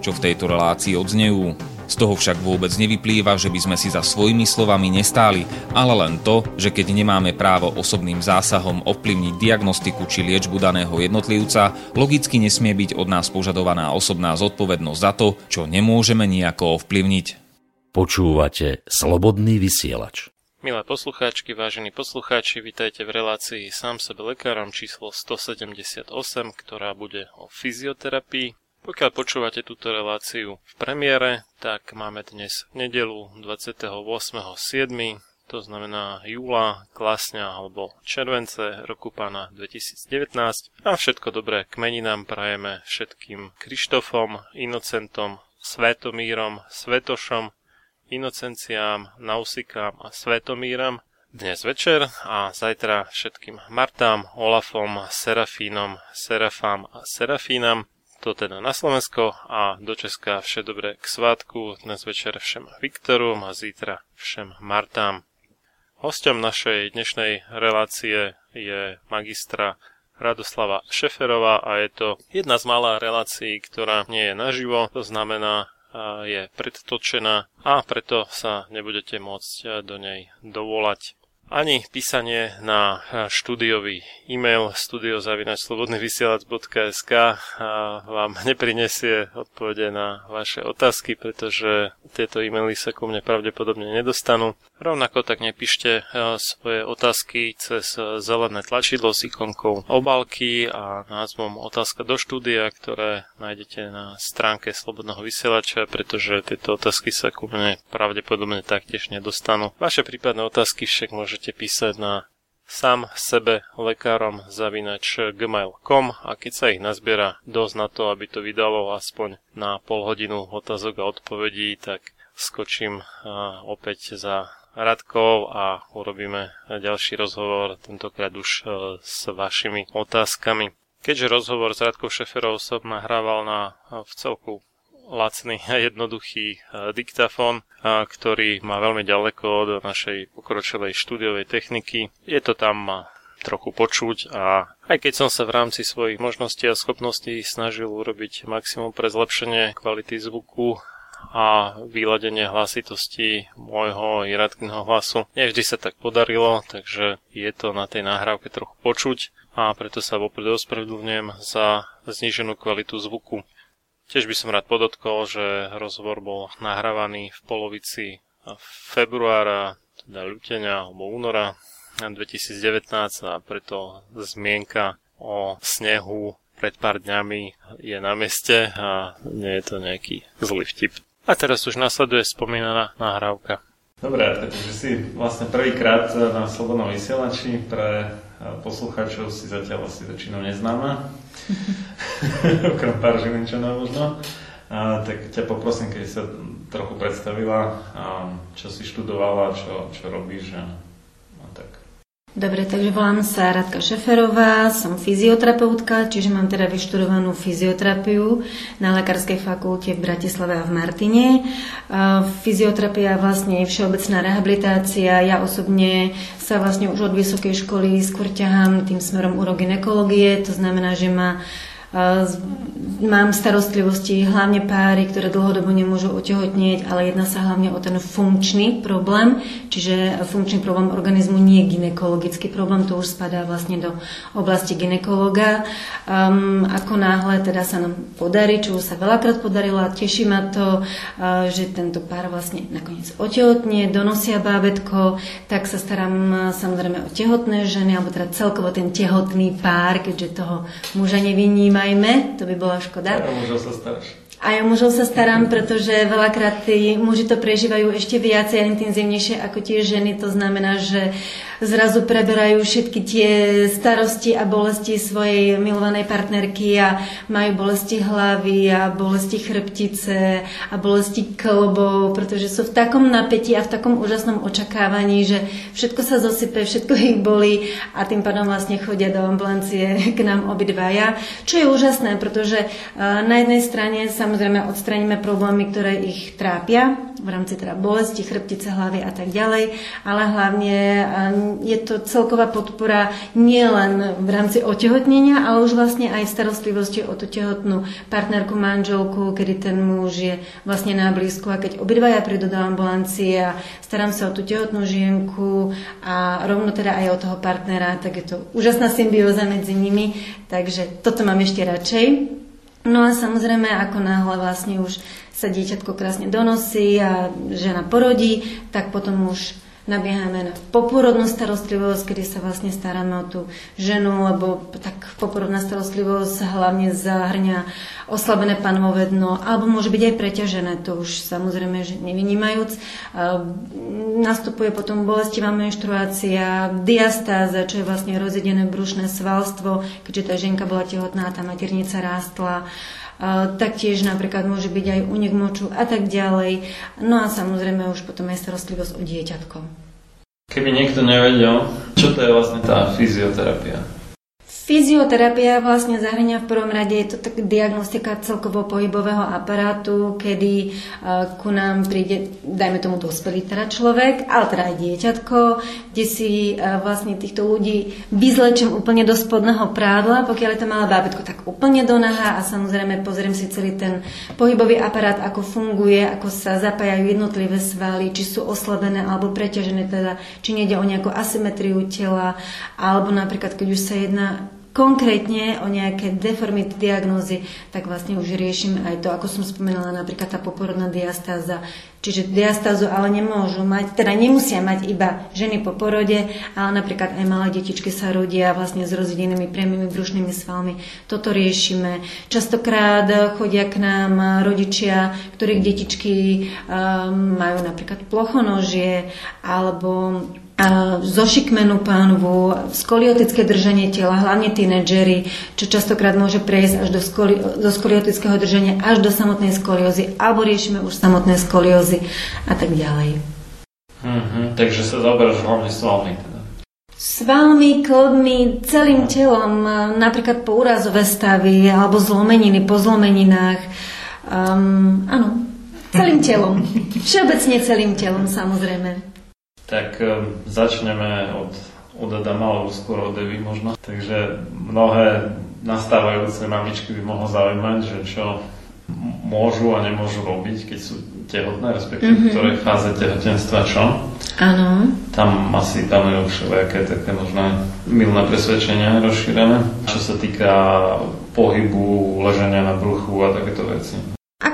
čo v tejto relácii odznejú. Z toho však vôbec nevyplýva, že by sme si za svojimi slovami nestáli, ale len to, že keď nemáme právo osobným zásahom ovplyvniť diagnostiku či liečbu daného jednotlivca, logicky nesmie byť od nás požadovaná osobná zodpovednosť za to, čo nemôžeme nejako ovplyvniť. Počúvate Slobodný vysielač. Milé poslucháčky, vážení poslucháči, vitajte v relácii Sám sebe lekárom číslo 178, ktorá bude o fyzioterapii. Pokiaľ počúvate túto reláciu v premiére, tak máme dnes nedelu 28.7., to znamená júla, klasňa alebo července roku pána 2019 a všetko dobré k meninám prajeme všetkým Krištofom, Inocentom, Svetomírom, Svetošom, Inocenciám, Nausikám a Svetomíram dnes večer a zajtra všetkým Martám, Olafom, Serafínom, Serafám a Serafínam. To teda na Slovensko a do Česka vše dobré k svátku. Dnes večer všem Viktorom a zítra všem Martám. Hostom našej dnešnej relácie je magistra Radoslava Šeferová a je to jedna z malá relácií, ktorá nie je naživo, to znamená je predtočená a preto sa nebudete môcť do nej dovolať ani písanie na štúdiový e-mail studiozavinačslobodnyvysielac.sk vám neprinesie odpovede na vaše otázky, pretože tieto e-maily sa ku mne pravdepodobne nedostanú. Rovnako tak nepíšte svoje otázky cez zelené tlačidlo s ikonkou obálky a názvom Otázka do štúdia, ktoré nájdete na stránke Slobodného vysielača, pretože tieto otázky sa ku mne pravdepodobne taktiež nedostanú. Vaše prípadné otázky však môžete písať na sám sebe lekárom zavinač gmail.com a keď sa ich nazbiera dosť na to, aby to vydalo aspoň na pol hodinu otázok a odpovedí, tak skočím opäť za Radkov a urobíme ďalší rozhovor, tentokrát už e, s vašimi otázkami. Keďže rozhovor s Radkou Šeferov som nahrával na v celku lacný a jednoduchý e, diktafón, ktorý má veľmi ďaleko od našej pokročilej štúdiovej techniky. Je to tam trochu počuť a aj keď som sa v rámci svojich možností a schopností snažil urobiť maximum pre zlepšenie kvality zvuku a vyladenie hlasitosti môjho iratného hlasu. Nevždy sa tak podarilo, takže je to na tej nahrávke trochu počuť a preto sa vopred ospravedlňujem za zníženú kvalitu zvuku. Tiež by som rád podotkol, že rozhovor bol nahrávaný v polovici februára, teda ľutenia alebo února 2019 a preto zmienka o snehu pred pár dňami je na meste a nie je to nejaký zlý vtip. A teraz už nasleduje spomínaná nahrávka. Dobre, takže si vlastne prvýkrát na Slobodnom vysielači pre poslucháčov si zatiaľ asi väčšinou neznáma. Okrem pár Žilinčanov možno. A, tak ťa poprosím, keď sa trochu predstavila, a čo si študovala, čo, čo robíš a. Dobre, takže volám sa Radka Šeferová, som fyzioterapeutka, čiže mám teda vyštudovanú fyzioterapiu na Lekárskej fakulte v Bratislave a v Martine. Fyzioterapia vlastne je všeobecná rehabilitácia. Ja osobne sa vlastne už od vysokej školy skôr ťahám tým smerom uroginekologie, to znamená, že ma Mám starostlivosti hlavne páry, ktoré dlhodobo nemôžu otehotnieť, ale jedná sa hlavne o ten funkčný problém, čiže funkčný problém organizmu, nie ginekologický problém, to už spadá vlastne do oblasti ginekologa. Um, ako náhle teda sa nám podarí, čo už sa veľakrát podarilo a teší ma to, uh, že tento pár vlastne nakoniec otehotnie, donosia bábetko, tak sa starám uh, samozrejme o tehotné ženy, alebo teda celkovo ten tehotný pár, keďže toho muža nevyníma nevnímajme, to by bola škoda. A mužov sa staráš. Ja mužov sa starám, pretože veľakrát tí muži to prežívajú ešte viacej a intenzívnejšie ako tie ženy. To znamená, že uh, zrazu preberajú všetky tie starosti a bolesti svojej milovanej partnerky a majú bolesti hlavy a bolesti chrbtice a bolesti klbov, pretože sú v takom napätí a v takom úžasnom očakávaní, že všetko sa zosype, všetko ich boli a tým pádom vlastne chodia do ambulancie k nám obidvaja, čo je úžasné, pretože na jednej strane samozrejme odstraníme problémy, ktoré ich trápia v rámci teda bolesti, chrbtice, hlavy a tak ďalej, ale hlavne je to celková podpora nielen v rámci otehotnenia, ale už vlastne aj starostlivosti o tú tehotnú partnerku, manželku, kedy ten muž je vlastne na blízku a keď obidvaja prídu do ambulancie a starám sa o tú tehotnú žienku a rovno teda aj o toho partnera, tak je to úžasná symbióza medzi nimi, takže toto mám ešte radšej. No a samozrejme, ako náhle vlastne už sa dieťatko krásne donosí a žena porodí, tak potom už nabiehame na poporodnú starostlivosť, kedy sa vlastne staráme o tú ženu, lebo tak poporodná starostlivosť hlavne zahrňa oslabené panvové dno, alebo môže byť aj preťažené, to už samozrejme že nevynímajúc. Nastupuje potom bolestivá menštruácia, diastáza, čo je vlastne rozjedené brušné svalstvo, keďže tá ženka bola tehotná, tá maternica rástla taktiež napríklad môže byť aj únik moču a tak ďalej. No a samozrejme už potom aj starostlivosť o dieťatko. Keby niekto nevedel, čo to je vlastne tá fyzioterapia? Fyzioterapia vlastne zahrania v prvom rade, je to tak diagnostika celkovo pohybového aparátu, kedy uh, ku nám príde, dajme tomu dospelý teda človek, ale teda aj dieťatko, kde si uh, vlastne týchto ľudí vyzlečím úplne do spodného prádla, pokiaľ je to malé bábetko, tak úplne do naha a samozrejme pozriem si celý ten pohybový aparát, ako funguje, ako sa zapájajú jednotlivé svaly, či sú oslabené alebo preťažené, teda či nejde o nejakú asymetriu tela, alebo napríklad, keď už sa jedná konkrétne o nejaké deformity diagnózy, tak vlastne už riešime aj to, ako som spomenula, napríklad tá poporodná diastáza. Čiže diastázu ale nemôžu mať, teda nemusia mať iba ženy po porode, ale napríklad aj malé detičky sa rodia vlastne s rozvedenými priamými brušnými svalmi. Toto riešime. Častokrát chodia k nám rodičia, ktorých detičky um, majú napríklad plochonožie alebo zošikmenú pánvu, skoliotické držanie tela, hlavne tínedžery, čo častokrát môže prejsť až do, skoli, do skoliotického držania až do samotnej skoliózy, alebo riešime už samotné skoliózy a tak ďalej. Mm-hmm, takže sa zaoberáš hlavne svalmi teda. Svalmi, klbmi, celým telom, napríklad po úrazové stavy alebo zlomeniny, po zlomeninách. Um, áno, celým telom. Všeobecne celým telom, samozrejme. Tak um, začneme od, od Adama, alebo skôr od Evy možno. Takže mnohé nastávajúce mamičky by mohlo zaujímať, že čo môžu a nemôžu robiť, keď sú tehotné, respektíve mm-hmm. v ktorej fáze tehotenstva čo. Áno. Tam asi panujú všelijaké také možné milné presvedčenia rozšírené, čo sa týka pohybu, ležania na bruchu a takéto veci.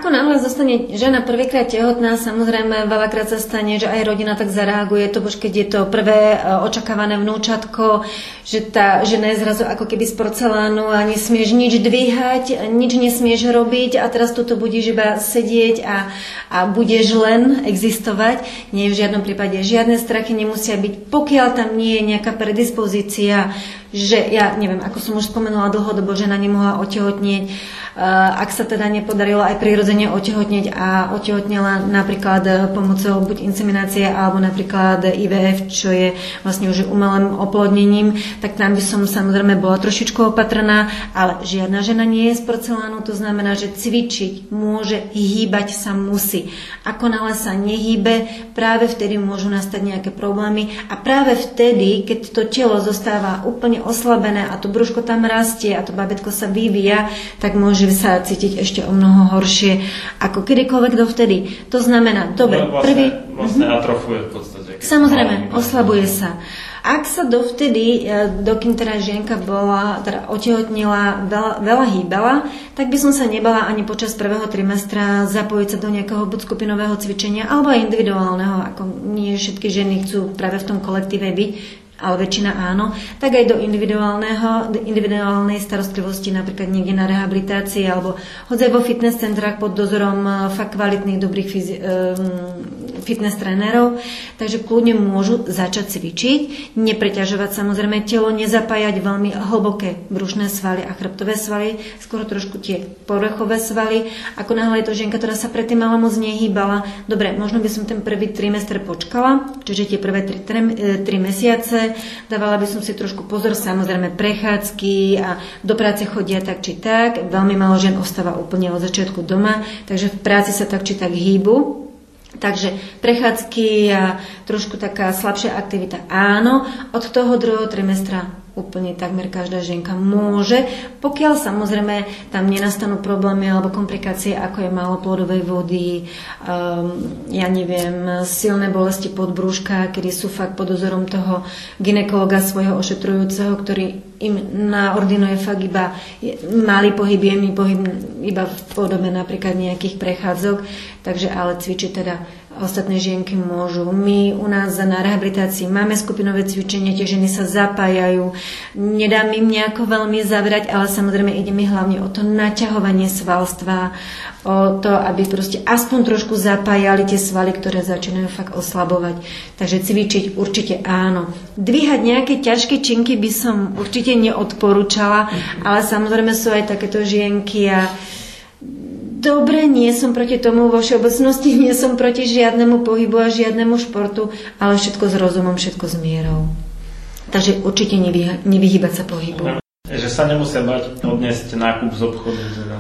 Ako náhle zostane žena prvýkrát tehotná, samozrejme veľakrát sa stane, že aj rodina tak zareaguje, to keď je to prvé e, očakávané vnúčatko, že tá žena je zrazu ako keby z porcelánu a nesmieš nič dvíhať, nič nesmieš robiť a teraz tuto budeš iba sedieť a, a budeš len existovať. Nie v žiadnom prípade. Žiadne strachy nemusia byť, pokiaľ tam nie je nejaká predispozícia, že ja neviem, ako som už spomenula dlhodobo, žena nemohla otehotnieť, Eh, ak sa teda nepodarilo aj prirodzene otehotneť a otehotnela napríklad eh, pomocou buď inseminácie alebo napríklad IVF, čo je vlastne už umelým oplodnením, tak tam by som samozrejme bola trošičku opatrná, ale žiadna žena nie je z porcelánu, to znamená, že cvičiť môže, hýbať sa musí. Ako náhle sa nehýbe, práve vtedy môžu nastať nejaké problémy a práve vtedy, keď to telo zostáva úplne oslabené a to brúško tam rastie a to babetko sa vyvíja, tak môže môže sa cítiť ešte o mnoho horšie ako kedykoľvek dovtedy. To znamená, dobre, vlastne, prvý... Vlastne mhm. atrofuje v podstate. Samozrejme, oslabuje sa. Ak sa dovtedy, e, dokým teda žienka bola, teda otehotnila, veľa, veľa hýbala, tak by som sa nebala ani počas prvého trimestra zapojiť sa do nejakého buď skupinového cvičenia alebo aj individuálneho, ako nie všetky ženy chcú práve v tom kolektíve byť, ale väčšina áno, tak aj do individuálneho, individuálnej starostlivosti, napríklad niekde na rehabilitácii alebo hodzaj vo fitness centrách pod dozorom eh, fakt kvalitných, dobrých fyzi- um, fitness trénerov, takže kľudne môžu začať cvičiť, nepreťažovať samozrejme telo, nezapájať veľmi hlboké brušné svaly a chrbtové svaly, skoro trošku tie povrchové svaly. Ako náhle je to žienka, ktorá sa predtým ale moc nehýbala, dobre, možno by som ten prvý trimester počkala, čiže tie prvé tri, tri, eh, tri mesiace, dávala by som si trošku pozor, samozrejme prechádzky a do práce chodia tak či tak. Veľmi málo žien ostáva úplne od začiatku doma, takže v práci sa tak či tak hýbu. Takže prechádzky a trošku taká slabšia aktivita áno, od toho druhého trimestra úplne takmer každá ženka môže, pokiaľ samozrejme tam nenastanú problémy alebo komplikácie, ako je málo plodovej vody, um, ja neviem, silné bolesti podbrúška, kedy sú fakt pod dozorom toho ginekologa svojho ošetrujúceho, ktorý im naordinuje fakt iba malý pohyb, jemný pohyb, iba v podobe napríklad nejakých prechádzok, takže ale cvičiť teda ostatné žienky môžu. My u nás na rehabilitácii máme skupinové cvičenie, tie ženy sa zapájajú. Nedám im nejako veľmi zavrať, ale samozrejme ide mi hlavne o to naťahovanie svalstva, o to, aby proste aspoň trošku zapájali tie svaly, ktoré začínajú fakt oslabovať. Takže cvičiť určite áno. Dvíhať nejaké ťažké činky by som určite neodporúčala, ale samozrejme sú aj takéto žienky a Dobre, nie som proti tomu vo všeobecnosti, nie som proti žiadnemu pohybu a žiadnemu športu, ale všetko s rozumom, všetko s mierou. Takže určite nevy, nevyhýbať sa pohybu. Že sa nemusia bať odniesť nákup z obchodu. Teda.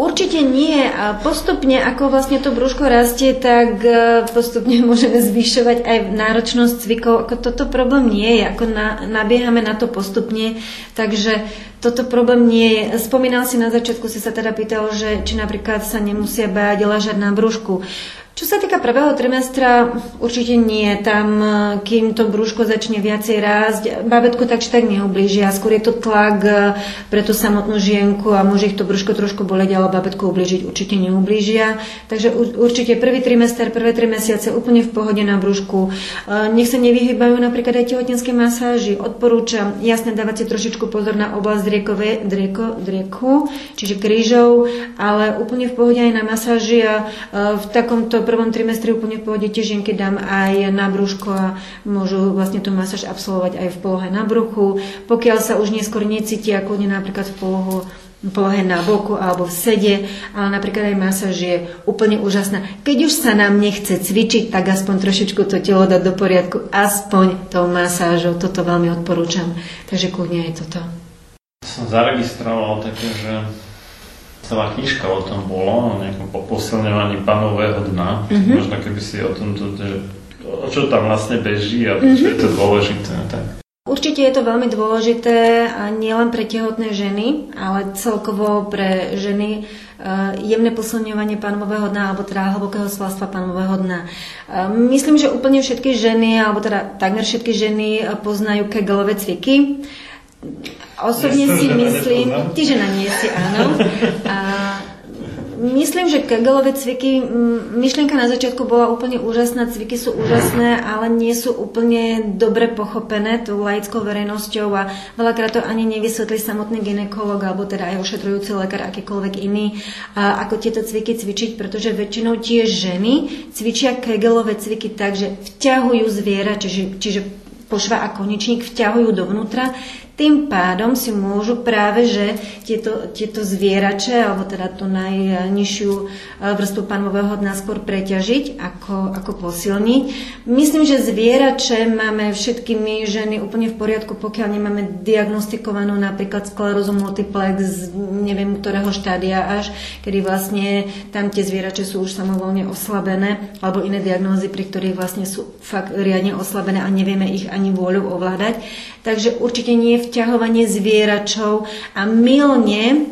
Určite nie. A postupne, ako vlastne to brúško rastie, tak e, postupne môžeme zvyšovať aj náročnosť cvikov. Ako toto problém nie je. Ako na, nabiehame na to postupne. Takže toto problém nie je. Spomínal si na začiatku, si sa teda pýtal, že či napríklad sa nemusia báť ležať na brúšku. Čo sa týka prvého trimestra, určite nie. Tam, e, kým to brúško začne viacej rásť, babetko tak či tak neublížia. Skôr je to tlak e, pre tú samotnú žienku a môže ich to brúško trošku boleť, ale babetko ublížiť určite neublížia. Takže určite prvý trimester, prvé tri mesiace úplne v pohode na brúšku. E, nech sa nevyhýbajú napríklad aj tehotenské masáži. Odporúčam jasne dávať si trošičku pozor na oblasť driekové, drieko, drieku, čiže krížov, ale úplne v pohode aj na masáži a v takomto prvom trimestri úplne v pohode tie žienky dám aj na brúško a môžu vlastne tú masáž absolvovať aj v polohe na bruchu. Pokiaľ sa už neskôr necítia, kľudne napríklad v polohu polohe na boku alebo v sede, ale napríklad aj masáž je úplne úžasná. Keď už sa nám nechce cvičiť, tak aspoň trošičku to telo dať do poriadku, aspoň tou masážou. Toto veľmi odporúčam. Takže kľudne aj toto. Som zaregistroval také, že celá knižka o tom bolo, o nejakom posilňovaní panového dna. Mm-hmm. Možno keby si o tom, že, o čo tam vlastne beží a mm-hmm. čo je to dôležité. Tak. Určite je to veľmi dôležité a nielen pre tehotné ženy, ale celkovo pre ženy uh, jemné posilňovanie panového dna alebo teda hlbokého svalstva panového dna. Uh, myslím, že úplne všetky ženy, alebo teda takmer všetky ženy poznajú kegelové cviky. Osobne si myslím, ty žena nie si, áno. A Myslím, že Kegelové cviky, myšlienka na začiatku bola úplne úžasná, cviky sú úžasné, ale nie sú úplne dobre pochopené tou laickou verejnosťou a veľakrát to ani nevysvetlí samotný ginekolog alebo teda aj ošetrujúci lekár, akýkoľvek iný, ako tieto cviky cvičiť, pretože väčšinou tie ženy cvičia Kegelové cviky tak, že vťahujú zviera, čiže, čiže pošva a koničník vťahujú dovnútra tým pádom si môžu práve, že tieto, tieto zvierače, alebo teda tú najnižšiu e, vrstvu panového dna skôr preťažiť, ako, ako posilniť. Myslím, že zvierače máme všetky my ženy úplne v poriadku, pokiaľ nemáme diagnostikovanú napríklad sklerózu multiplex neviem ktorého štádia až, kedy vlastne tam tie zvierače sú už samovolne oslabené, alebo iné diagnózy, pri ktorých vlastne sú fakt riadne oslabené a nevieme ich ani vôľu ovládať. Takže určite nie vťahovanie zvieračov a milne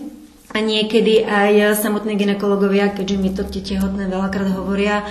a niekedy aj samotné ginekologovia, keďže mi to tie tehotné veľakrát hovoria,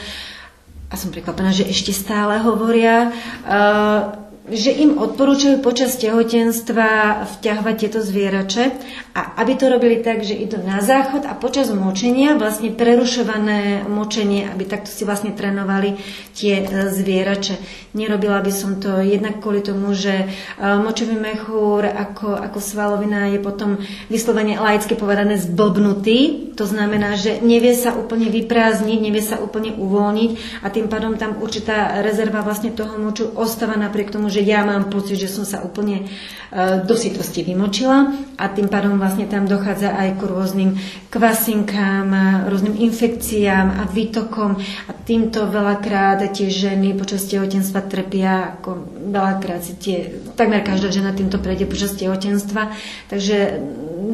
a som prekvapená, že ešte stále hovoria, uh, že im odporúčajú počas tehotenstva vťahovať tieto zvierače a aby to robili tak, že idú na záchod a počas močenia, vlastne prerušované močenie, aby takto si vlastne trénovali tie e, zvierače. Nerobila by som to jednak kvôli tomu, že e, močový mechúr ako, ako svalovina je potom vyslovene laicky povedané zblbnutý. To znamená, že nevie sa úplne vyprázdniť, nevie sa úplne uvoľniť a tým pádom tam určitá rezerva vlastne toho moču ostáva napriek tomu, že ja mám pocit, že som sa úplne e, do sitosti vymočila a tým pádom vlastne tam dochádza aj k rôznym kvasinkám, rôznym infekciám a výtokom a týmto veľakrát tie ženy počas tehotenstva trpia, ako veľakrát si tie, takmer každá žena týmto prejde počas tehotenstva, takže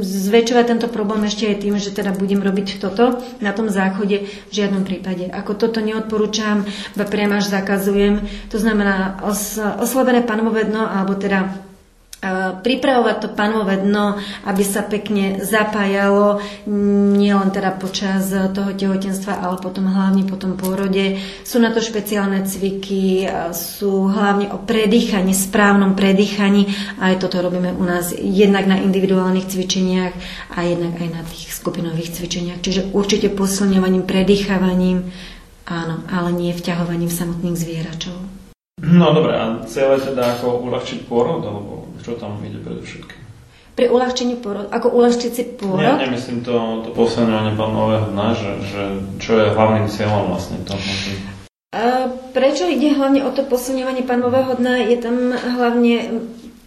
zväčšovať tento problém ešte aj tým, že teda budem robiť toto na tom záchode v žiadnom prípade. Ako toto neodporúčam, priam až zakazujem. To znamená os, oslabené panvové dno, alebo teda pripravovať to panové dno, aby sa pekne zapájalo nielen teda počas toho tehotenstva, ale potom hlavne po tom pôrode. Sú na to špeciálne cviky, sú hlavne o predýchaní, správnom predýchaní aj toto robíme u nás jednak na individuálnych cvičeniach a jednak aj na tých skupinových cvičeniach. Čiže určite posilňovaním, predýchavaním, áno, ale nie vťahovaním samotných zvieračov. No dobre, a celé teda ako uľahčiť pôrod, alebo čo tam ide predovšetkým? Pri uľahčení pôrod, ako uľahčiť si pôrod? Ja nemyslím to, to posilňovanie nového dna, že, že čo je hlavným cieľom vlastne toho. Prečo ide hlavne o to posilňovanie panového dna? Je tam hlavne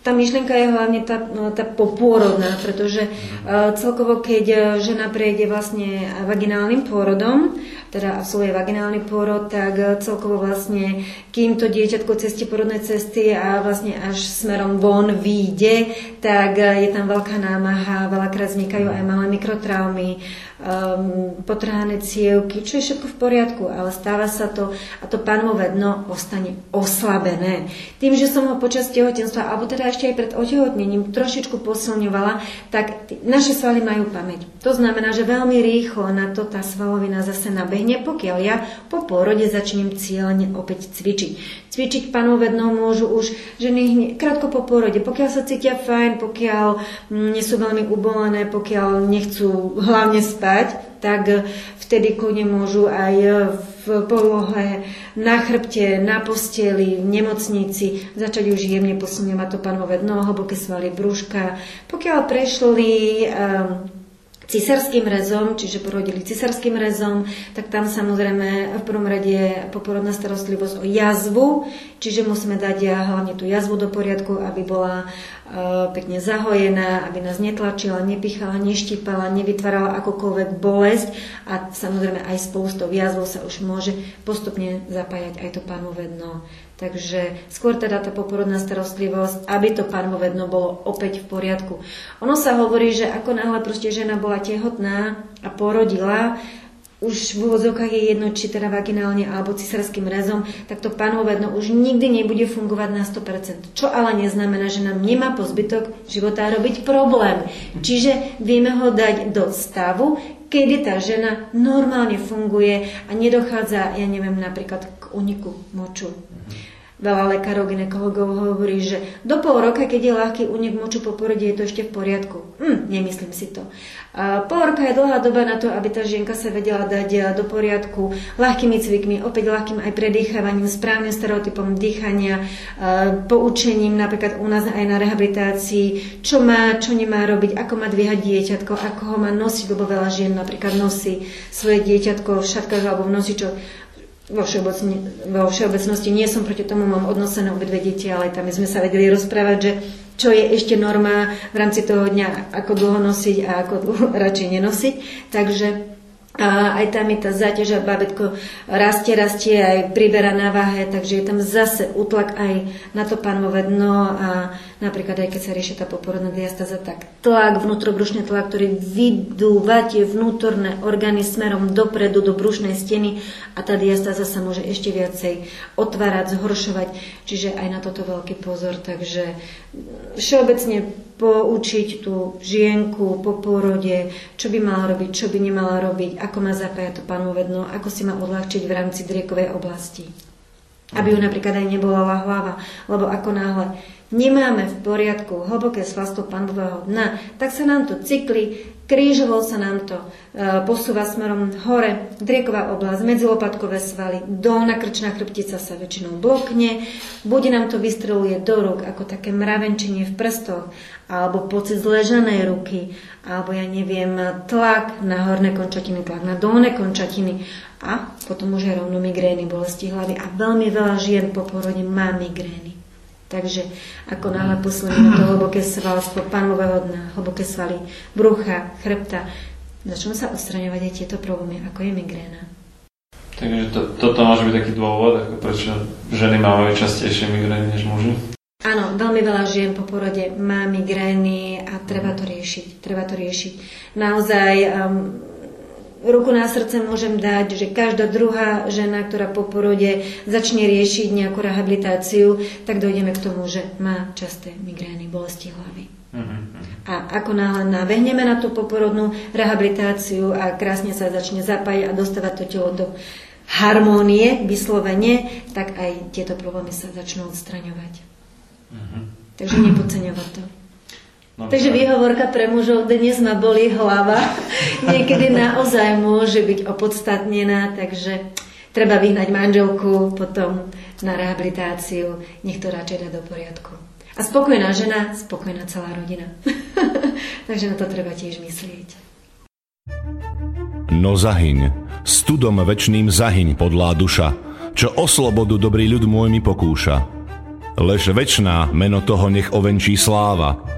tá myšlienka je hlavne tá, no, tá popôrodná, pretože uh, celkovo, keď e, žena prejde vlastne vaginálnym pôrodom, teda absolvuje vaginálny pôrod, tak e, celkovo vlastne, kým to dieťatko cestie porodnej cesty a vlastne až smerom von vyjde, tak je tam veľká námaha, veľakrát vznikajú aj malé mikrotraumy, um, potrhané cievky, čo je všetko v poriadku, ale stáva sa to a to panové dno ostane oslabené. Tým, že som ho počas tehotenstva, alebo teda ešte aj pred otehotnením trošičku posilňovala, tak naše svaly majú pamäť. To znamená, že veľmi rýchlo na to tá svalovina zase nabehne, pokiaľ ja po pôrode začnem cieľne opäť cvičiť. Cvičiť panové dno môžu už ženy krátko po pôrode, pokiaľ sa cítia fajn, pokiaľ mm, nie sú veľmi ubolené, pokiaľ nechcú hlavne spať, spať, tak vtedy kľudne môžu aj v polohe, na chrbte, na posteli, v nemocnici začať už jemne posunovať to panové dno, hlboké svaly brúška. Pokiaľ prešli um, cisárským rezom, čiže porodili cisárským rezom, tak tam samozrejme v prvom rade poporodná starostlivosť o jazvu, čiže musíme dať hlavne tú jazvu do poriadku, aby bola uh, pekne zahojená, aby nás netlačila, nepichala, neštípala, nevytvárala akokoľvek bolesť a samozrejme aj spolu s tou jazvou sa už môže postupne zapájať aj to pánové dno. Takže skôr teda tá poporodná starostlivosť, aby to pánové dno bolo opäť v poriadku. Ono sa hovorí, že ako náhle proste žena bola tehotná a porodila, už v úvodzovkách je jedno, či teda vaginálne alebo cisárským rezom, tak to pánové dno už nikdy nebude fungovať na 100%. Čo ale neznamená, že nám nemá po zbytok života robiť problém. Čiže vieme ho dať do stavu, kedy tá žena normálne funguje a nedochádza, ja neviem, napríklad k uniku moču. Veľa lekárov, ginekologov hovorí, že do pol roka, keď je ľahký únik moču po porode, je to ešte v poriadku. Hm, nemyslím si to. A pol roka je dlhá doba na to, aby tá žienka sa vedela dať eh, do poriadku ľahkými cvikmi, opäť ľahkým aj predýchávaním, správnym stereotypom dýchania, eh, poučením napríklad u nás aj na rehabilitácii, čo má, čo nemá robiť, ako má dvíhať dieťatko, ako ho má nosiť, lebo veľa žien napríklad nosí svoje dieťatko v šatkách alebo v nosičoch vo, vo všeobecnosti nie som proti tomu, mám odnosené obidve deti, ale tam sme sa vedeli rozprávať, že čo je ešte norma v rámci toho dňa, ako dlho nosiť a ako dlho radšej nenosiť. Takže a aj tam je tá záťaž a babetko rastie, rastie, aj priberá na váhe, takže je tam zase útlak aj na to pánové dno a napríklad aj keď sa rieši tá poporodná diastaza, tak tlak, vnútrobrušný tlak, ktorý vydúva tie vnútorné orgány smerom dopredu do brušnej steny a tá diastaza sa môže ešte viacej otvárať, zhoršovať, čiže aj na toto veľký pozor, takže všeobecne poučiť tú žienku po pôrode, čo by mala robiť, čo by nemala robiť, ako má zapájať to panovedno, ako si má odľahčiť v rámci driekovej oblasti. Aby ju napríklad aj nebola hlava, lebo ako náhle nemáme v poriadku hlboké svalstvo panvového dna, tak sa nám to cykli, krížovo sa nám to e, posúva smerom hore, drieková oblasť, medzilopatkové svaly, dolná krčná chrbtica sa väčšinou blokne, bude nám to vystreluje do rúk ako také mravenčenie v prstoch, alebo pocit zleženej ruky, alebo ja neviem, tlak na horné končatiny, tlak na dolné končatiny a potom už aj rovno migrény, bolesti hlavy a veľmi veľa žien po porode má migrény. Takže ako náhle posledný na to hlboké svalstvo panového dna, hlboké svaly brucha, chrbta, začnú sa odstraňovať aj tieto problémy, ako je migréna. Takže to, toto môže byť taký dôvod, ako prečo ženy majú častejšie migrény než muži? Áno, veľmi veľa žien po porode má migrény a treba to riešiť. Treba to riešiť. Naozaj um, ruku na srdce môžem dať, že každá druhá žena, ktorá po porode začne riešiť nejakú rehabilitáciu, tak dojdeme k tomu, že má časté migrény, bolesti hlavy. Uh-huh. A ako náhle nabehneme na tú poporodnú rehabilitáciu a krásne sa začne zapájať a dostávať to telo do harmónie, vyslovene, tak aj tieto problémy sa začnú odstraňovať. Uh-huh. Takže nepodceňovať to. No, Takže výhovorka pre mužov dnes ma boli hlava. Niekedy naozaj môže byť opodstatnená, takže treba vyhnať manželku potom na rehabilitáciu. Nech to radšej dá do poriadku. A spokojná žena, spokojná celá rodina. takže na to treba tiež myslieť. No zahyň, studom večným zahyň podlá duša, čo o slobodu dobrý ľud môj mi pokúša. Lež večná meno toho nech ovenčí sláva,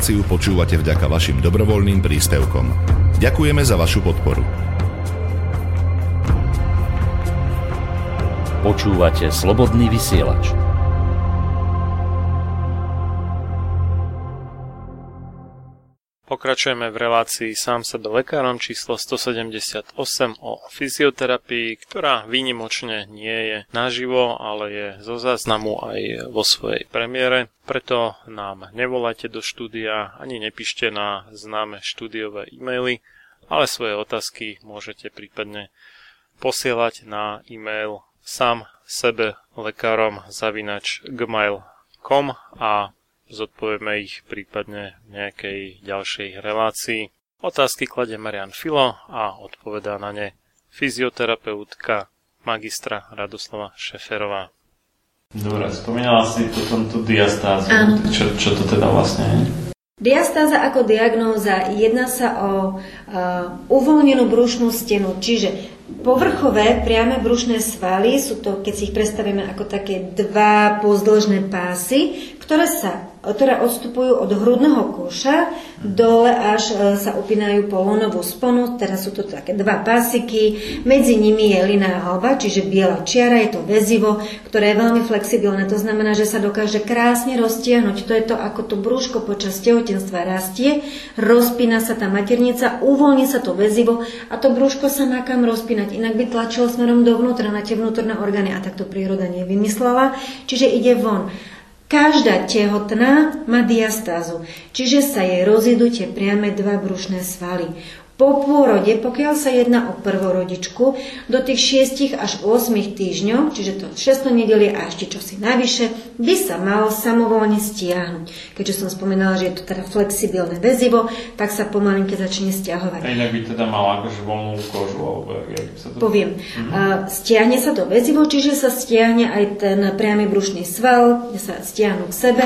Reláciu počúvate vďaka vašim dobrovoľným príspevkom. Ďakujeme za vašu podporu. Počúvate slobodný vysielač. Pokračujeme v relácii sám sebe lekárom číslo 178 o fyzioterapii, ktorá výnimočne nie je naživo, ale je zo záznamu aj vo svojej premiére. Preto nám nevolajte do štúdia ani nepíšte na známe štúdiové e-maily, ale svoje otázky môžete prípadne posielať na e-mail sám sebe lekárom zavinač gmail.com a zodpovieme ich prípadne v nejakej ďalšej relácii. Otázky kladie Marian Filo a odpovedá na ne fyzioterapeutka magistra Radoslava Šeferová. Dobre, spomínala si potom tú diastázu. Čo, čo to teda vlastne je? Diastáza ako diagnóza jedná sa o uh, uvoľnenú brušnú stenu, čiže povrchové priame brušné svaly sú to, keď si ich predstavíme ako také dva pozdĺžné pásy, ktoré sa ktoré odstupujú od hrudného koša dole až e, sa upínajú po lonovú sponu, teraz sú to také dva pásiky, medzi nimi je liná halba, čiže biela čiara, je to väzivo, ktoré je veľmi flexibilné, to znamená, že sa dokáže krásne roztiahnuť, to je to, ako to brúško počas tehotenstva rastie, rozpína sa tá maternica, uvoľní sa to väzivo a to brúško sa má kam rozpínať, inak by tlačilo smerom dovnútra na tie vnútorné orgány a tak to príroda nevymyslela, čiže ide von. Každá tehotná má diastázu, čiže sa jej rozjedú tie priame dva brušné svaly. Po pôrode, pokiaľ sa jedná o prvorodičku, do tých 6 až 8 týždňov, čiže to 6 nedelie a ešte čosi navyše, by sa malo samovolne stiahnuť. Keďže som spomínala, že je to teda flexibilné väzivo, tak sa pomalinke začne stiahovať. A inak by teda mal akože voľnú kožu, alebo jak sa to... Poviem. Mm-hmm. Stiahne sa to väzivo, čiže sa stiahne aj ten priamy brušný sval, kde sa stiahnu k sebe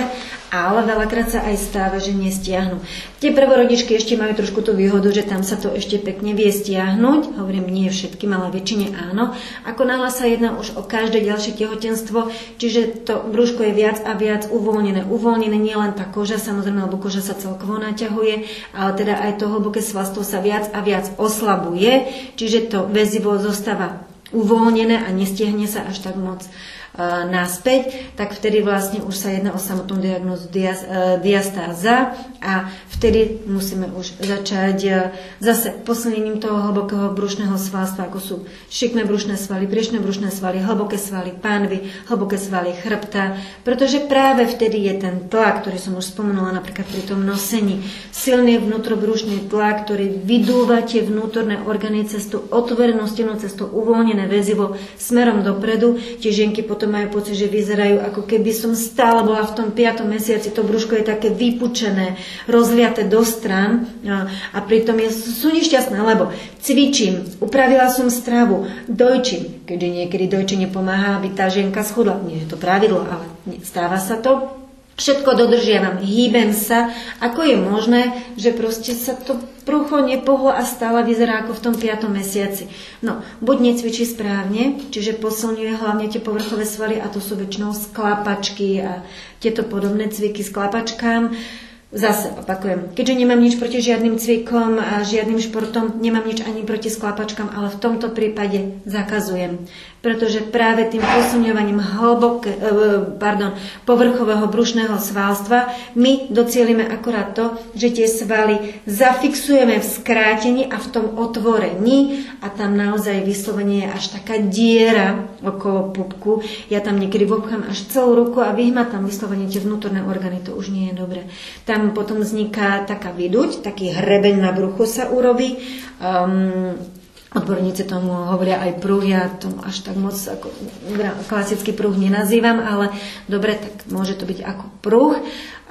ale veľakrát sa aj stáva, že nestiahnu. Tie prvorodičky ešte majú trošku tú výhodu, že tam sa to ešte pekne vie stiahnuť, hovorím nie všetkým, ale väčšine áno. Ako náhle sa jedná už o každé ďalšie tehotenstvo, čiže to brúško je viac a viac uvoľnené. Uvoľnené nie len tá koža, samozrejme, lebo koža sa celkovo naťahuje, ale teda aj to hlboké svalstvo sa viac a viac oslabuje, čiže to väzivo zostáva uvoľnené a nestiahne sa až tak moc. E, naspäť, tak vtedy vlastne už sa jedná o samotnú diagnózu e, diastáza a vtedy musíme už začať e, zase posilnením toho hlbokého brušného svalstva, ako sú šikmé brušné svaly, priečné brušné svaly, hlboké svaly pánvy, hlboké svaly chrbta, pretože práve vtedy je ten tlak, ktorý som už spomenula napríklad pri tom nosení, silný vnútrobrušný tlak, ktorý vydúva tie vnútorné orgány cestu otvorenú stenu, cestu uvoľnené väzivo smerom dopredu. Tie žienky potom potom majú pocit, že vyzerajú ako keby som stále bola v tom 5. mesiaci, to brúško je také vypučené, rozliaté do stran a, a pritom je, sú nešťastné, lebo cvičím, upravila som stravu, dojčím, keďže niekedy dojčenie pomáha, aby tá ženka schudla. Nie je to pravidlo, ale stáva sa to. Všetko dodržiavam, hýbem sa. Ako je možné, že proste sa to prúcho nepohlo a stále vyzerá ako v tom 5. mesiaci? No, buď necvičí správne, čiže posilňuje hlavne tie povrchové svaly a to sú väčšinou sklapačky a tieto podobné cviky s klapačkám. Zase opakujem, keďže nemám nič proti žiadnym cvikom a žiadnym športom, nemám nič ani proti sklapačkám, ale v tomto prípade zakazujem pretože práve tým posuňovaním hlboké, e, pardon, povrchového brušného svalstva my docielime akorát to, že tie svaly zafixujeme v skrátení a v tom otvorení a tam naozaj vyslovene je až taká diera okolo pupku. Ja tam niekedy vobchám až celú ruku a vyhmatám vyslovene tie vnútorné orgány, to už nie je dobre. Tam potom vzniká taká vyduť, taký hrebeň na bruchu sa urobí. Um, Odborníci tomu hovoria aj pruh, ja tomu až tak moc ako klasický pruh nenazývam, ale dobre, tak môže to byť ako pruh.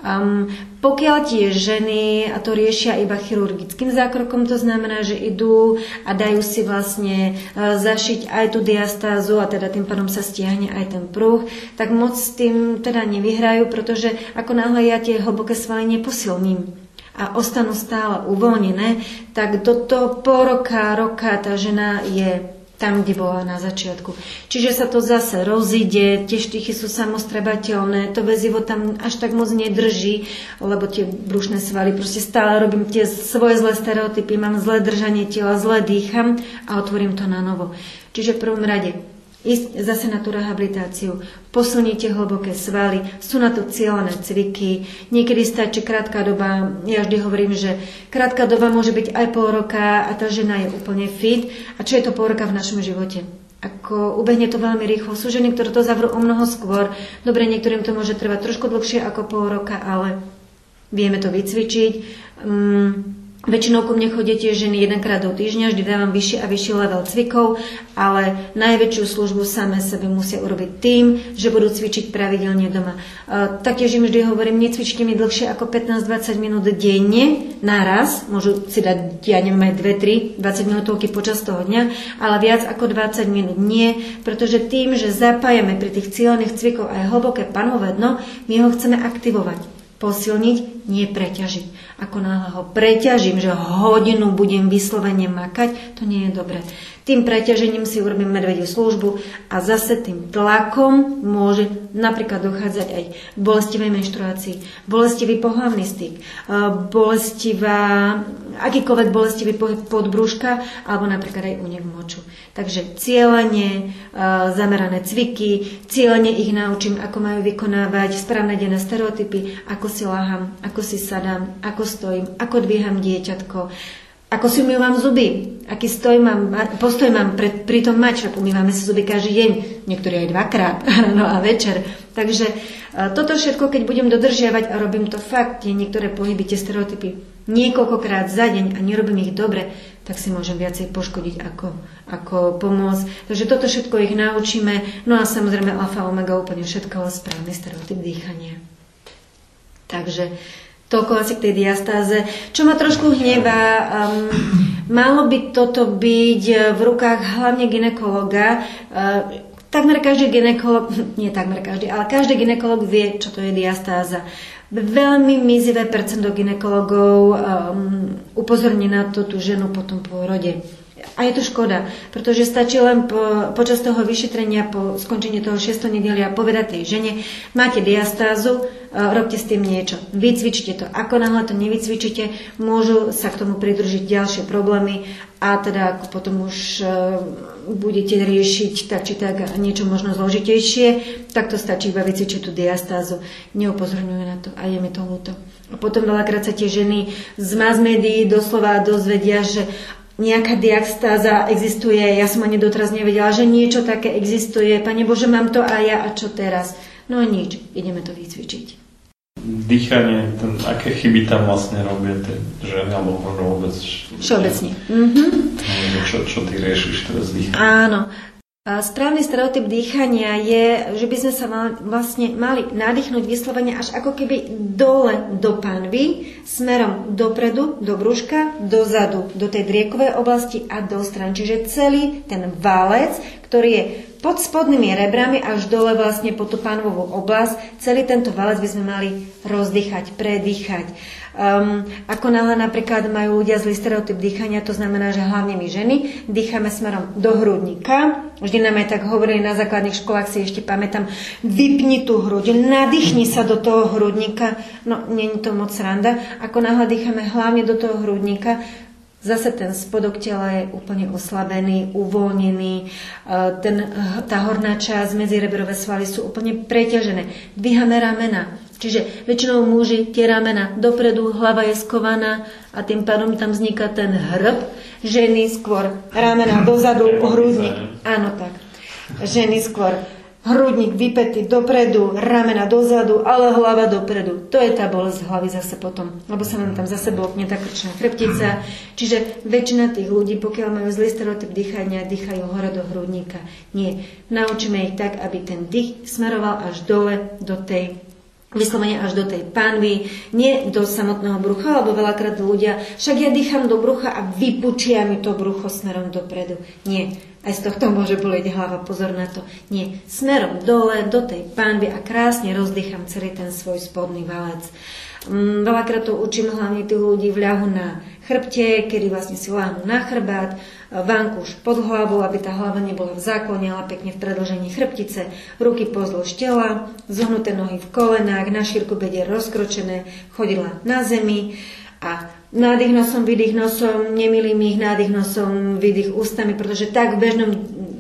Um, pokiaľ tie ženy a to riešia iba chirurgickým zákrokom, to znamená, že idú a dajú si vlastne uh, zašiť aj tú diastázu a teda tým pádom sa stiahne aj ten pruh, tak moc s tým teda nevyhrajú, pretože ako náhle ja tie hlboké svaly neposilním a ostanú stále uvoľnené, tak do toho pol roka, roka tá žena je tam, kde bola na začiatku. Čiže sa to zase rozíde, tie štychy sú samostrebateľné, to väzivo tam až tak moc nedrží, lebo tie brušné svaly, proste stále robím tie svoje zlé stereotypy, mám zlé držanie tela, zle dýcham a otvorím to na novo. Čiže v prvom rade ísť zase na tú rehabilitáciu, posilnite hlboké svaly, sú na to cieľené cviky, niekedy stačí krátka doba, ja vždy hovorím, že krátka doba môže byť aj pol roka a tá žena je úplne fit. A čo je to pol roka v našom živote? Ako ubehne to veľmi rýchlo. Sú ženy, ktoré to zavrú o mnoho skôr. Dobre, niektorým to môže trvať trošku dlhšie ako pol roka, ale vieme to vycvičiť. Um, Väčšinou ku mne chodíte ženy jedenkrát do týždňa, vždy dávam vyšší a vyšší level cvikov, ale najväčšiu službu samé sebe musia urobiť tým, že budú cvičiť pravidelne doma. Taktiež im vždy hovorím, necvičte mi dlhšie ako 15-20 minút denne naraz, môžu si dať, ja neviem, aj 2-3, 20 minútovky počas toho dňa, ale viac ako 20 minút nie, pretože tým, že zapájame pri tých cieľných cvikov aj hlboké panové dno, my ho chceme aktivovať posilniť, nie preťažiť. Ako náhle ho preťažím, že hodinu budem vyslovene makať, to nie je dobré. Tým preťažením si urobím medvediu službu a zase tým tlakom môže napríklad dochádzať aj k bolestivej menštruácii, bolestivý pohlavný styk, e, bolestivá, akýkoľvek bolestivý podbrúška alebo napríklad aj únik moču. Takže cieľenie, e, zamerané cviky, cieľenie ich naučím, ako majú vykonávať správne denné stereotypy, ako si láham, ako si sadám, ako stojím, ako dvíham dieťatko, ako si umývam zuby, aký stoj mám, postoj mám pre, pri tom však umývame si zuby každý deň, niektorí aj dvakrát, ráno a večer. Takže e, toto všetko, keď budem dodržiavať a robím to fakt, tie niektoré pohyby, tie stereotypy, niekoľkokrát za deň a nerobím ich dobre, tak si môžem viacej poškodiť ako, ako pomôcť. Takže toto všetko ich naučíme. No a samozrejme alfa omega úplne všetko, správny stereotyp dýchania. Takže Toľko asi k tej diastáze. Čo ma trošku hnevá, um, malo by toto byť v rukách hlavne ginekologa. Uh, takmer každý ginekolog, nie takmer každý, ale každý ginekolog vie, čo to je diastáza. Veľmi mizivé percento ginekologov um, upozorní na to tú ženu po rode. A je to škoda, pretože stačí len po, počas toho vyšetrenia, po skončení toho 6. nedelia povedať tej žene, máte diastázu, e, robte s tým niečo. Vycvičte to. Ako náhle to nevycvičíte, môžu sa k tomu pridružiť ďalšie problémy a teda ako potom už e, budete riešiť tak či tak niečo možno zložitejšie, tak to stačí iba vycvičiť tú diastázu. Neupozorňujú na to a je mi to ľúto. A potom veľakrát sa tie ženy z mass médií doslova dozvedia, že nejaká diastáza existuje, ja som ani doteraz nevedela, že niečo také existuje, Pane Bože, mám to aj ja a čo teraz? No nič, ideme to vycvičiť. Dýchanie, ten, aké chyby tam vlastne robia tie ženy, alebo možno vôbec... Všeobecne. Mm-hmm. Čo, čo ty riešiš teraz dýchanie? Áno, Správny stereotyp dýchania je, že by sme sa mali, vlastne mali nadýchnuť vyslovene až ako keby dole do panvy, smerom dopredu, do brúška, dozadu, do tej driekovej oblasti a do stran. Čiže celý ten válec, ktorý je pod spodnými rebrami až dole vlastne po tú panvovú oblasť, celý tento válec by sme mali rozdýchať, predýchať. Um, ako náhle napríklad majú ľudia zlý stereotyp dýchania, to znamená, že hlavne my ženy dýchame smerom do hrudníka. Vždy nám aj tak hovorili na základných školách, si ešte pamätám, vypni tú hruď, nadýchni sa do toho hrudníka. No, není to moc randa. Ako náhle dýchame hlavne do toho hrudníka, Zase ten spodok tela je úplne oslabený, uvoľnený, e, ten, tá horná časť, medzireberové svaly sú úplne preťažené. Dvíhame ramena, Čiže väčšinou muži tie ramena dopredu, hlava je skovaná a tým pádom tam vzniká ten hrb. Ženy skôr ramena dozadu, hrudník. Áno, tak. Ženy skôr hrudník vypetý dopredu, ramena dozadu, ale hlava dopredu. To je tá bolesť hlavy zase potom, lebo sa nám tam zase blokne tá krčná chrbtica. Čiže väčšina tých ľudí, pokiaľ majú zlý stereotyp dýchania, dýchajú hore do hrudníka. Nie. Naučíme ich tak, aby ten dých smeroval až dole do tej vyslovene až do tej panvy, nie do samotného brucha, lebo veľakrát ľudia, však ja dýcham do brucha a vypučia mi to brucho smerom dopredu. Nie. Aj z tohto môže boleť hlava, pozor na to. Nie, smerom dole do tej pánvy a krásne rozdýcham celý ten svoj spodný valec. Mm, veľakrát to učím hlavne tých ľudí v ľahu na chrbte, kedy vlastne si láhnu na chrbát, vankúš pod hlavu, aby tá hlava nebola v záklone, ale pekne v predlžení chrbtice, ruky pozdĺž tela, zohnuté nohy v kolenách, na šírku bedier rozkročené, chodila na zemi a nádych nosom, vydých nosom, nemilím ich nádych nosom, vydých ústami, pretože tak v bežnom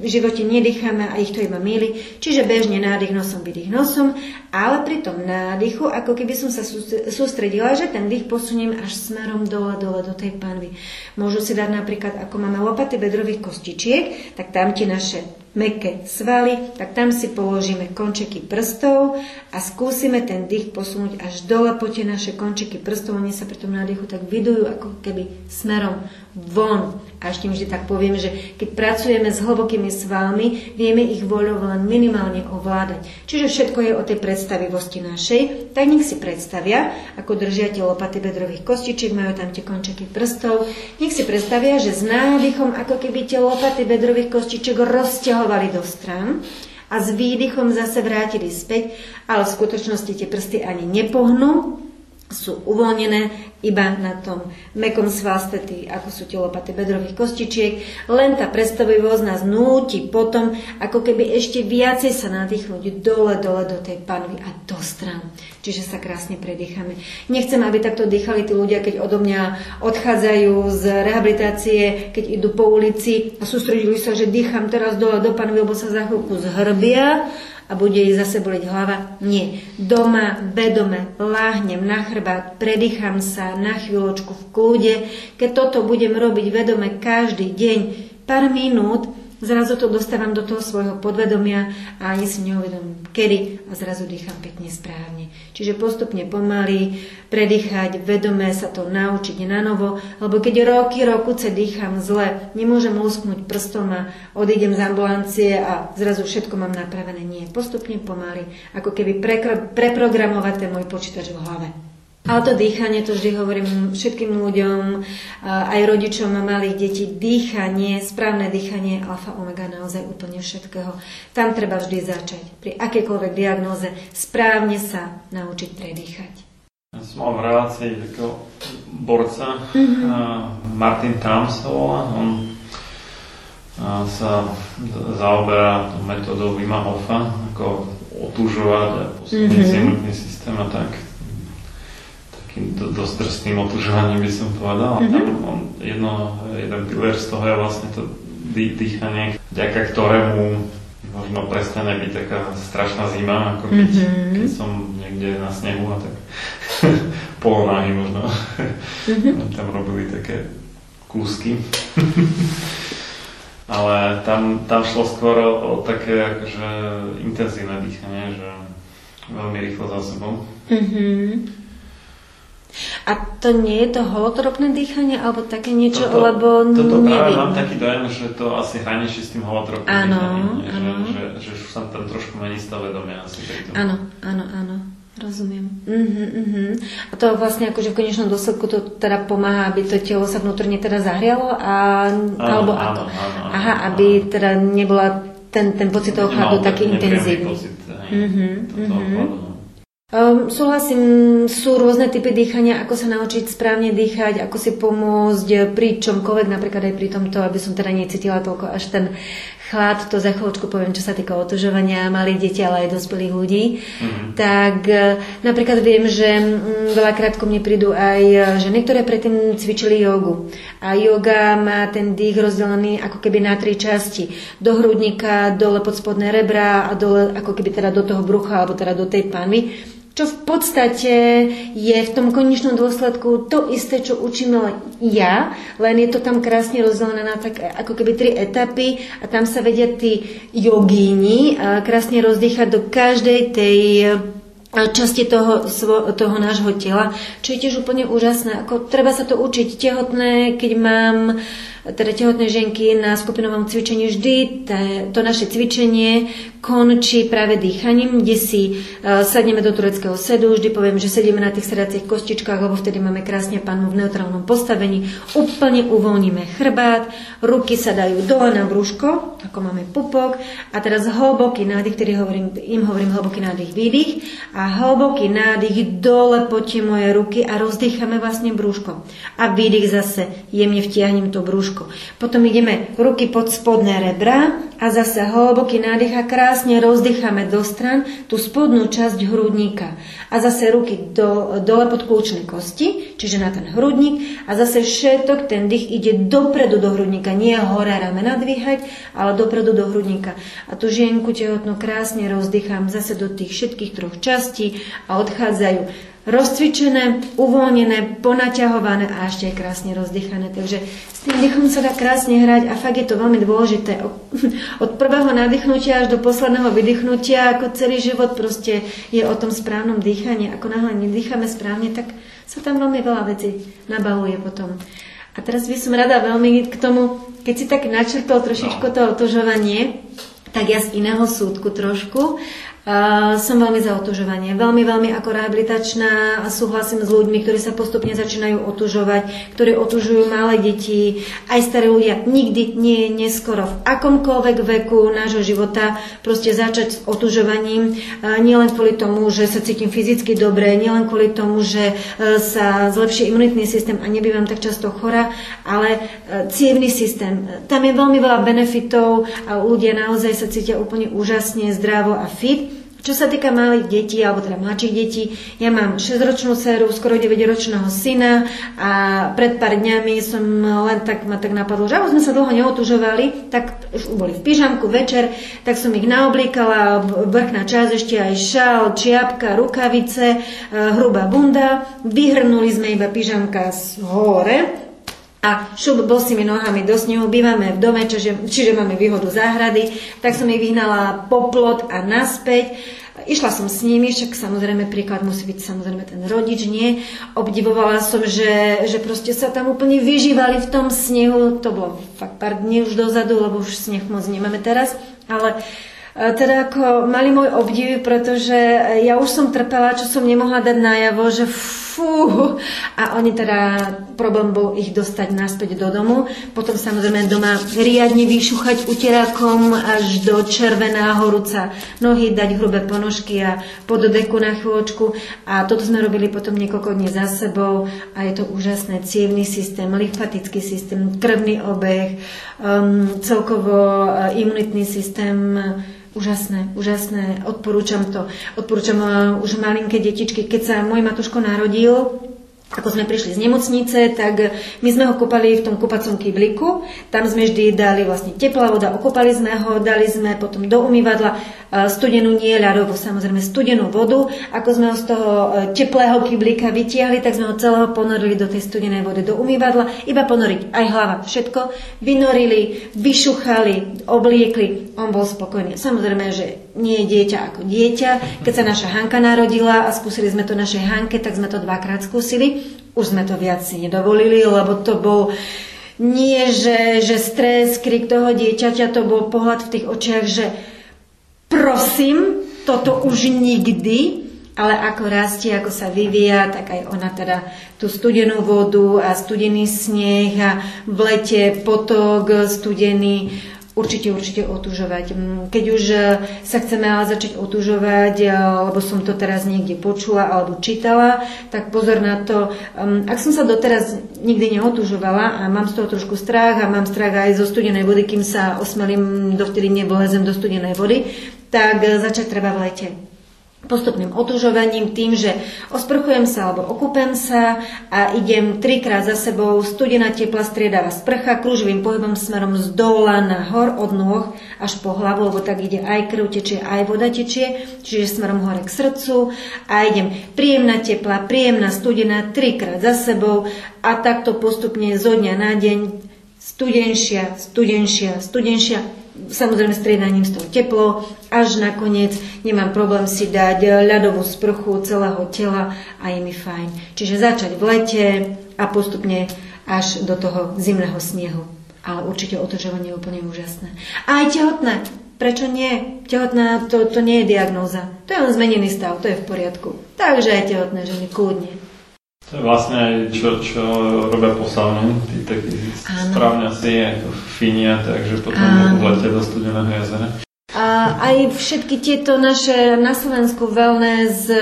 živote nedýchame a ich to iba milí. Čiže bežne nádych nosom, vydých nosom, ale pri tom nádychu, ako keby som sa sústredila, že ten dých posuniem až smerom dole, dole do tej panvy. Môžu si dať napríklad, ako máme lopaty bedrových kostičiek, tak tam tie naše meké svaly, tak tam si položíme končeky prstov a skúsime ten dých posunúť až dole po tie naše končeky prstov. Oni sa pri tom nádychu tak vydujú ako keby smerom von. A ešte vždy tak poviem, že keď pracujeme s hlbokými svalmi, vieme ich voľou len minimálne ovládať. Čiže všetko je o tej predstavivosti našej. Tak nech si predstavia, ako držia tie lopaty bedrových kostičiek, majú tam tie končeky prstov. Nech si predstavia, že s nádychom ako keby tie lopaty bedrových kostičiek rozťahovali do stran a s výdychom zase vrátili späť, ale v skutočnosti tie prsty ani nepohnú, sú uvoľnené iba na tom mekom svastety, ako sú tie lopaty bedrových kostičiek. Len tá predstavivosť nás núti potom, ako keby ešte viacej sa nadýchnuť dole, dole do tej panvy a do stran. Čiže sa krásne predýchame. Nechcem, aby takto dýchali tí ľudia, keď odo mňa odchádzajú z rehabilitácie, keď idú po ulici a sústredili sa, že dýcham teraz dole do panvy, lebo sa za chvíľku zhrbia a bude jej zase boleť hlava. Nie. Doma, vedome, láhnem na chrbát, predýcham sa na chvíľočku v kľude. Keď toto budem robiť vedome každý deň, pár minút, Zrazu to dostávam do toho svojho podvedomia a ani si neuvedomím, kedy a zrazu dýcham pekne správne. Čiže postupne pomaly predýchať, vedomé sa to naučiť na novo, lebo keď roky, rokuce dýcham zle, nemôžem lusknúť prstom a odídem z ambulancie a zrazu všetko mám napravené. Nie, postupne pomaly, ako keby preprogramovať ten môj počítač v hlave. Ale to dýchanie, to vždy hovorím všetkým ľuďom, aj rodičom a malých detí, dýchanie, správne dýchanie, alfa, omega, naozaj úplne všetkého. Tam treba vždy začať. Pri akékoľvek diagnoze správne sa naučiť predýchať. Ja som mal v relácii takého borca, mm-hmm. Martin Tam sa volá, on sa zaoberá metódou Wima Hofa, ako otužovať a posunúť mm-hmm. systém a tak takým do, dosť drsným otužovaním by som povedal. Mm-hmm. Tam on, jedno, jeden piler z toho je vlastne to dý, dýchanie, vďaka ktorému možno prestane byť taká strašná zima, ako keď, mm-hmm. keď som niekde na snehu a tak polonáhy možno. Mm-hmm. tam robili také kúsky. Ale tam, tam šlo skôr o, o také akože intenzívne dýchanie, že veľmi rýchlo za sebou. Mm-hmm. A to nie je to holotropné dýchanie, alebo také niečo, toto, lebo toto neviem. práve mám taký dojem, že to asi hraničí s tým holotropným áno, dýchaním. Áno. Že, že, že, už sa tam trošku mení stav vedomia asi tom. Áno, áno, áno. Rozumiem. Uh-huh, uh-huh. A to vlastne akože v konečnom dôsledku to teda pomáha, aby to telo sa vnútorne teda zahrialo a, áno, alebo áno, ako? Áno, áno, Aha, áno, aby teda nebola ten, ten pocit toho chladu taký intenzívny. Pocit, hej, uh-huh, uh-huh. No. Um, súhlasím, sú rôzne typy dýchania, ako sa naučiť správne dýchať, ako si pomôcť pri čomkoľvek, napríklad aj pri tomto, aby som teda necítila toľko až ten chlad, to za chvíľočku poviem, čo sa týka otužovania malých detí, ale aj dospelých ľudí. Mm-hmm. Tak e, napríklad viem, že mm, veľakrát ku mne prídu aj e, ženy, ktoré predtým cvičili jogu. A yoga má ten dých rozdelený ako keby na tri časti. Do hrudníka, dole pod spodné rebra a dole ako keby teda do toho brucha alebo teda do tej panvy čo v podstate je v tom konečnom dôsledku to isté, čo učím ja, len je to tam krásne rozdelené na tak, ako keby tri etapy a tam sa vedia tí jogíni krásne rozdýchať do každej tej časti toho, toho nášho tela, čo je tiež úplne úžasné. Ako, treba sa to učiť tehotné, keď mám teda tehotné ženky na skupinovom cvičení vždy to naše cvičenie končí práve dýchaním, kde si uh, sadneme do tureckého sedu, vždy poviem, že sedíme na tých sedacích kostičkách, lebo vtedy máme krásne pánu v neutrálnom postavení, úplne uvoľníme chrbát, ruky sa dajú dole na brúško, ako máme pupok a teraz hlboký nádych, ktorý hovorím, im hovorím hlboký nádych, výdych a hlboký nádych dole poďte moje ruky a rozdýchame vlastne brúško. A výdych zase jemne vtiahnem to brúško. Potom ideme ruky pod spodné rebra a zase hlboký nádych a krásne rozdýchame do stran tú spodnú časť hrudníka. A zase ruky do, dole pod kľúčne kosti, čiže na ten hrudník. A zase všetok ten dých ide dopredu do hrudníka. Nie hore ramena dvíhať, ale dopredu do hrudníka. A tú žienku tehotnú krásne rozdýcham zase do tých všetkých troch častí a odchádzajú rozcvičené, uvoľnené, ponaťahované a ešte aj krásne rozdychané. Takže s tým dýchom sa dá krásne hrať a fakt je to veľmi dôležité. Od prvého nadýchnutia až do posledného vydýchnutia, ako celý život proste je o tom správnom dýchaní. Ako náhle nedýchame správne, tak sa tam veľmi veľa vecí nabaluje potom. A teraz by som rada veľmi k tomu, keď si tak načrtol trošičko to otožovanie, tak ja z iného súdku trošku Som veľmi za otužovanie. Veľmi, veľmi ako rehabilitačná a súhlasím s ľuďmi, ktorí sa postupne začínajú otužovať, ktorí otužujú malé deti, aj staré ľudia. Nikdy nie je neskoro. V akomkoľvek veku nášho života proste začať s otužovaním. Uh, nielen kvôli tomu, že sa cítim fyzicky dobre, nielen kvôli tomu, že uh, sa zlepší imunitný systém a nebývam tak často chora, ale uh, cievný systém. Tam je veľmi veľa benefitov a ľudia naozaj sa cítia úplne úžasne, zdravo a fit. Čo sa týka malých detí, alebo teda mladších detí, ja mám 6-ročnú dceru, skoro 9-ročného syna a pred pár dňami som len tak ma tak napadlo, že sme sa dlho neotužovali, tak už boli v pyžamku večer, tak som ich naoblíkala, vrchná časť, ešte aj šal, čiapka, rukavice, e, hrubá bunda, vyhrnuli sme iba pyžamka z hore, a šup bosými nohami do snehu, bývame v dome, čiže, čiže máme výhodu záhrady, tak som ich vyhnala po plot a naspäť. Išla som s nimi, však samozrejme príklad musí byť samozrejme ten rodič, nie. Obdivovala som, že, že proste sa tam úplne vyžívali v tom snehu, to bolo fakt pár dní už dozadu, lebo už sneh moc nemáme teraz, ale e, teda ako mali môj obdiv, pretože ja už som trpela, čo som nemohla dať najavo, že fú. A oni teda, problém bol ich dostať naspäť do domu. Potom samozrejme doma riadne vyšuchať uterákom až do červená horúca nohy, dať hrubé ponožky a pod deku na chvíľočku. A toto sme robili potom niekoľko dní za sebou a je to úžasné. Cievný systém, lymfatický systém, krvný obeh, um, celkovo uh, imunitný systém, Úžasné, úžasné, odporúčam to. Odporúčam uh, už malinké detičky. Keď sa môj matuško narodil, ako sme prišli z nemocnice, tak my sme ho kopali v tom kúpacom kybliku. Tam sme vždy dali vlastne teplá voda, okopali sme ho, dali sme potom do umývadla studenú nie ľadovú, samozrejme studenú vodu. Ako sme ho z toho e, teplého kyblíka vytiahli, tak sme ho celého ponorili do tej studenej vody, do umývadla. Iba ponoriť aj hlava, všetko. Vynorili, vyšuchali, obliekli. On bol spokojný. Samozrejme, že nie je dieťa ako dieťa. Keď sa naša Hanka narodila a skúsili sme to našej Hanke, tak sme to dvakrát skúsili. Už sme to viac si nedovolili, lebo to bol nie, že, že stres, krik toho dieťaťa, to bol pohľad v tých očiach, že prosím, toto už nikdy, ale ako rastie, ako sa vyvíja, tak aj ona teda tú studenú vodu a studený sneh a v lete potok studený, určite, určite otužovať. Mm, keď už e, sa chceme začať otužovať, e, lebo som to teraz niekde počula alebo čítala, tak pozor na to. Mm, ak som sa doteraz nikdy neotužovala a mám z toho trošku strach a mám strach aj zo studenej vody, kým sa osmelím, dovtedy nebolezem do studenej vody, tak e, začať treba v lete postupným otužovaním tým, že osprchujem sa alebo okúpem sa a idem trikrát za sebou studená tepla striedavá sprcha kružovým pohybom smerom z dola na hor od nôh až po hlavu, lebo tak ide aj krv tečie, aj voda tečie, čiže smerom hore k srdcu a idem príjemná tepla, príjemná studená trikrát za sebou a takto postupne zo dňa na deň studenšia, studenšia, studenšia samozrejme striedaním z toho teplo, až nakoniec nemám problém si dať ľadovú sprchu celého tela a je mi fajn. Čiže začať v lete a postupne až do toho zimného snehu. ale určite otočovanie je úplne úžasné. A aj tehotné. Prečo nie? Tehotná to, to nie je diagnóza. To je len zmenený stav, to je v poriadku. Takže aj tehotné ženy, kľudne. To je vlastne aj čo, čo robia posávne, tí takí správne asi ako finia, takže potom vletia do studeného jazera. A aj všetky tieto naše na Slovensku wellness e,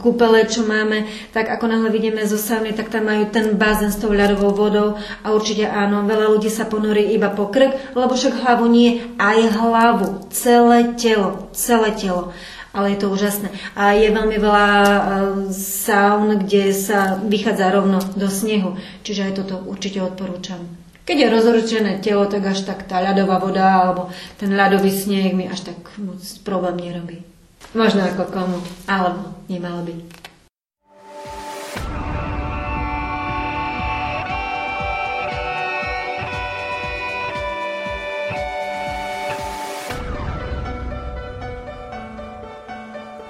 kúpele, čo máme, tak ako náhle vidíme zo sauny, tak tam majú ten bazén s tou ľadovou vodou a určite áno, veľa ľudí sa ponorí iba po krk, lebo však hlavu nie, aj hlavu, celé telo, celé telo ale je to úžasné. A je veľmi veľa e, saun, kde sa vychádza rovno do snehu, čiže aj toto určite odporúčam. Keď je rozhorčené telo, tak až tak tá ľadová voda alebo ten ľadový sneh mi až tak moc problém nerobí. Možno ako komu, alebo nemalo by.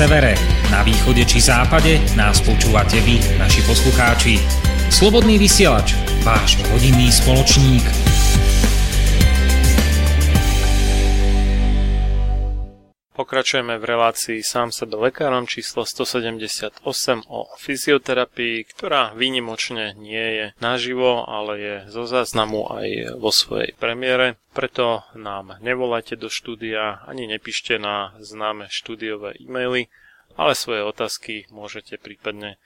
Severe, na východe či západe nás počúvate vy, naši poslucháči. Slobodný vysielač, váš rodinný spoločník. Pokračujeme v relácii sám sebe lekárom číslo 178 o fyzioterapii, ktorá výnimočne nie je naživo, ale je zo záznamu aj vo svojej premiére. Preto nám nevolajte do štúdia ani nepíšte na známe štúdiové e-maily, ale svoje otázky môžete prípadne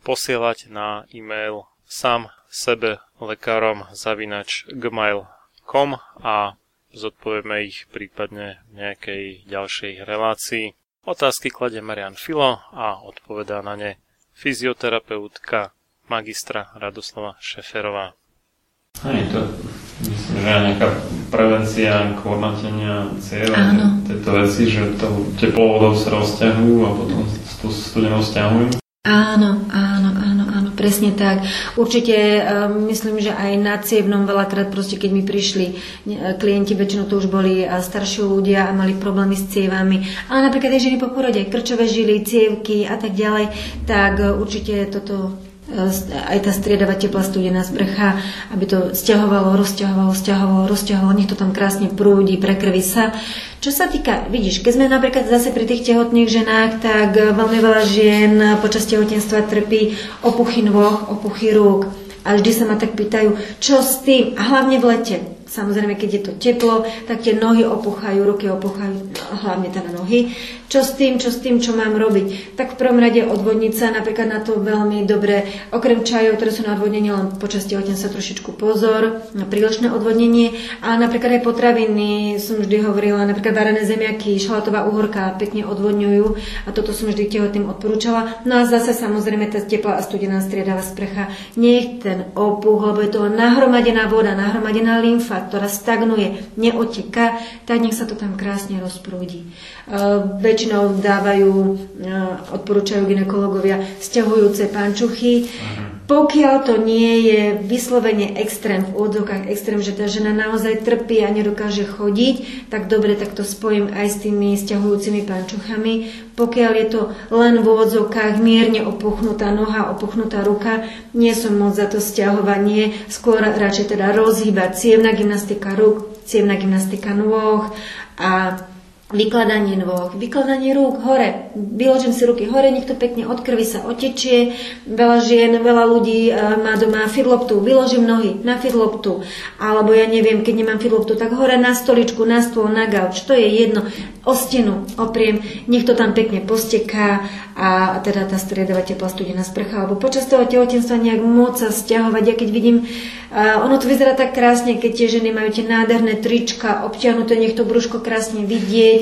posielať na e-mail sám sebe lekárom zavinač gmail.com a zodpovieme ich prípadne v nejakej ďalšej relácii. Otázky kladie Marian Filo a odpovedá na ne fyzioterapeutka magistra Radoslava Šeferová. Hej, to myslím, že nejaká prevencia kornatenia cieľ tieto veci, že to teplovodou sa rozťahujú a potom tú studenou stiahujú. Áno, áno, áno, áno, presne tak. Určite um, myslím, že aj na cievnom veľakrát proste, keď mi prišli klienti, väčšinou to už boli starší ľudia a mali problémy s cievami, ale napríklad aj ženy po porode, krčové žily, cievky a tak ďalej, tak určite toto aj tá striedavá teplá studená sprcha, aby to stiahovalo, rozťahovalo, stiahovalo, rozťahovalo, nech to tam krásne prúdi, prekrví sa. Čo sa týka, vidíš, keď sme napríklad zase pri tých tehotných ženách, tak veľmi veľa žien počas tehotenstva trpí opuchy nôh, opuchy rúk. A vždy sa ma tak pýtajú, čo s tým, a hlavne v lete. Samozrejme, keď je to teplo, tak tie nohy opuchajú, ruky opuchajú, hlavne teda nohy. Čo s tým, čo s tým, čo mám robiť? Tak v prvom rade odvodnica, napríklad na to veľmi dobre, okrem čajov, ktoré sú na odvodnenie, len počas sa trošičku pozor, na prílišné odvodnenie, ale napríklad aj potraviny, som vždy hovorila, napríklad varené zemiaky, šalatová uhorka pekne odvodňujú a toto som vždy tehotným odporúčala. No a zase samozrejme tá teplá a studená striedavá sprcha, nech ten opuch, lebo je to nahromadená voda, nahromadená lymfa, ktorá stagnuje, neoteká, tak nech sa to tam krásne rozprúdi. Uh, väčšinou dávajú, e, odporúčajú ginekologovia, stiahujúce pančuchy. Pokiaľ to nie je vyslovene extrém, v úvodzovkách extrém, že tá žena naozaj trpí a nedokáže chodiť, tak dobre, tak to spojím aj s tými stiahujúcimi pančuchami. Pokiaľ je to len v úvodzovkách mierne opuchnutá noha, opuchnutá ruka, nie som moc za to stiahovanie, skôr radšej teda rozhýbať cievna gymnastika rúk, cievna gymnastika nôh a Vykladanie nôh, vykladanie rúk hore. Vyložím si ruky hore, nech to pekne od krvi sa otečie. Veľa žien, veľa ľudí e, má doma fidloptu. Vyložím nohy na fidloptu. Alebo ja neviem, keď nemám fidloptu, tak hore na stoličku, na stôl, na gauč. To je jedno. O stenu opriem, nech to tam pekne posteká a teda tá striedavá teplá studená sprcha. Alebo počas toho tehotenstva nejak moc sa stiahovať. Ja keď vidím, uh, ono to vyzerá tak krásne, keď tie ženy majú tie nádherné trička obťahnuté, nech to brúško krásne vidieť vidieť.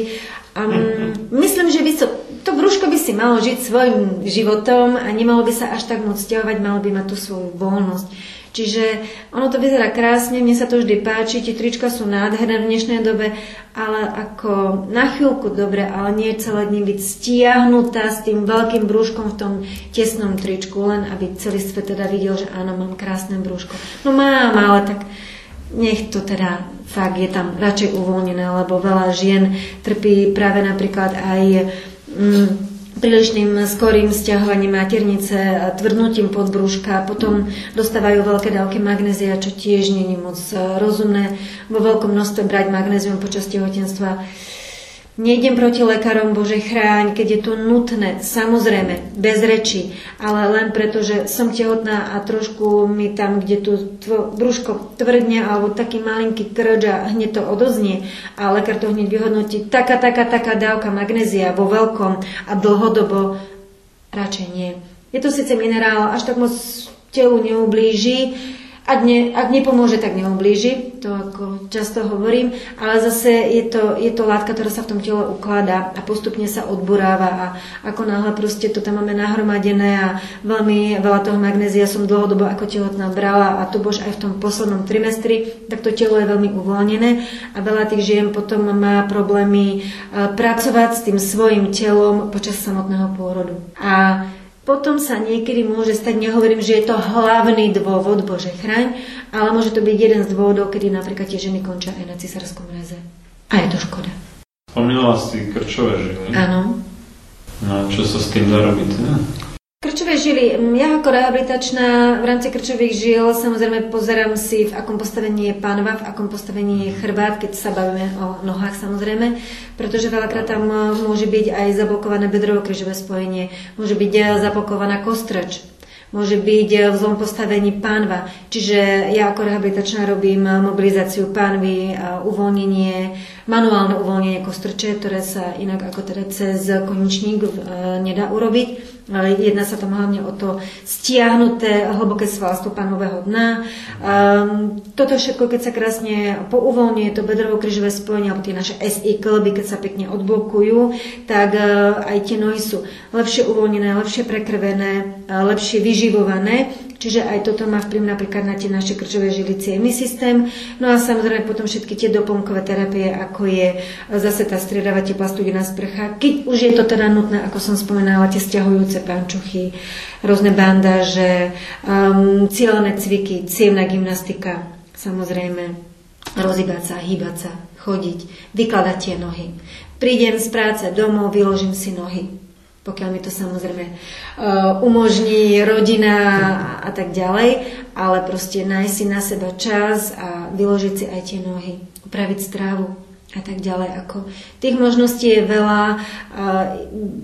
Um, myslím, že by so, to brúško by si malo žiť svojim životom a nemalo by sa až tak moc stiahovať, malo by mať tú svoju voľnosť. Čiže ono to vyzerá krásne, mne sa to vždy páči, tie trička sú nádherné v dnešnej dobe, ale ako na chvíľku dobre, ale nie celé dní byť stiahnutá s tým veľkým brúškom v tom tesnom tričku, len aby celý svet teda videl, že áno, mám krásne brúško. No mám, ale tak nech to teda fakt je tam radšej uvoľnené, lebo veľa žien trpí práve napríklad aj mm, prílišným skorým stiahovaním maternice, tvrdnutím podbrúška, potom dostávajú veľké dávky magnézia, čo tiež není moc rozumné. Vo veľkom množstve brať magnézium počas tehotenstva Nejdem proti lekárom, Bože chráň, keď je to nutné, samozrejme, bez reči, ale len preto, že som tehotná a trošku mi tam, kde tu tvo, brúško tvrdne alebo taký malinký krč a hneď to odoznie a lekár to hneď vyhodnotí, taká, taká, taká dávka magnézia vo veľkom a dlhodobo radšej nie. Je to síce minerál, až tak moc telu neublíži, ak, ne, ak nepomôže, tak neublíži, to ako často hovorím, ale zase je to, je to látka, ktorá sa v tom tele ukladá a postupne sa odburáva a ako náhle proste to tam máme nahromadené a veľmi veľa toho magnézia som dlhodobo ako tehotná brala a to bož aj v tom poslednom trimestri, tak to telo je veľmi uvoľnené a veľa tých žien potom má problémy e, pracovať s tým svojim telom počas samotného pôrodu. A potom sa niekedy môže stať, nehovorím, že je to hlavný dôvod, Bože chraň, ale môže to byť jeden z dôvodov, kedy napríklad tie ženy končia aj na cisárskom reze. A je to škoda. Spomínala si krčové žily. Áno. No čo sa s tým dá robiť? Krčové žily. Ja ako rehabilitačná v rámci krčových žil samozrejme pozerám si, v akom postavení je pánva, v akom postavení je chrbát, keď sa bavíme o nohách samozrejme, pretože veľakrát tam môže byť aj zablokované bedrovo-križové spojenie, môže byť zablokovaná kostrč, môže byť v zlom postavení pánva. Čiže ja ako rehabilitačná robím mobilizáciu pánvy, uvoľnenie, manuálne uvoľnenie kostrče, ktoré sa inak ako teda cez koničník nedá urobiť Jedná sa tam hlavne o to stiahnuté hlboké svalstvo panového dna. Um, toto všetko, keď sa krásne pouvoľňuje, to bedrovo-kryžové spojenie, alebo tie naše SI klby, keď sa pekne odblokujú, tak uh, aj tie nohy sú lepšie uvoľnené, lepšie prekrvené, uh, lepšie vyživované. Čiže aj toto má vplyv napríklad na tie naše krčové žily cievný systém. No a samozrejme potom všetky tie doplnkové terapie, ako je zase tá striedavá teplá studená sprcha. Keď už je to teda nutné, ako som spomenala, tie stiahujúce pančuchy, rôzne bandáže, um, cieľné cviky, cievna gymnastika, samozrejme, rozhýbať sa, hýbať sa, chodiť, vykladať tie nohy. Prídem z práce domov, vyložím si nohy, pokiaľ mi to samozrejme uh, umožní rodina a, tak ďalej, ale proste nájsť si na seba čas a vyložiť si aj tie nohy, upraviť strávu, a tak ďalej. Ako tých možností je veľa.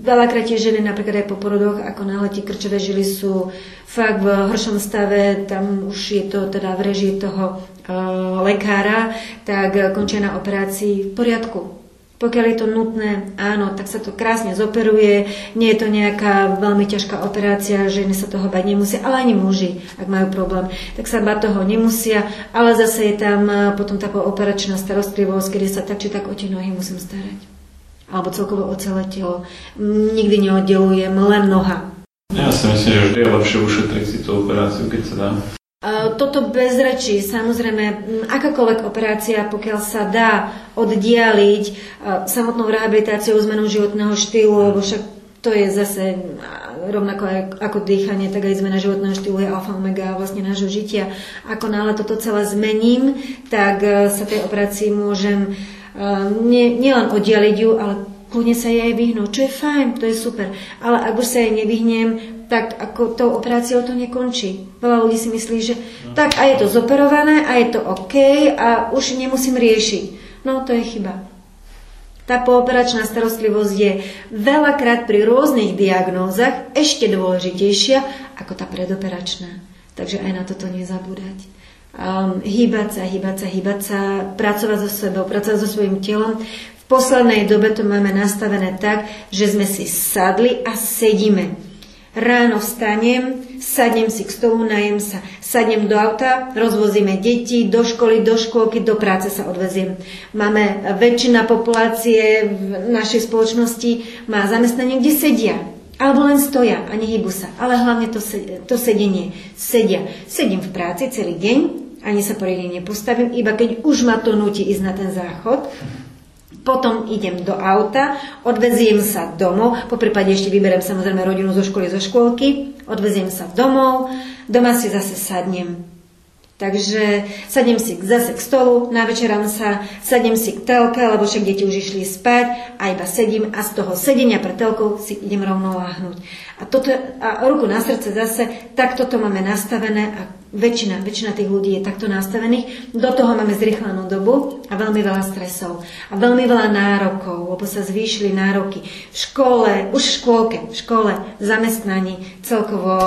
Veľakrát tie ženy napríklad aj po porodoch, ako náhle tie krčové žily sú fakt v horšom stave, tam už je to teda v režii toho lekára, tak končia na operácii v poriadku pokiaľ je to nutné, áno, tak sa to krásne zoperuje, nie je to nejaká veľmi ťažká operácia, ženy sa toho bať nemusia, ale ani muži, ak majú problém, tak sa bať toho nemusia, ale zase je tam eh, potom tá operačná starostlivosť, kedy sa tak či tak o tie nohy musím starať. Alebo celkovo o celé telo. Nikdy neoddelujem, len noha. Ja si myslím, že vždy je lepšie ušetriť si tú operáciu, keď sa dá. Toto bez rečí, samozrejme, akákoľvek operácia, pokiaľ sa dá oddialiť samotnou rehabilitáciou, zmenou životného štýlu, lebo však to je zase rovnako ako dýchanie, tak aj zmena životného štýlu je alfa omega vlastne nášho žitia. Ako náhle toto celé zmením, tak e, sa tej operácii môžem e, nie, nielen oddialiť ju, ale kľudne sa jej vyhnúť, čo je fajn, to je super. Ale ak už sa jej nevyhnem, tak ako tou operáciou to nekončí. Veľa ľudí si myslí, že no. tak a je to zoperované a je to OK a už nemusím riešiť. No to je chyba. Tá pooperačná starostlivosť je veľakrát pri rôznych diagnózach ešte dôležitejšia ako tá predoperačná. Takže aj na toto nezabúdať. Um, hýbať sa, hýbať sa, hýbať sa, pracovať so sebou, pracovať so svojím telom poslednej dobe to máme nastavené tak, že sme si sadli a sedíme. Ráno vstanem, sadnem si k stolu, najem sa, sadnem do auta, rozvozíme deti do školy, do škôlky, do práce sa odveziem. Máme väčšina populácie v našej spoločnosti má zamestnanie, kde sedia. Alebo len stoja a nehybu sa. Ale hlavne to, to sedenie. Sedia. Sedím v práci celý deň, ani sa poriadne nepostavím, iba keď už ma to nutí ísť na ten záchod, potom idem do auta, odveziem sa domov, po prípade ešte vyberiem samozrejme rodinu zo školy, zo škôlky, odveziem sa domov, doma si zase sadnem. Takže sadnem si zase k stolu, navečerám sa, sadnem si k telke, lebo však deti už išli spať a iba sedím a z toho sedenia pred telkou si idem rovno láhnuť. A, toto, a ruku na srdce zase, tak toto máme nastavené a Väčšina, väčšina tých ľudí je takto nastavených. Do toho máme zrychlenú dobu a veľmi veľa stresov a veľmi veľa nárokov, lebo sa zvýšili nároky v škole, už v škôlke, v škole, v zamestnaní, celkovo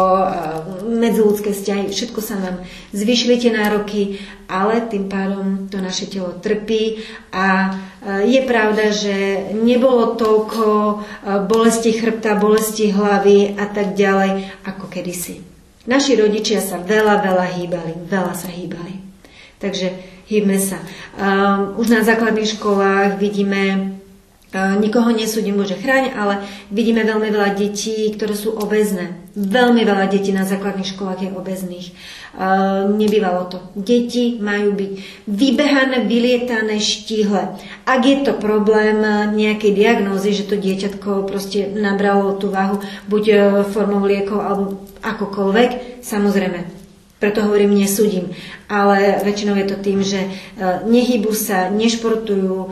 medziludské vzťahy, všetko sa nám zvýšili tie nároky, ale tým pádom to naše telo trpí a je pravda, že nebolo toľko bolesti chrbta, bolesti hlavy a tak ďalej ako kedysi. Naši rodičia sa veľa, veľa hýbali, veľa sa hýbali. Takže hýbme sa. Um, už na základných školách vidíme, uh, nikoho nesúdim, Bože chráň, ale vidíme veľmi veľa detí, ktoré sú obezné. Veľmi veľa detí na základných školách je obezných. Uh, nebývalo to. Deti majú byť vybehané, vylietané, štíhle. Ak je to problém nejakej diagnózy, že to dieťatko proste nabralo tú váhu buď uh, formou liekov alebo akokoľvek, samozrejme, preto hovorím, nesúdim. Ale väčšinou je to tým, že e, nehybu sa, nešportujú,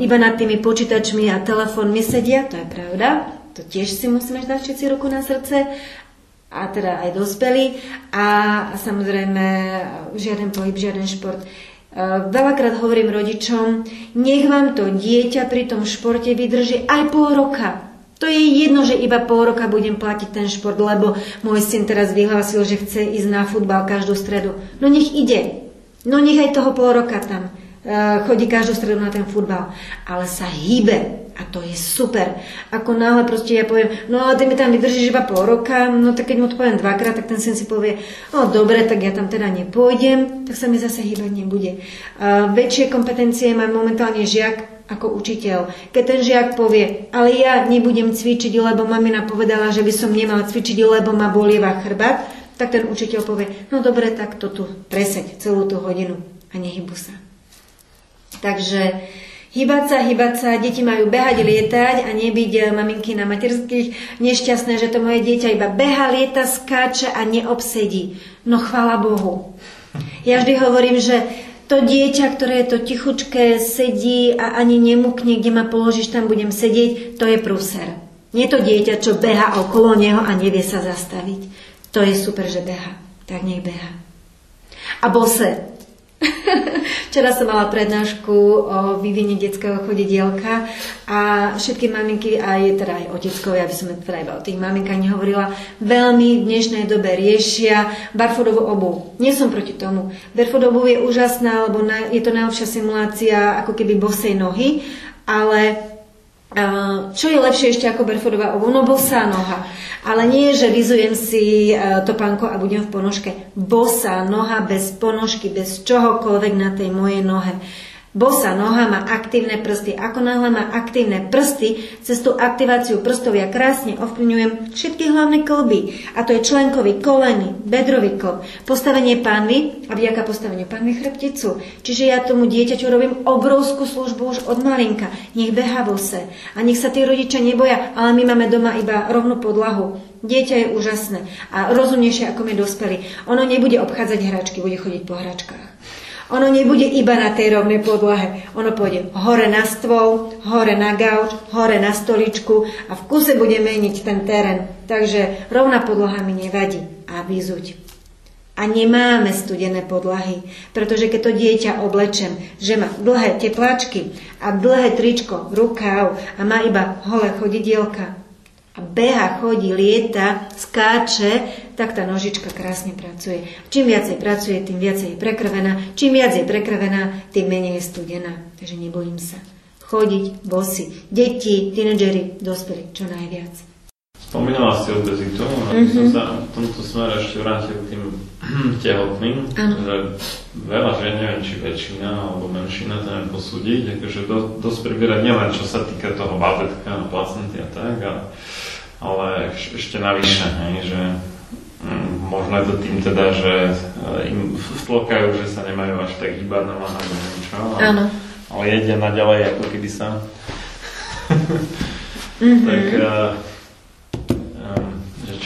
iba nad tými počítačmi a telefónmi sedia, to je pravda, to tiež si musíme dať všetci ruku na srdce a teda aj dospelí a, a samozrejme žiaden pohyb, žiaden šport. E, veľakrát hovorím rodičom, nech vám to dieťa pri tom športe vydrží aj pol roka. To je jedno, že iba pol roka budem platiť ten šport, lebo môj syn teraz vyhlásil, že chce ísť na futbal každú stredu. No nech ide. No nech aj toho pol roka tam e, chodí každú stredu na ten futbal. Ale sa hýbe. A to je super. Ako náhle proste ja poviem, no ale ty mi tam vydržíš iba pol roka, no tak keď mu to poviem dvakrát, tak ten syn si povie, no dobre, tak ja tam teda nepôjdem, tak sa mi zase hýbať nebude. Uh, väčšie kompetencie má momentálne žiak ako učiteľ. Keď ten žiak povie, ale ja nebudem cvičiť, lebo mamina povedala, že by som nemal cvičiť, lebo ma bolieva chrbát, tak ten učiteľ povie, no dobre, tak to tu preseď celú tú hodinu a nehybu sa. Takže Hýbať sa, hýbať sa, deti majú behať, lietať a nebyť eh, maminky na materských nešťastné, že to moje dieťa iba beha, lieta, skáče a neobsedí. No chvála Bohu. Ja vždy hovorím, že to dieťa, ktoré je to tichučké, sedí a ani nemukne, kde ma položíš, tam budem sedieť, to je prúser. Nie to dieťa, čo beha okolo neho a nevie sa zastaviť. To je super, že beha. Tak nech beha. A bose, Včera som mala prednášku o vývine detského chodedielka a všetky maminky, aj teda aj oteckovia, aby som teda iba o tých maminkách nehovorila, veľmi v dnešnej dobe riešia barfodovú obu. Nie som proti tomu. Barfoot je úžasná, lebo je to najlepšia simulácia ako keby bosej nohy, ale čo je lepšie ešte ako barfodová obu? No bosá noha. Ale nie, že vyzujem si e, topánko a budem v ponožke. Bosá noha bez ponožky, bez čohokoľvek na tej mojej nohe. Bosa noha má aktívne prsty. Ako náhle má aktívne prsty, cez tú aktiváciu prstov ja krásne ovplyvňujem všetky hlavné kolby. A to je členkový, koleny, bedrový klb, postavenie pánvy a vďaka postaveniu pánvy chrbticu. Čiže ja tomu dieťaťu robím obrovskú službu už od malinka. Nech beha bose. A nech sa tí rodičia neboja, ale my máme doma iba rovnú podlahu. Dieťa je úžasné a rozumnejšie ako my dospelí. Ono nebude obchádzať hračky, bude chodiť po hračkách. Ono nebude iba na tej rovnej podlahe. Ono pôjde hore na stôl, hore na gauč, hore na stoličku a v kuse bude meniť ten terén. Takže rovná podlaha mi nevadí. A vyzuť. A nemáme studené podlahy, pretože keď to dieťa oblečem, že má dlhé tepláčky a dlhé tričko, rukáv a má iba holé chodidielka, beha, chodí, lieta, skáče, tak tá nožička krásne pracuje. Čím viacej pracuje, tým viacej je prekrvená. Čím viac je prekrvená, tým menej je studená. Takže nebojím sa. Chodiť, bosy, deti, tínedžeri, dospelí, čo najviac. Spomínala si obezitu, no mm-hmm. som sa v tomto smere ešte vrátil k tým tehotným, ano. že veľa žien, neviem či väčšina alebo menšina to neviem posúdiť, akože do, dosť pribierať nielen čo sa týka toho babetka a placenty a tak, ale, ale ešte navyše, hej, že mm, možno je to tým teda, že eh, im vtlokajú, že sa nemajú až tak hýbať na alebo neviem čo, ale, ale jedia naďalej ako keby sa. mm-hmm. tak uh,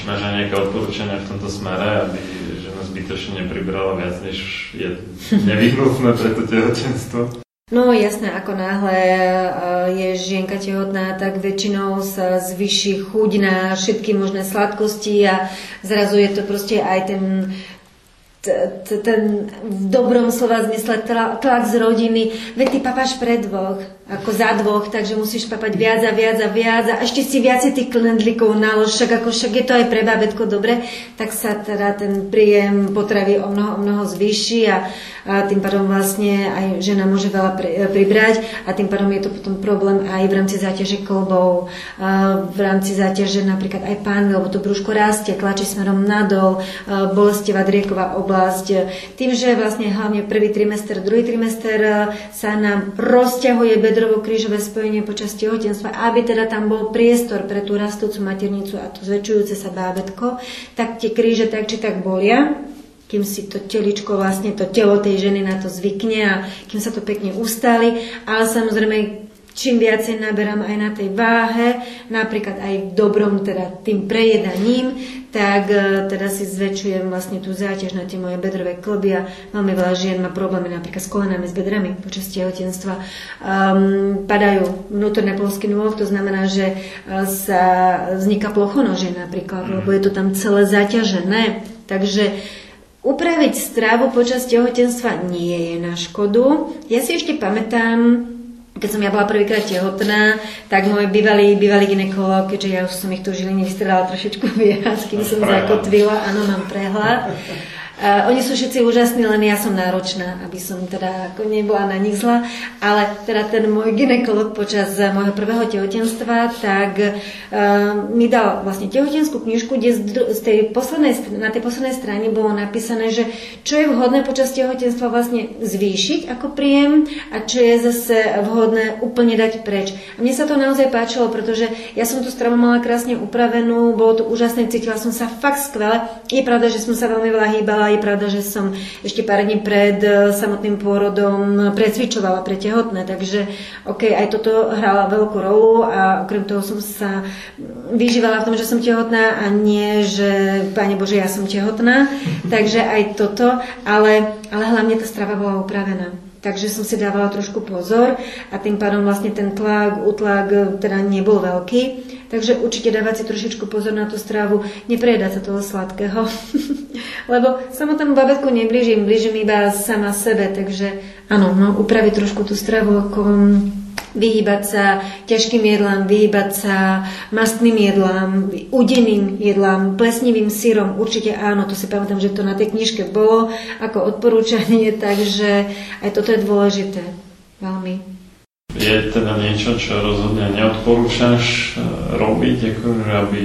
máš aj nejaké odporúčania v tomto smere, aby zbytočne nepribrala viac, než je nevyhnutné pre to tehotenstvo? No jasné, ako náhle eh, je žienka tehotná, tak väčšinou sa zvyší chuť na všetky možné sladkosti a zrazu je to proste aj ten ten v dobrom slova zmysle tlak z rodiny, veď ty papáš pre dvoch, ako za dvoch, takže musíš papať viac a viac a viac a ešte si viacej tých klendlikov nalož, však ako však je to aj pre bábetko dobre, tak sa teda ten príjem potravy o mnoho, o mnoho zvýši a, a tým pádom vlastne aj žena môže veľa pri, pribrať a tým pádom je to potom problém aj v rámci záťaže kolbov, v rámci záťaže napríklad aj pán, lebo to brúško rastie, tlačí smerom nadol, bolestivá drieková oblasť. Tým, že vlastne hlavne prvý trimester, druhý trimester sa nám rozťahuje bedrovo-krížové spojenie počas tehotenstva, aby teda tam bol priestor pre tú rastúcu maternicu a to zväčšujúce sa bábetko, tak tie kríže tak či tak bolia, kým si to teličko, vlastne to telo tej ženy na to zvykne a kým sa to pekne ustáli. Ale samozrejme, čím viacej naberám aj na tej váhe, napríklad aj v dobrom, teda tým prejedaním, tak e, teda si zväčšujem vlastne tú záťaž na tie moje bedrové kloby a veľmi veľa žien má problémy napríklad s kolenami, s bedrami počas tehotenstva. Um, padajú vnútorné polsky nôh, to znamená, že e, sa vzniká plochonože napríklad, lebo je to tam celé zaťažené. Takže Upraviť stravu počas tehotenstva nie je na škodu. Ja si ešte pamätám, keď som ja bola prvýkrát tehotná, tak môj bývalý, bývalý ginekolog, keďže ja už som ich tu žili nevystradala trošičku viac, kým som zakotvila, áno, mám prehľad. Uh, oni sú všetci úžasní, len ja som náročná, aby som teda ako nebola na nich zla. Ale teda ten môj ginekolog počas môjho prvého tehotenstva, tak uh, mi dal vlastne tehotenskú knižku, kde z, z tej poslednej, na tej poslednej strane bolo napísané, že čo je vhodné počas tehotenstva vlastne zvýšiť ako príjem a čo je zase vhodné úplne dať preč. A mne sa to naozaj páčilo, pretože ja som tú stravu mala krásne upravenú, bolo to úžasné, cítila som sa fakt skvele. Je pravda, že som sa veľmi veľa hýbala, je pravda, že som ešte pár dní pred e, samotným pôrodom precvičovala pre tehotné, takže OK, aj toto hrala veľkú rolu a okrem toho som sa vyžívala v tom, že som tehotná a nie, že Pane Bože, ja som tehotná, takže aj toto, ale, ale hlavne tá strava bola upravená. Takže som si dávala trošku pozor a tým pádom vlastne ten tlak, utlak e, teda nebol veľký. Takže určite dávať si trošičku pozor na tú stravu, neprejedať sa toho sladkého. Lebo samotnému babetku neblížim, blížim iba sama sebe, takže áno, no, upraviť trošku tú stravu, ako vyhýbať sa ťažkým jedlám, vyhýbať sa mastným jedlám, udeným jedlám, plesnivým sírom, určite áno, to si pamätám, že to na tej knižke bolo ako odporúčanie, takže aj toto je dôležité. Veľmi. Je teda niečo, čo rozhodne neodporúčaš e, robiť, akože aby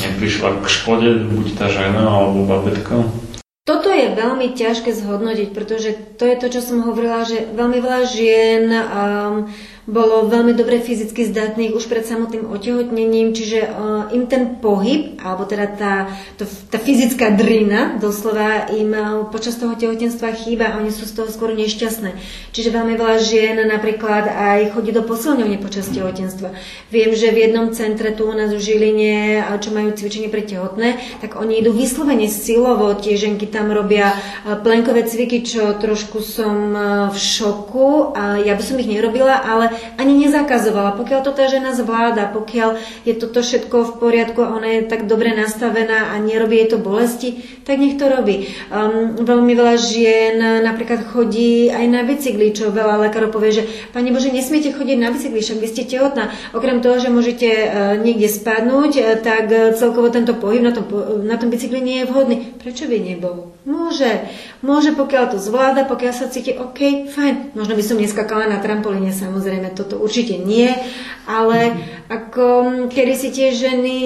neprišla k škode buď tá žena alebo babetko? Toto je veľmi ťažké zhodnotiť, pretože to je to, čo som hovorila, že veľmi veľa žien um, bolo veľmi dobre fyzicky zdatných už pred samotným otehotnením, čiže uh, im ten pohyb, alebo teda tá, to, tá fyzická drina doslova im uh, počas toho tehotenstva chýba a oni sú z toho skôr nešťastné. Čiže veľmi veľa žien napríklad aj chodí do posilňovne počas tehotenstva. Viem, že v jednom centre tu u nás v Žiline, čo majú cvičenie pre tehotné, tak oni idú vyslovene silovo, tie ženky tam robia plenkové cviky, čo trošku som v šoku a ja by som ich nerobila, ale ani nezakazovala. Pokiaľ to tá žena zvláda, pokiaľ je toto všetko v poriadku a ona je tak dobre nastavená a nerobí jej to bolesti, tak nech to robí. Um, veľmi veľa žien napríklad chodí aj na bicykli, čo veľa lekárov povie, že Pani Bože, nesmiete chodiť na bicykli, však vy ste tehotná. Okrem toho, že môžete uh, niekde spadnúť, uh, tak uh, celkovo tento pohyb na tom, na tom bicykli nie je vhodný. Prečo by nebol? Môže. Môže, pokiaľ to zvláda, pokiaľ sa cíti OK, fajn. Možno by som neskakala na trampolíne, samozrejme, toto určite nie, ale ako kedy si tie ženy,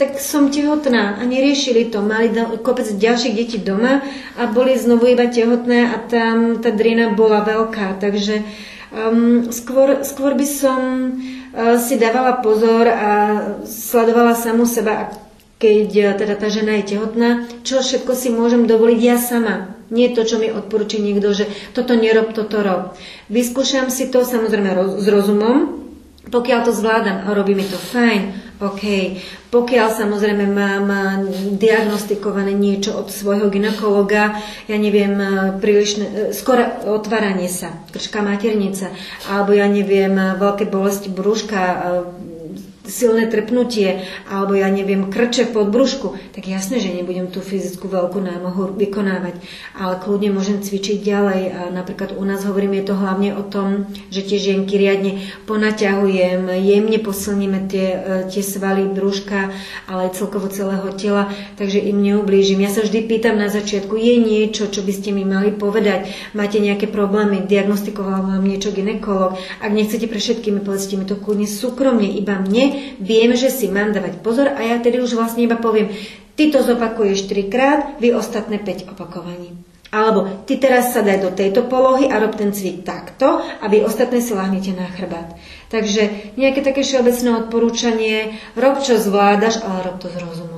tak som tehotná a neriešili to. Mali kopec ďalších detí doma a boli znovu iba tehotné a tam tá drina bola veľká. Takže um, skôr, skôr by som uh, si dávala pozor a sledovala samú seba, keď uh, teda tá žena je tehotná, čo všetko si môžem dovoliť ja sama. Nie to, čo mi odporúči niekto, že toto nerob, toto rob. Vyskúšam si to samozrejme roz, s rozumom, pokiaľ to zvládam a robí mi to fajn, OK. Pokiaľ samozrejme mám diagnostikované niečo od svojho ginekologa, ja neviem, príliš, skoro otváranie sa, krčka maternica, alebo ja neviem, veľké bolesti brúška, silné trpnutie alebo ja neviem, krče pod brúšku, tak jasné, že nebudem tú fyzickú veľkú námohu vykonávať. Ale kľudne môžem cvičiť ďalej. A napríklad u nás hovorím, je to hlavne o tom, že tie žienky riadne ponaťahujem, jemne posilníme tie, e, tie svaly brúška, ale aj celkovo celého tela, takže im neublížim. Ja sa vždy pýtam na začiatku, je niečo, čo by ste mi mali povedať? Máte nejaké problémy? Diagnostikoval vám niečo ginekolog? Ak nechcete pre všetkými, povedzte mi to kľudne súkromne, iba mne, viem, že si mám dávať pozor a ja tedy už vlastne iba poviem, ty to zopakuješ 3 krát, vy ostatné 5 opakovaní. Alebo ty teraz sa daj do tejto polohy a rob ten cvik takto a vy ostatné si lahnete na chrbát. Takže nejaké také všeobecné odporúčanie, rob čo zvládaš, ale rob to s rozumom.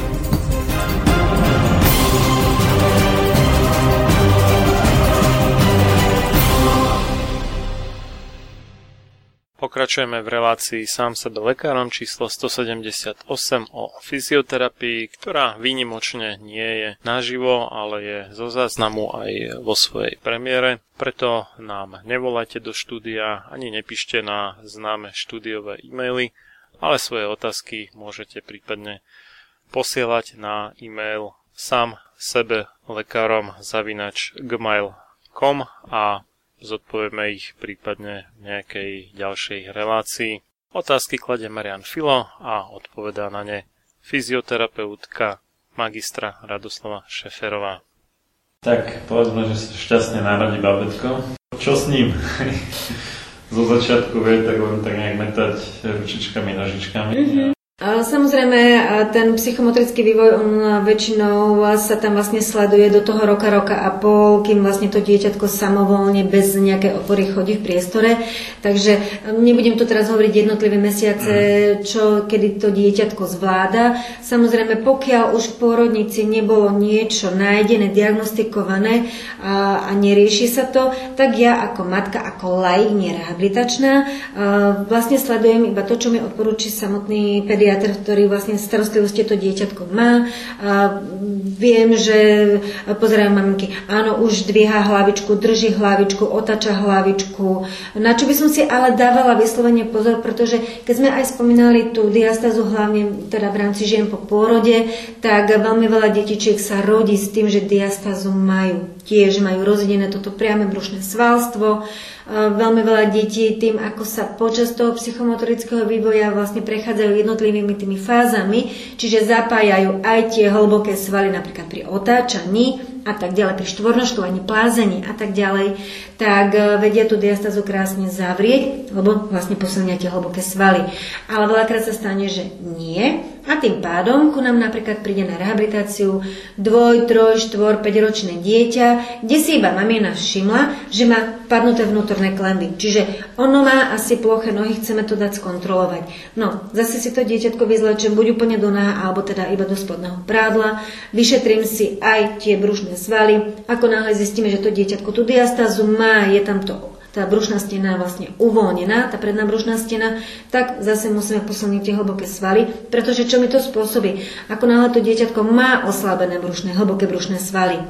Pokračujeme v relácii sám sebe lekárom číslo 178 o fyzioterapii, ktorá výnimočne nie je naživo, ale je zo záznamu aj vo svojej premiére. Preto nám nevolajte do štúdia ani nepíšte na známe štúdiové e-maily, ale svoje otázky môžete prípadne posielať na e-mail sám sebe lekárom zavinač gmail.com a zodpovieme ich prípadne v nejakej ďalšej relácii. Otázky kladie Marian Filo a odpovedá na ne fyzioterapeutka magistra Radoslava Šeferová. Tak, povedzme, že sa šťastne narodí babetko. Čo s ním? Zo začiatku vie tak len tak nejak metať ručičkami, nožičkami. Mm-hmm. Samozrejme, ten psychomotrický vývoj, on väčšinou sa tam vlastne sleduje do toho roka, roka a pol, kým vlastne to dieťatko samovolne bez nejaké opory chodí v priestore. Takže nebudem tu teraz hovoriť jednotlivé mesiace, mm. čo, kedy to dieťatko zvláda. Samozrejme, pokiaľ už v pôrodnici nebolo niečo nájdené, diagnostikované a, a nerieši sa to, tak ja ako matka, ako laik, nerehabilitačná, vlastne sledujem iba to, čo mi odporúči samotný pediatr pediatr, ktorý vlastne starostlivosti to dieťatko má. A viem, že pozerám maminky, áno, už dvíha hlavičku, drží hlavičku, otača hlavičku. Na čo by som si ale dávala vyslovene pozor, pretože keď sme aj spomínali tú diastazu, hlavne teda v rámci žien po pôrode, tak veľmi veľa detičiek sa rodí s tým, že diastazu majú. Tiež majú rozdené toto priame brušné svalstvo, veľmi veľa detí tým, ako sa počas toho psychomotorického vývoja vlastne prechádzajú jednotlivými tými fázami, čiže zapájajú aj tie hlboké svaly napríklad pri otáčaní a tak ďalej, pri štvornoškovaní, plázení a tak ďalej, tak e, vedia tú diastazu krásne zavrieť, lebo vlastne posilnia tie hlboké svaly. Ale veľakrát sa stane, že nie a tým pádom ku nám napríklad príde na rehabilitáciu dvoj, troj, štvor, 5 ročné dieťa, kde si iba mamina všimla, že má padnuté vnútorné klemby. Čiže ono má asi ploché nohy, chceme to dať skontrolovať. No, zase si to dieťatko vyzlečem buď úplne do náha, alebo teda iba do spodného prádla. Vyšetrím si aj tie brušné svaly. Ako náhle zistíme, že to dieťatko tú diastázu má, je tam to tá brušná stena vlastne uvoľnená, tá predná brušná stena, tak zase musíme posilniť tie hlboké svaly, pretože čo mi to spôsobí? Ako náhle to dieťatko má oslabené brušné, hlboké brušné svaly,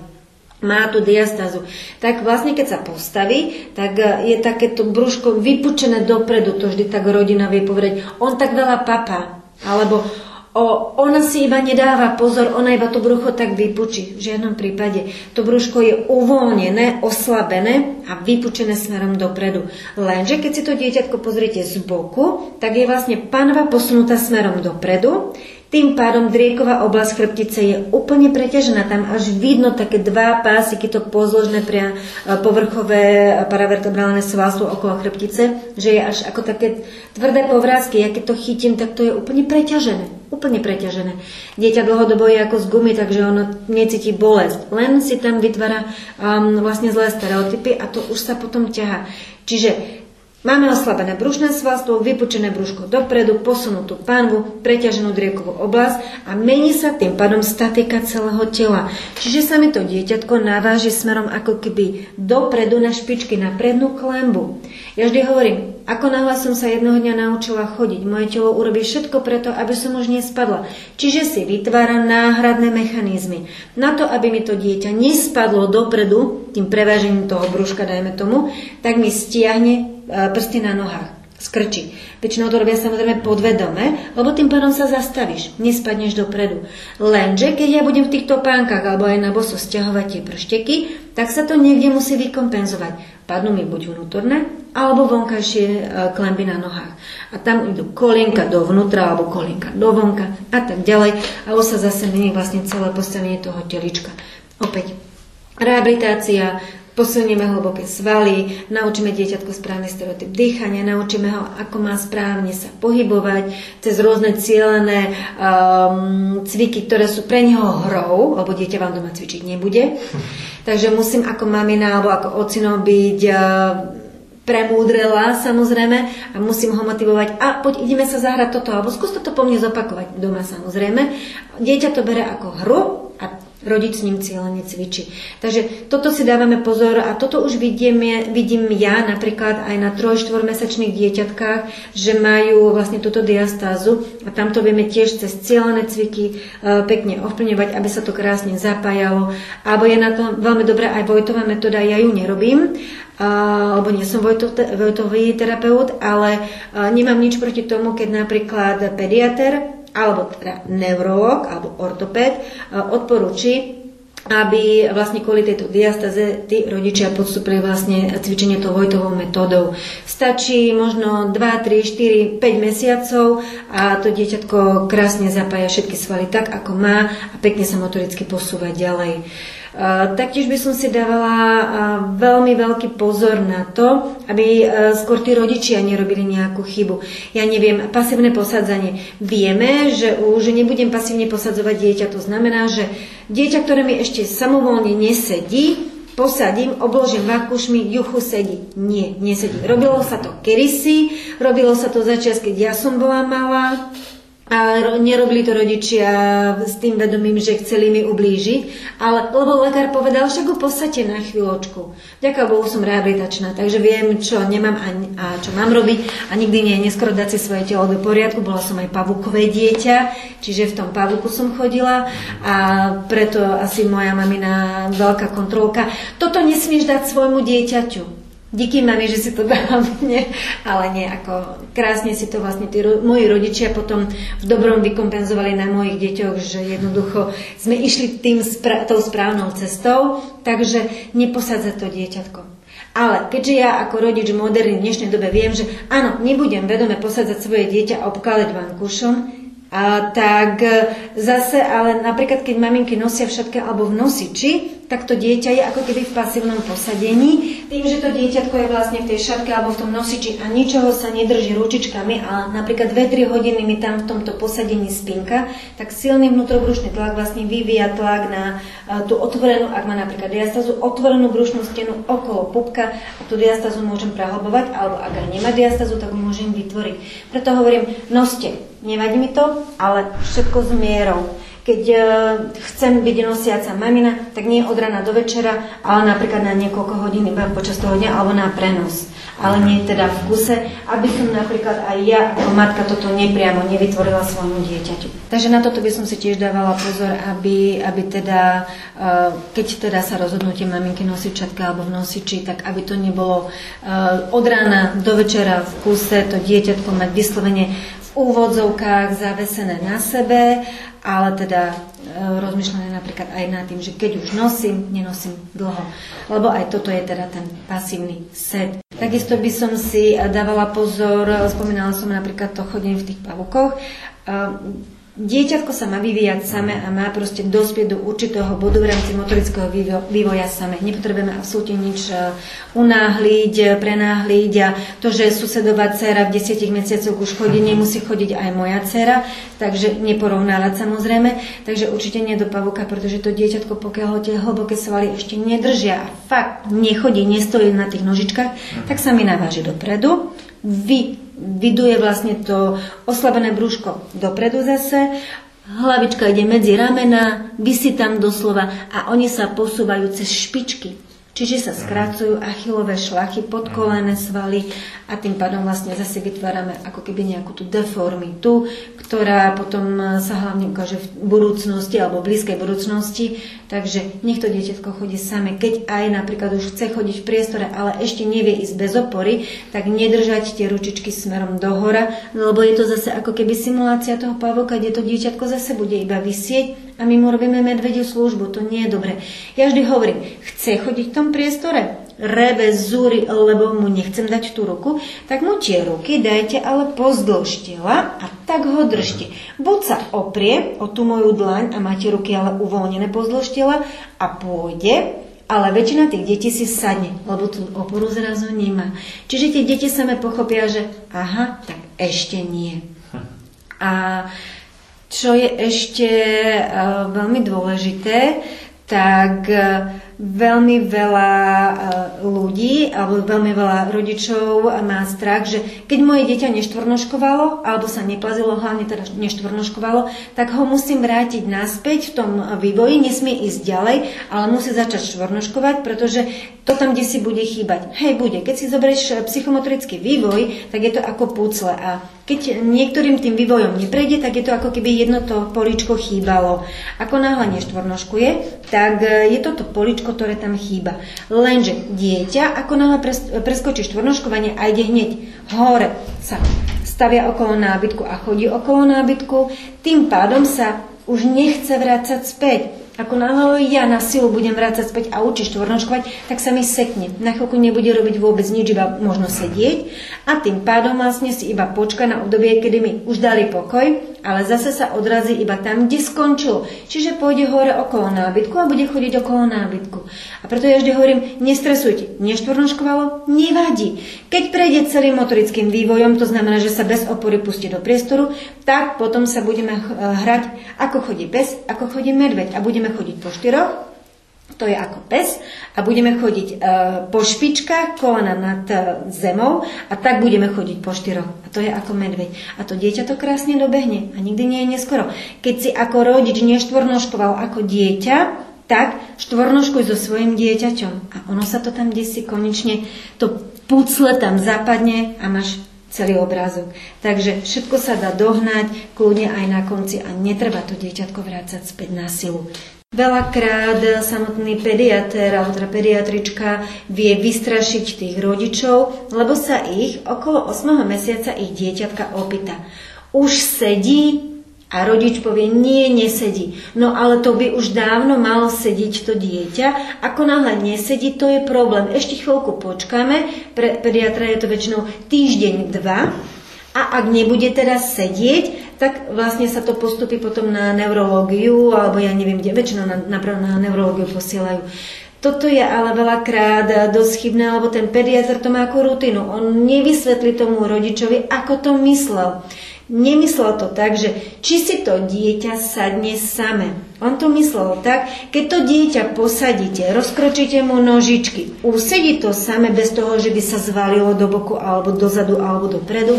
má tú diastázu, tak vlastne keď sa postaví, tak je takéto brúško vypučené dopredu, to vždy tak rodina vie povedať, on tak veľa papa, alebo O, ona si iba nedáva pozor, ona iba to brucho tak vypučí. V žiadnom prípade. To brúško je uvoľnené, oslabené a vypučené smerom dopredu. Lenže keď si to dieťatko pozriete z boku, tak je vlastne panva posunutá smerom dopredu. Tým pádom drieková oblasť chrbtice je úplne preťažená. Tam až vidno také dva pásiky, to pozložné pria, e, povrchové paravertebrálne svalstvo okolo chrbtice, že je až ako také tvrdé povrázky. Ja keď to chytím, tak to je úplne preťažené. Úplne preťažené. Dieťa dlhodobo je ako z gumy, takže ono necíti bolesť. Len si tam vytvára um, vlastne zlé stereotypy a to už sa potom ťaha. Čiže Máme oslabené brušné svalstvo, vypučené brúško dopredu, posunutú panvu, preťaženú driekovú oblasť a mení sa tým pádom statika celého tela. Čiže sa mi to dieťatko naváži smerom ako keby dopredu na špičky, na prednú klembu. Ja vždy hovorím, ako náhle som sa jedného dňa naučila chodiť, moje telo urobí všetko preto, aby som už nespadla. Čiže si vytvára náhradné mechanizmy. Na to, aby mi to dieťa nespadlo dopredu, tým prevážením toho brúška, dajme tomu, tak mi stiahne prsty na nohách, skrčí. Väčšinou to robia samozrejme podvedome, lebo tým pádom sa zastavíš, nespadneš dopredu. Lenže keď ja budem v týchto pánkach alebo aj na boso stiahovať tie pršteky, tak sa to niekde musí vykompenzovať. Padnú mi buď vnútorné, alebo vonkajšie e, klemby na nohách. A tam idú kolienka dovnútra, alebo kolienka dovonka a tak ďalej. A sa zase mení vlastne celé postavenie toho telička. Opäť, rehabilitácia, posilníme hlboké svaly, naučíme dieťatko správny stereotyp dýchania, naučíme ho, ako má správne sa pohybovať cez rôzne cieľené um, cviky, ktoré sú pre neho hrou, lebo dieťa vám doma cvičiť nebude. Takže musím ako mamina alebo ako ocino byť uh, premúdrela samozrejme a musím ho motivovať a poď ideme sa zahrať toto alebo skús to po mne zopakovať doma samozrejme. Dieťa to bere ako hru rodič s ním cieľene cvičí. Takže toto si dávame pozor a toto už vidím, vidím ja napríklad aj na 3-4 mesačných dieťatkách, že majú vlastne túto diastázu a tam to vieme tiež cez cieľené cviky e, pekne ovplňovať, aby sa to krásne zapájalo. Alebo je na to veľmi dobrá aj Vojtová metóda, ja ju nerobím, lebo nie som Vojtový terapeut, ale e, nemám nič proti tomu, keď napríklad pediater alebo teda neurolog alebo ortopéd e, odporúči aby vlastne kvôli tejto diastaze tí rodičia podstúpili vlastne cvičenie tou Vojtovou metódou. Stačí možno 2, 3, 4, 5 mesiacov a to dieťatko krásne zapája všetky svaly tak, ako má a pekne sa motoricky posúva ďalej. Uh, Taktiež by som si dávala veľmi veľký pozor na to, aby skôr tí rodičia nerobili nejakú chybu. Ja neviem, pasívne posadzanie. Vieme, že už nebudem pasívne posadzovať dieťa. To znamená, že dieťa, ktoré mi ešte samovolne nesedí, posadím, obložím vakušmi, juchu sedí. Nie, nesedí. Robilo sa to kedysi, robilo sa to začias, keď ja som bola malá, a nerobili to rodičia s tým vedomím, že chceli mi ublížiť, ale lebo lekár povedal, že go podstate na chvíľočku. Ďakujem Bohu som rehabilitačná, takže viem, čo nemám a, a čo mám robiť a nikdy nie je neskoro dať si svoje telo do poriadku. Bola som aj pavúkové dieťa, čiže v tom pavúku som chodila a preto asi moja mamina veľká kontrolka. Toto nesmieš dať svojmu dieťaťu. Díky mami, že si to dala mne, ale nie, ako krásne si to vlastne tí ro- moji rodičia potom v dobrom vykompenzovali na mojich deťoch, že jednoducho sme išli tým spra- tou správnou cestou, takže neposádzať to dieťatko. Ale keďže ja ako rodič moderný v dnešnej dobe viem, že áno, nebudem vedome posádzať svoje dieťa a obkladať vankušom, a tak zase, ale napríklad keď maminky nosia všetké alebo v nosiči, tak to dieťa je ako keby v pasívnom posadení. Tým, že to dieťatko je vlastne v tej šatke alebo v tom nosiči a ničoho sa nedrží ručičkami, ale napríklad 2-3 hodiny mi tam v tomto posadení spinka, tak silný vnútrobrušný tlak vlastne vyvíja tlak na tú otvorenú, ak má napríklad diastazu, otvorenú brušnú stenu okolo pupka a tú diastazu môžem prehlbovať, alebo ak aj nemá diastazu, tak môžem vytvoriť. Preto hovorím, noste, nevadí mi to, ale všetko s mierou. Keď uh, chcem byť nosiaca mamina, tak nie od rana do večera, ale napríklad na niekoľko hodín iba počas toho dňa alebo na prenos. Ale nie teda v kuse, aby som napríklad aj ja ako matka toto nepriamo nevytvorila svojmu dieťaťu. Takže na toto by som si tiež dávala pozor, aby, aby teda, uh, keď teda sa rozhodnutie maminky nosiť čatka alebo v nosiči, tak aby to nebolo uh, od rána do večera v kuse, to dieťatko mať vyslovene úvodzovkách zavesené na sebe ale teda e, rozmýšľané napríklad aj nad tým, že keď už nosím, nenosím dlho. Lebo aj toto je teda ten pasívny set. Takisto by som si dávala pozor, spomínala som napríklad to chodenie v tých pavukoch. E, Dieťatko sa má vyvíjať same a má proste dospieť do určitého bodu v rámci motorického vývoja same. Nepotrebujeme absolútne nič e, unáhliť, prenáhliť a to, že susedová dcera v desiatich mesiacoch už chodí, nemusí chodiť aj moja dcera, takže neporovnávať samozrejme. Takže určite nie do pavuka, pretože to dieťatko, pokiaľ tie hlboké svaly ešte nedržia a fakt nechodí, nestojí na tých nožičkách, tak sa mi naváži dopredu, vy vyduje vlastne to oslabené brúško dopredu zase, hlavička ide medzi ramena, vysí tam doslova a oni sa posúvajú cez špičky Čiže sa skracujú achilové šlachy, podkolené svaly a tým pádom vlastne zase vytvárame ako keby nejakú tú deformitu, ktorá potom sa hlavne ukáže v budúcnosti alebo v blízkej budúcnosti. Takže nech to dieťatko chodí same. Keď aj napríklad už chce chodiť v priestore, ale ešte nevie ísť bez opory, tak nedržať tie ručičky smerom dohora, lebo je to zase ako keby simulácia toho pavoka, kde to dieťatko zase bude iba vysieť a my mu robíme medvediu službu. To nie je dobre. Ja vždy hovorím, chce chodiť v tom priestore, rebe, zúri, lebo mu nechcem dať tú ruku, tak mu tie ruky dajte ale pozdĺž tela a tak ho držte. Buď sa oprie o tú moju dlaň a máte ruky ale uvoľnené pozdĺž tela a pôjde, ale väčšina tých detí si sadne, lebo tú oporu zrazu nemá. Čiže tie deti same pochopia, že aha, tak ešte nie. A čo je ešte uh, veľmi dôležité, tak uh, veľmi veľa e, ľudí alebo veľmi veľa rodičov má strach, že keď moje dieťa neštvornoškovalo alebo sa neplazilo, hlavne teda neštvornoškovalo, tak ho musím vrátiť naspäť v tom vývoji, nesmie ísť ďalej, ale musí začať štvornoškovať, pretože to tam, kde si bude chýbať. Hej, bude. Keď si zoberieš psychomotorický vývoj, tak je to ako pucle a keď niektorým tým vývojom neprejde, tak je to ako keby jedno to poličko chýbalo. Ako náhle neštvornoškuje, tak je to to poličko, ktoré tam chýba. Lenže dieťa, ako náhle preskočí štvornoškovanie a ide hneď hore, sa stavia okolo nábytku a chodí okolo nábytku, tým pádom sa už nechce vrácať späť ako náhle ja na silu budem vrácať späť a učiť štvornoškovať, tak sa mi sekne. Na chvíľku nebude robiť vôbec nič, iba možno sedieť a tým pádom vlastne si iba počka na obdobie, kedy mi už dali pokoj, ale zase sa odrazí iba tam, kde skončil. Čiže pôjde hore okolo nábytku a bude chodiť okolo nábytku. A preto ja vždy hovorím, nestresujte. Neštvornoškovalo? Nevadí. Keď prejde celým motorickým vývojom, to znamená, že sa bez opory pustí do priestoru, tak potom sa budeme hrať, ako chodí pes, ako chodí medveď a budeme chodiť po štyroch, to je ako pes a budeme chodiť e, po špičkách, kolena nad e, zemou a tak budeme chodiť po štyroch. A to je ako medveď. A to dieťa to krásne dobehne a nikdy nie je neskoro. Keď si ako rodič neštvornoškoval ako dieťa, tak štvornoškuj so svojim dieťaťom. A ono sa to tam si konečne, to pucle tam zapadne a máš celý obrázok. Takže všetko sa dá dohnať, kľudne aj na konci a netreba to dieťatko vrácať späť na silu. Veľakrát samotný pediatér alebo teda pediatrička vie vystrašiť tých rodičov, lebo sa ich okolo 8. mesiaca ich dieťatka opýta. Už sedí a rodič povie, nie, nesedí. No ale to by už dávno malo sedieť to dieťa. Ako náhle nesedí, to je problém. Ešte chvíľku počkáme, pre pediatra je to väčšinou týždeň, dva. A ak nebude teraz sedieť, tak vlastne sa to postupí potom na neurológiu, alebo ja neviem, kde väčšinou na, na, na neurológiu posielajú. Toto je ale veľakrát dosť chybné, lebo ten pediatr to má ako rutinu. On nevysvetlí tomu rodičovi, ako to myslel. Nemyslel to tak, že či si to dieťa sadne same. On to myslel tak, keď to dieťa posadíte, rozkročíte mu nožičky, usedí to same bez toho, že by sa zvalilo do boku alebo dozadu alebo dopredu,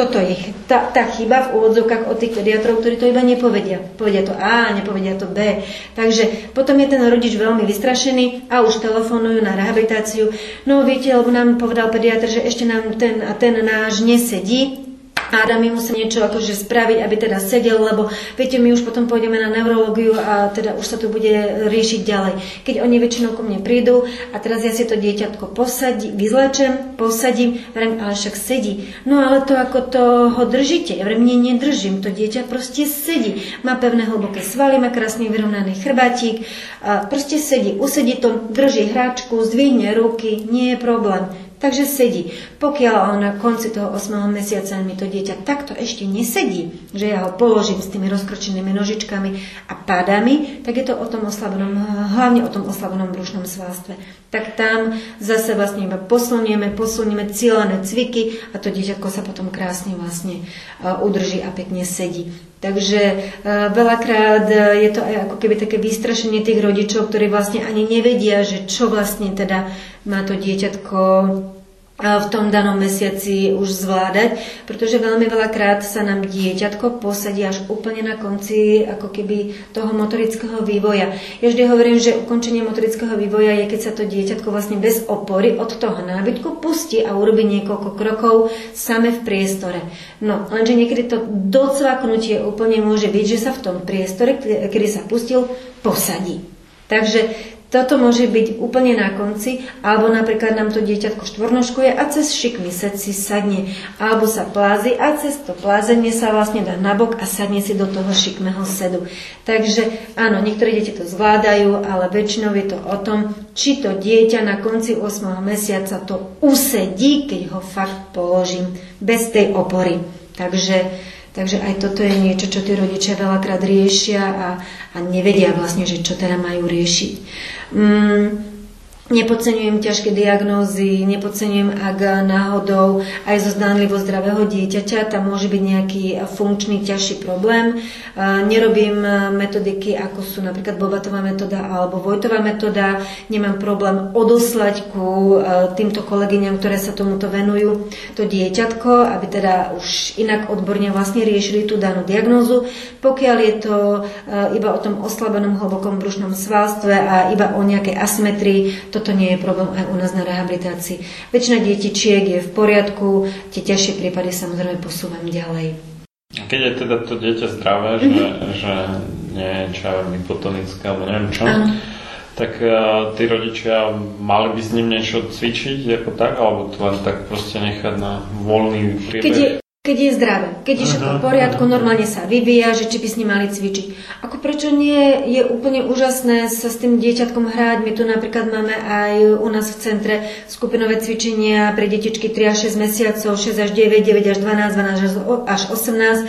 toto je tá, tá chyba v úvodzovkách od tých pediatrov, ktorí to iba nepovedia. Povedia to A, nepovedia to B. Takže potom je ten rodič veľmi vystrašený a už telefonujú na rehabilitáciu. No viete, lebo nám povedal pediatr, že ešte nám ten a ten náš nesedí, Adam mi musí niečo akože spraviť, aby teda sedel, lebo viete, my už potom pôjdeme na neurológiu a teda už sa to bude riešiť ďalej. Keď oni väčšinou ku mne prídu a teraz ja si to dieťatko posadím, vyzlečem, posadím, vrem, ale však sedí. No ale to ako to ho držíte, ja vrem, nie, nedržím, to dieťa proste sedí. Má pevné hlboké svaly, má krásny vyrovnaný chrbátik, a proste sedí, usedí to, drží hráčku, zdvihne ruky, nie je problém. Takže sedí. Pokiaľ na konci toho 8. mesiaca mi to dieťa takto ešte nesedí, že ja ho položím s tými rozkročenými nožičkami a padami, tak je to o tom oslabenom, hlavne o tom oslabenom brušnom svalstve. Tak tam zase vlastne iba poslunieme, poslunieme cieľané cviky a to dieťatko sa potom krásne vlastne udrží a pekne sedí. Takže veľakrát je to aj ako keby také vystrašenie tých rodičov, ktorí vlastne ani nevedia, že čo vlastne teda má to dieťatko v tom danom mesiaci už zvládať, pretože veľmi veľakrát sa nám dieťatko posadí až úplne na konci ako keby toho motorického vývoja. Ja vždy hovorím, že ukončenie motorického vývoja je, keď sa to dieťatko vlastne bez opory od toho nábytku pustí a urobí niekoľko krokov same v priestore. No, lenže niekedy to docvaknutie úplne môže byť, že sa v tom priestore, kedy sa pustil, posadí. Takže toto môže byť úplne na konci, alebo napríklad nám to dieťatko štvornoškuje a cez šik mysec si sadne, alebo sa plázi a cez to plázenie sa vlastne dá nabok a sadne si do toho šikmého sedu. Takže áno, niektoré deti to zvládajú, ale väčšinou je to o tom, či to dieťa na konci 8. mesiaca to usedí, keď ho fakt položím bez tej opory. Takže Takže aj toto je niečo, čo tí rodičia veľakrát riešia a, a nevedia vlastne, že čo teda majú riešiť. Mm, Nepodceňujem ťažké diagnózy, nepodceňujem, ak náhodou aj zo zdánlivo zdravého dieťaťa tam môže byť nejaký funkčný ťažší problém. Nerobím metodiky, ako sú napríklad Bobatová metóda alebo Vojtová metóda. Nemám problém odoslať ku e, týmto kolegyňam, ktoré sa tomuto venujú, to dieťatko, aby teda už inak odborne vlastne riešili tú danú diagnózu. Pokiaľ je to e, iba o tom oslabenom hlbokom brušnom svalstve a iba o nejakej asymetrii, to toto nie je problém aj u nás na rehabilitácii. Väčšina detičiek je v poriadku, tie ťažšie prípady samozrejme posúvam ďalej. Keď je teda to dieťa zdravé, mm-hmm. že, že nie je čo hypotonické alebo neviem čo, ano. tak uh, tí rodičia mali by s ním niečo cvičiť ako tak, alebo to len tak proste nechať na voľný priebeh? Keď je, keď je zdravé, keď je všetko v poriadku, normálne sa vyvíja, že či by s ním mali cvičiť. Ako prečo nie, je úplne úžasné sa s tým dieťatkom hrať. My tu napríklad máme aj u nás v centre skupinové cvičenia pre detičky 3 až 6 mesiacov, 6 až 9, 9 až 12, 12 až 18.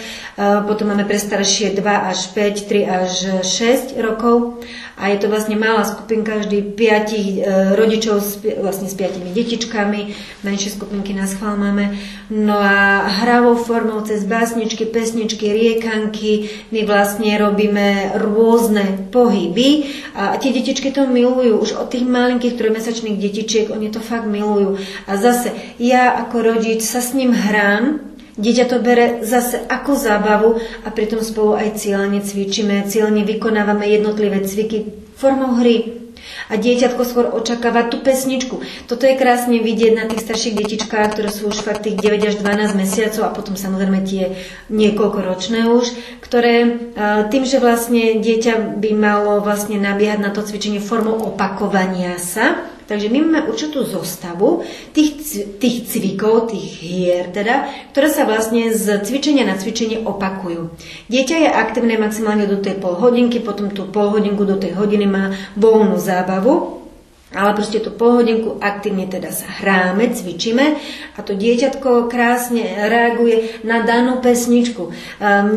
Potom máme pre staršie 2 až 5, 3 až 6 rokov a je to vlastne malá skupinka vždy piatich e, rodičov s, vlastne s piatimi detičkami, menšie skupinky na schvál máme. No a hravou formou cez básničky, pesničky, riekanky my vlastne robíme rôzne pohyby a tie detičky to milujú. Už od tých malinkých trojmesačných detičiek oni to fakt milujú. A zase ja ako rodič sa s ním hrám, Dieťa to bere zase ako zábavu a pritom spolu aj cieľne cvičíme, cieľne vykonávame jednotlivé cviky formou hry. A dieťatko skôr očakáva tú pesničku. Toto je krásne vidieť na tých starších detičkách, ktoré sú už fakt tých 9 až 12 mesiacov a potom samozrejme tie niekoľko ročné už, ktoré tým, že vlastne dieťa by malo vlastne nabiehať na to cvičenie formou opakovania sa, Takže my máme určitú zostavu tých, tých cvikov, tých hier, teda, ktoré sa vlastne z cvičenia na cvičenie opakujú. Dieťa je aktívne maximálne do tej pol hodinky, potom tú pol hodinku do tej hodiny má voľnú zábavu, ale proste tú polhodinku aktívne teda sa hráme, cvičíme a to dieťatko krásne reaguje na danú pesničku.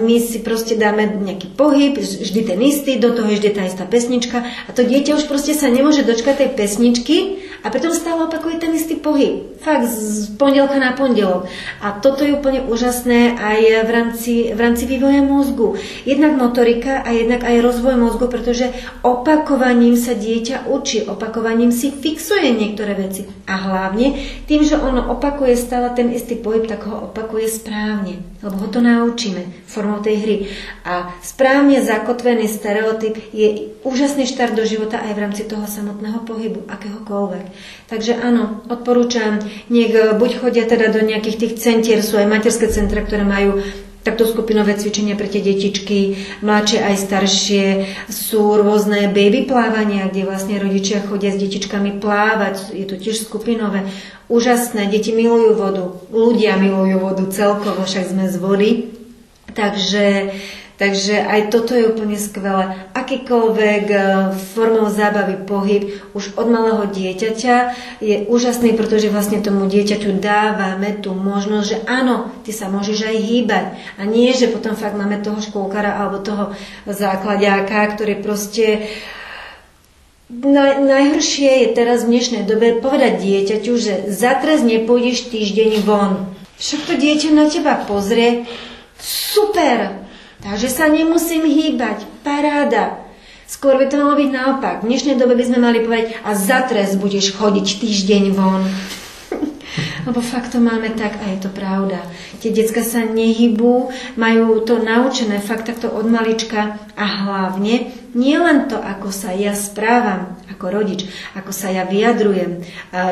My si proste dáme nejaký pohyb, vždy ten istý, do toho vždy tá istá pesnička a to dieťa už proste sa nemôže dočkať tej pesničky a pritom stále opakuje ten istý pohyb. Fakt z pondelka na pondelok. A toto je úplne úžasné aj v rámci, v rámci vývoja mozgu. Jednak motorika a jednak aj rozvoj mozgu, pretože opakovaním sa dieťa učí, opakovaním ním si fixuje niektoré veci. A hlavne tým, že ono opakuje stále ten istý pohyb, tak ho opakuje správne. Lebo ho to naučíme formou tej hry. A správne zakotvený stereotyp je úžasný štart do života aj v rámci toho samotného pohybu, akéhokoľvek. Takže áno, odporúčam, nech buď chodia teda do nejakých tých centier, sú aj materské centra, ktoré majú takto skupinové cvičenia pre tie detičky, mladšie aj staršie. Sú rôzne baby plávania, kde vlastne rodičia chodia s detičkami plávať. Je to tiež skupinové. Úžasné, deti milujú vodu, ľudia milujú vodu celkovo, však sme z vody. Takže Takže aj toto je úplne skvelé. Akýkoľvek e, formou zábavy pohyb už od malého dieťaťa je úžasný, pretože vlastne tomu dieťaťu dávame tú možnosť, že áno, ty sa môžeš aj hýbať. A nie, že potom fakt máme toho škôlkara alebo toho základiáka, ktorý proste na, najhoršie je teraz v dnešnej dobe povedať dieťaťu, že zatres nepôjdeš týždeň von. Však to dieťa na teba pozrie, super, Takže sa nemusím hýbať. Paráda. Skôr by to malo byť naopak. V dnešnej dobe by sme mali povedať a za trest budeš chodiť týždeň von. Lebo fakt to máme tak a je to pravda. Tie decka sa nehybú, majú to naučené fakt takto od malička a hlavne nie len to, ako sa ja správam ako rodič, ako sa ja vyjadrujem,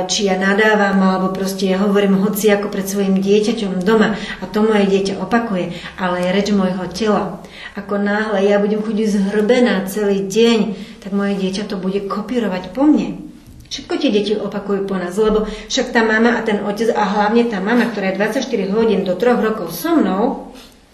či ja nadávam alebo proste ja hovorím hoci ako pred svojim dieťaťom doma a to moje dieťa opakuje, ale je reč môjho tela. Ako náhle ja budem chodiť zhrbená celý deň, tak moje dieťa to bude kopírovať po mne. Všetko tie deti opakujú po nás, lebo však tá mama a ten otec a hlavne tá mama, ktorá je 24 hodín do 3 rokov so mnou,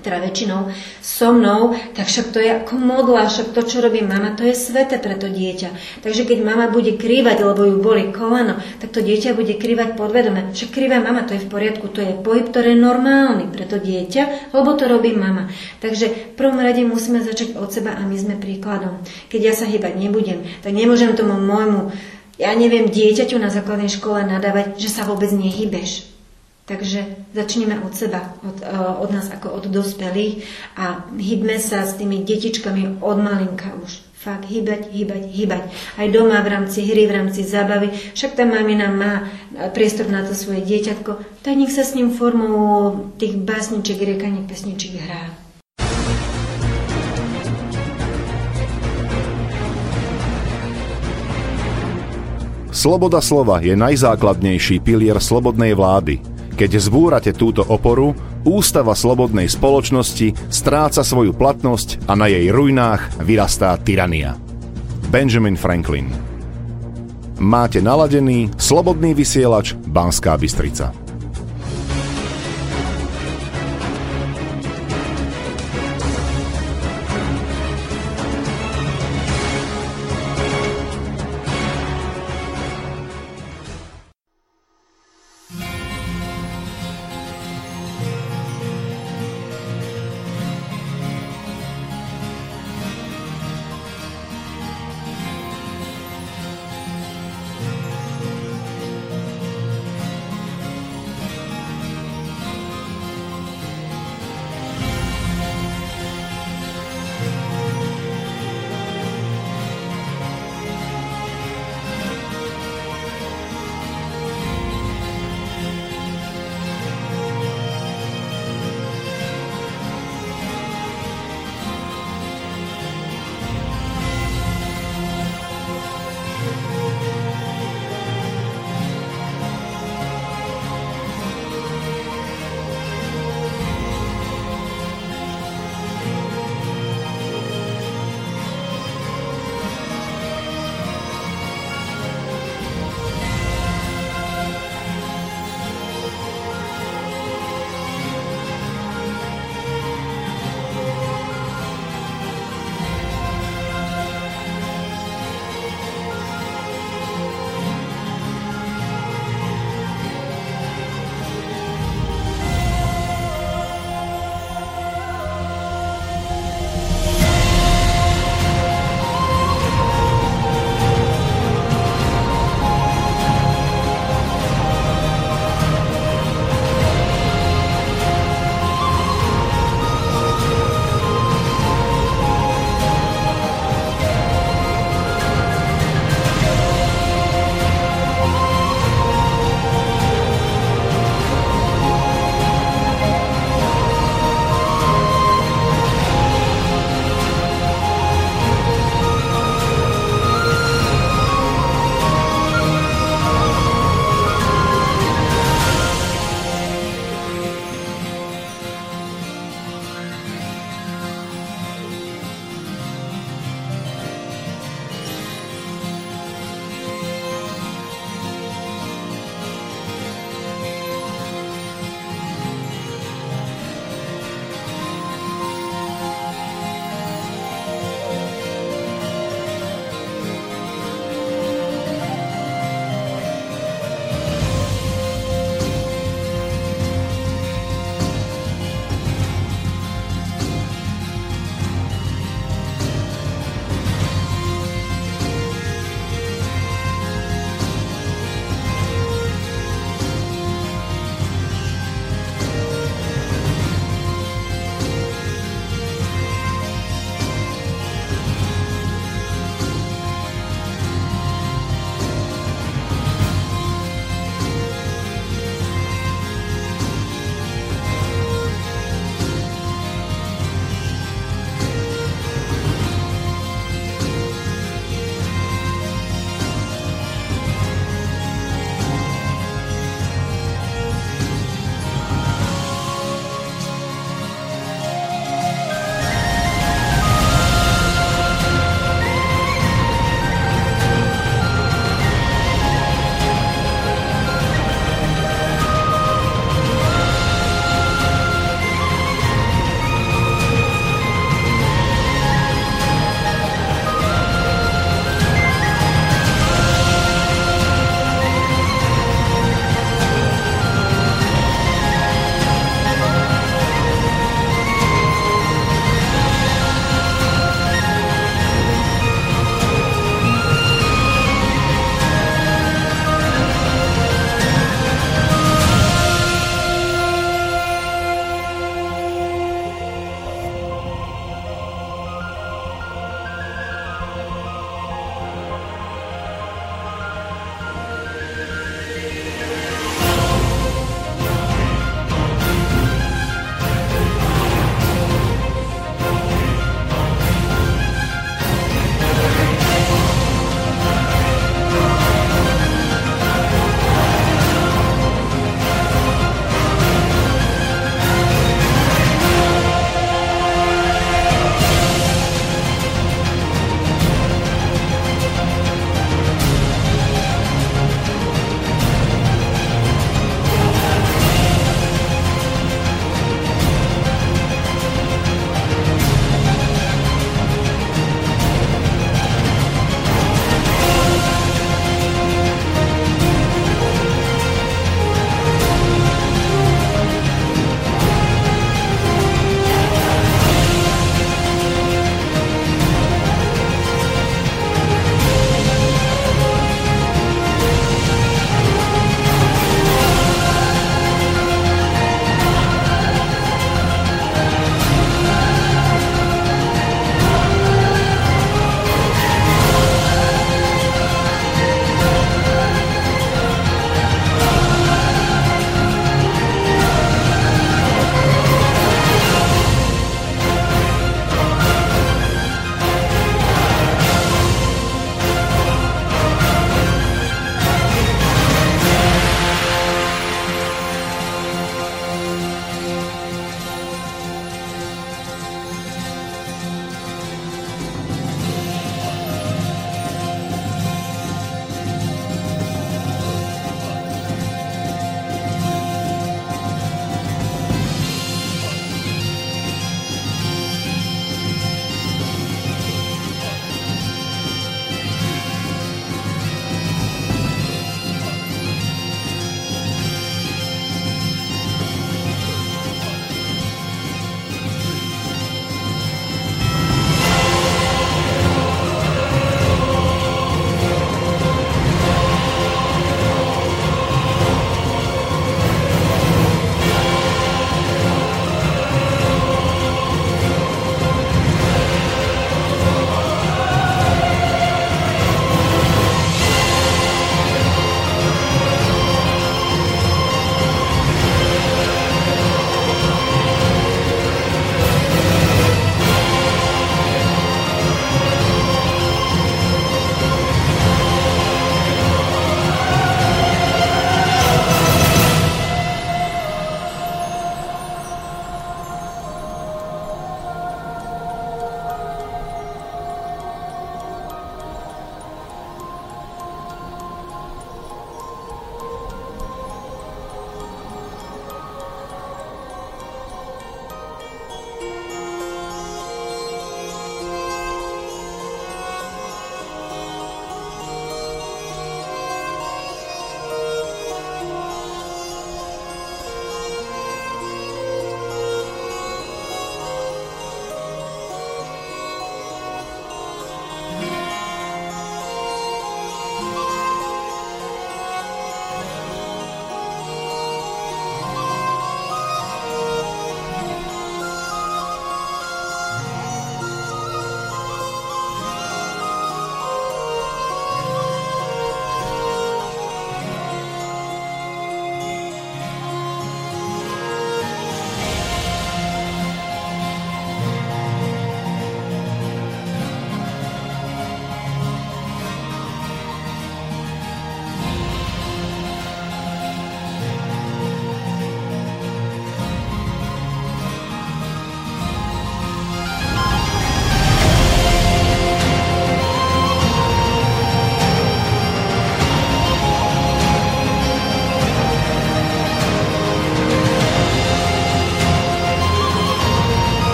teda väčšinou so mnou, tak však to je ako modla, však to, čo robí mama, to je svete pre to dieťa. Takže keď mama bude krývať, lebo ju boli koleno, tak to dieťa bude krývať podvedome. Však krýva mama, to je v poriadku, to je pohyb, ktorý je normálny pre to dieťa, lebo to robí mama. Takže v prvom rade musíme začať od seba a my sme príkladom. Keď ja sa hýbať nebudem, tak nemôžem tomu môjmu ja neviem, dieťaťu na základnej škole nadávať, že sa vôbec nehybeš. Takže začneme od seba, od, e, od nás ako od dospelých a hybme sa s tými detičkami od malinka už. Fakt, hýbať, hýbať, hýbať. Aj doma v rámci hry, v rámci zábavy. Však tá mamina má priestor na to svoje dieťatko, tak nech sa s ním formou tých básničiek, riekaniek, pesničiek hrá. Sloboda slova je najzákladnejší pilier slobodnej vlády. Keď zbúrate túto oporu, ústava slobodnej spoločnosti stráca svoju platnosť a na jej ruinách vyrastá tyrania. Benjamin Franklin Máte naladený slobodný vysielač Banská Bystrica.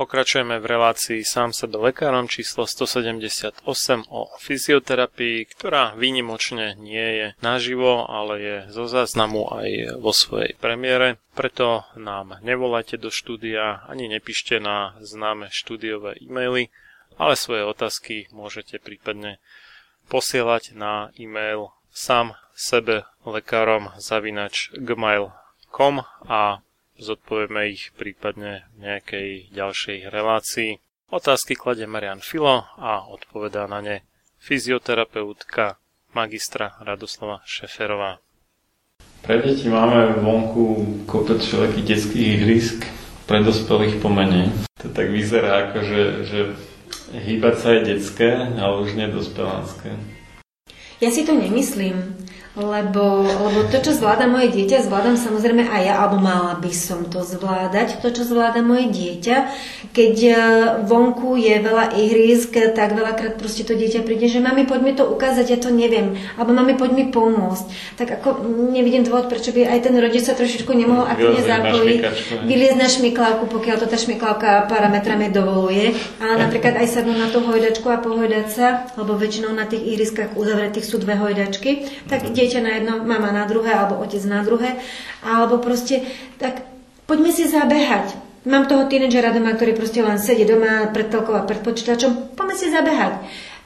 Pokračujeme v relácii sám sebe lekárom číslo 178 o fyzioterapii, ktorá výnimočne nie je naživo, ale je zo záznamu aj vo svojej premiére. Preto nám nevolajte do štúdia ani nepíšte na známe štúdiové e-maily, ale svoje otázky môžete prípadne posielať na e-mail sám sebe lekárom zavinač gmail.com a zodpovieme ich prípadne v nejakej ďalšej relácii. Otázky kladie Marian Filo a odpovedá na ne fyzioterapeutka magistra Radoslava Šeferová. Pre deti máme vonku kopec všelijakých detských ihrisk, pre dospelých pomenej. To tak vyzerá ako, že, že hýbať sa je detské, ale už nie dospelánske. Ja si to nemyslím. Lebo, lebo to, čo zvláda moje dieťa, zvládam samozrejme aj ja, alebo mala by som to zvládať, to, čo zvláda moje dieťa. Keď e, vonku je veľa ihrisk, tak veľakrát proste to dieťa príde, že mami, poď mi to ukázať, ja to neviem, alebo mami, poď mi pomôcť. Tak ako nevidím dôvod, prečo by aj ten rodič sa trošičku nemohol aktívne zapojiť, vyliezť na šmiklávku, pokiaľ to tá šmiklávka parametrami dovoluje, ale napríklad aj sadnúť na tú hojdačku a pohojdať sa, lebo väčšinou na tých ihriskách uzavretých sú dve hojdačky, tak dieťa na jedno, mama na druhé, alebo otec na druhé, alebo proste, tak poďme si zabehať. Mám toho tínedžera doma, ktorý proste len sedí doma pred telkou a pred počítačom, poďme si zabehať.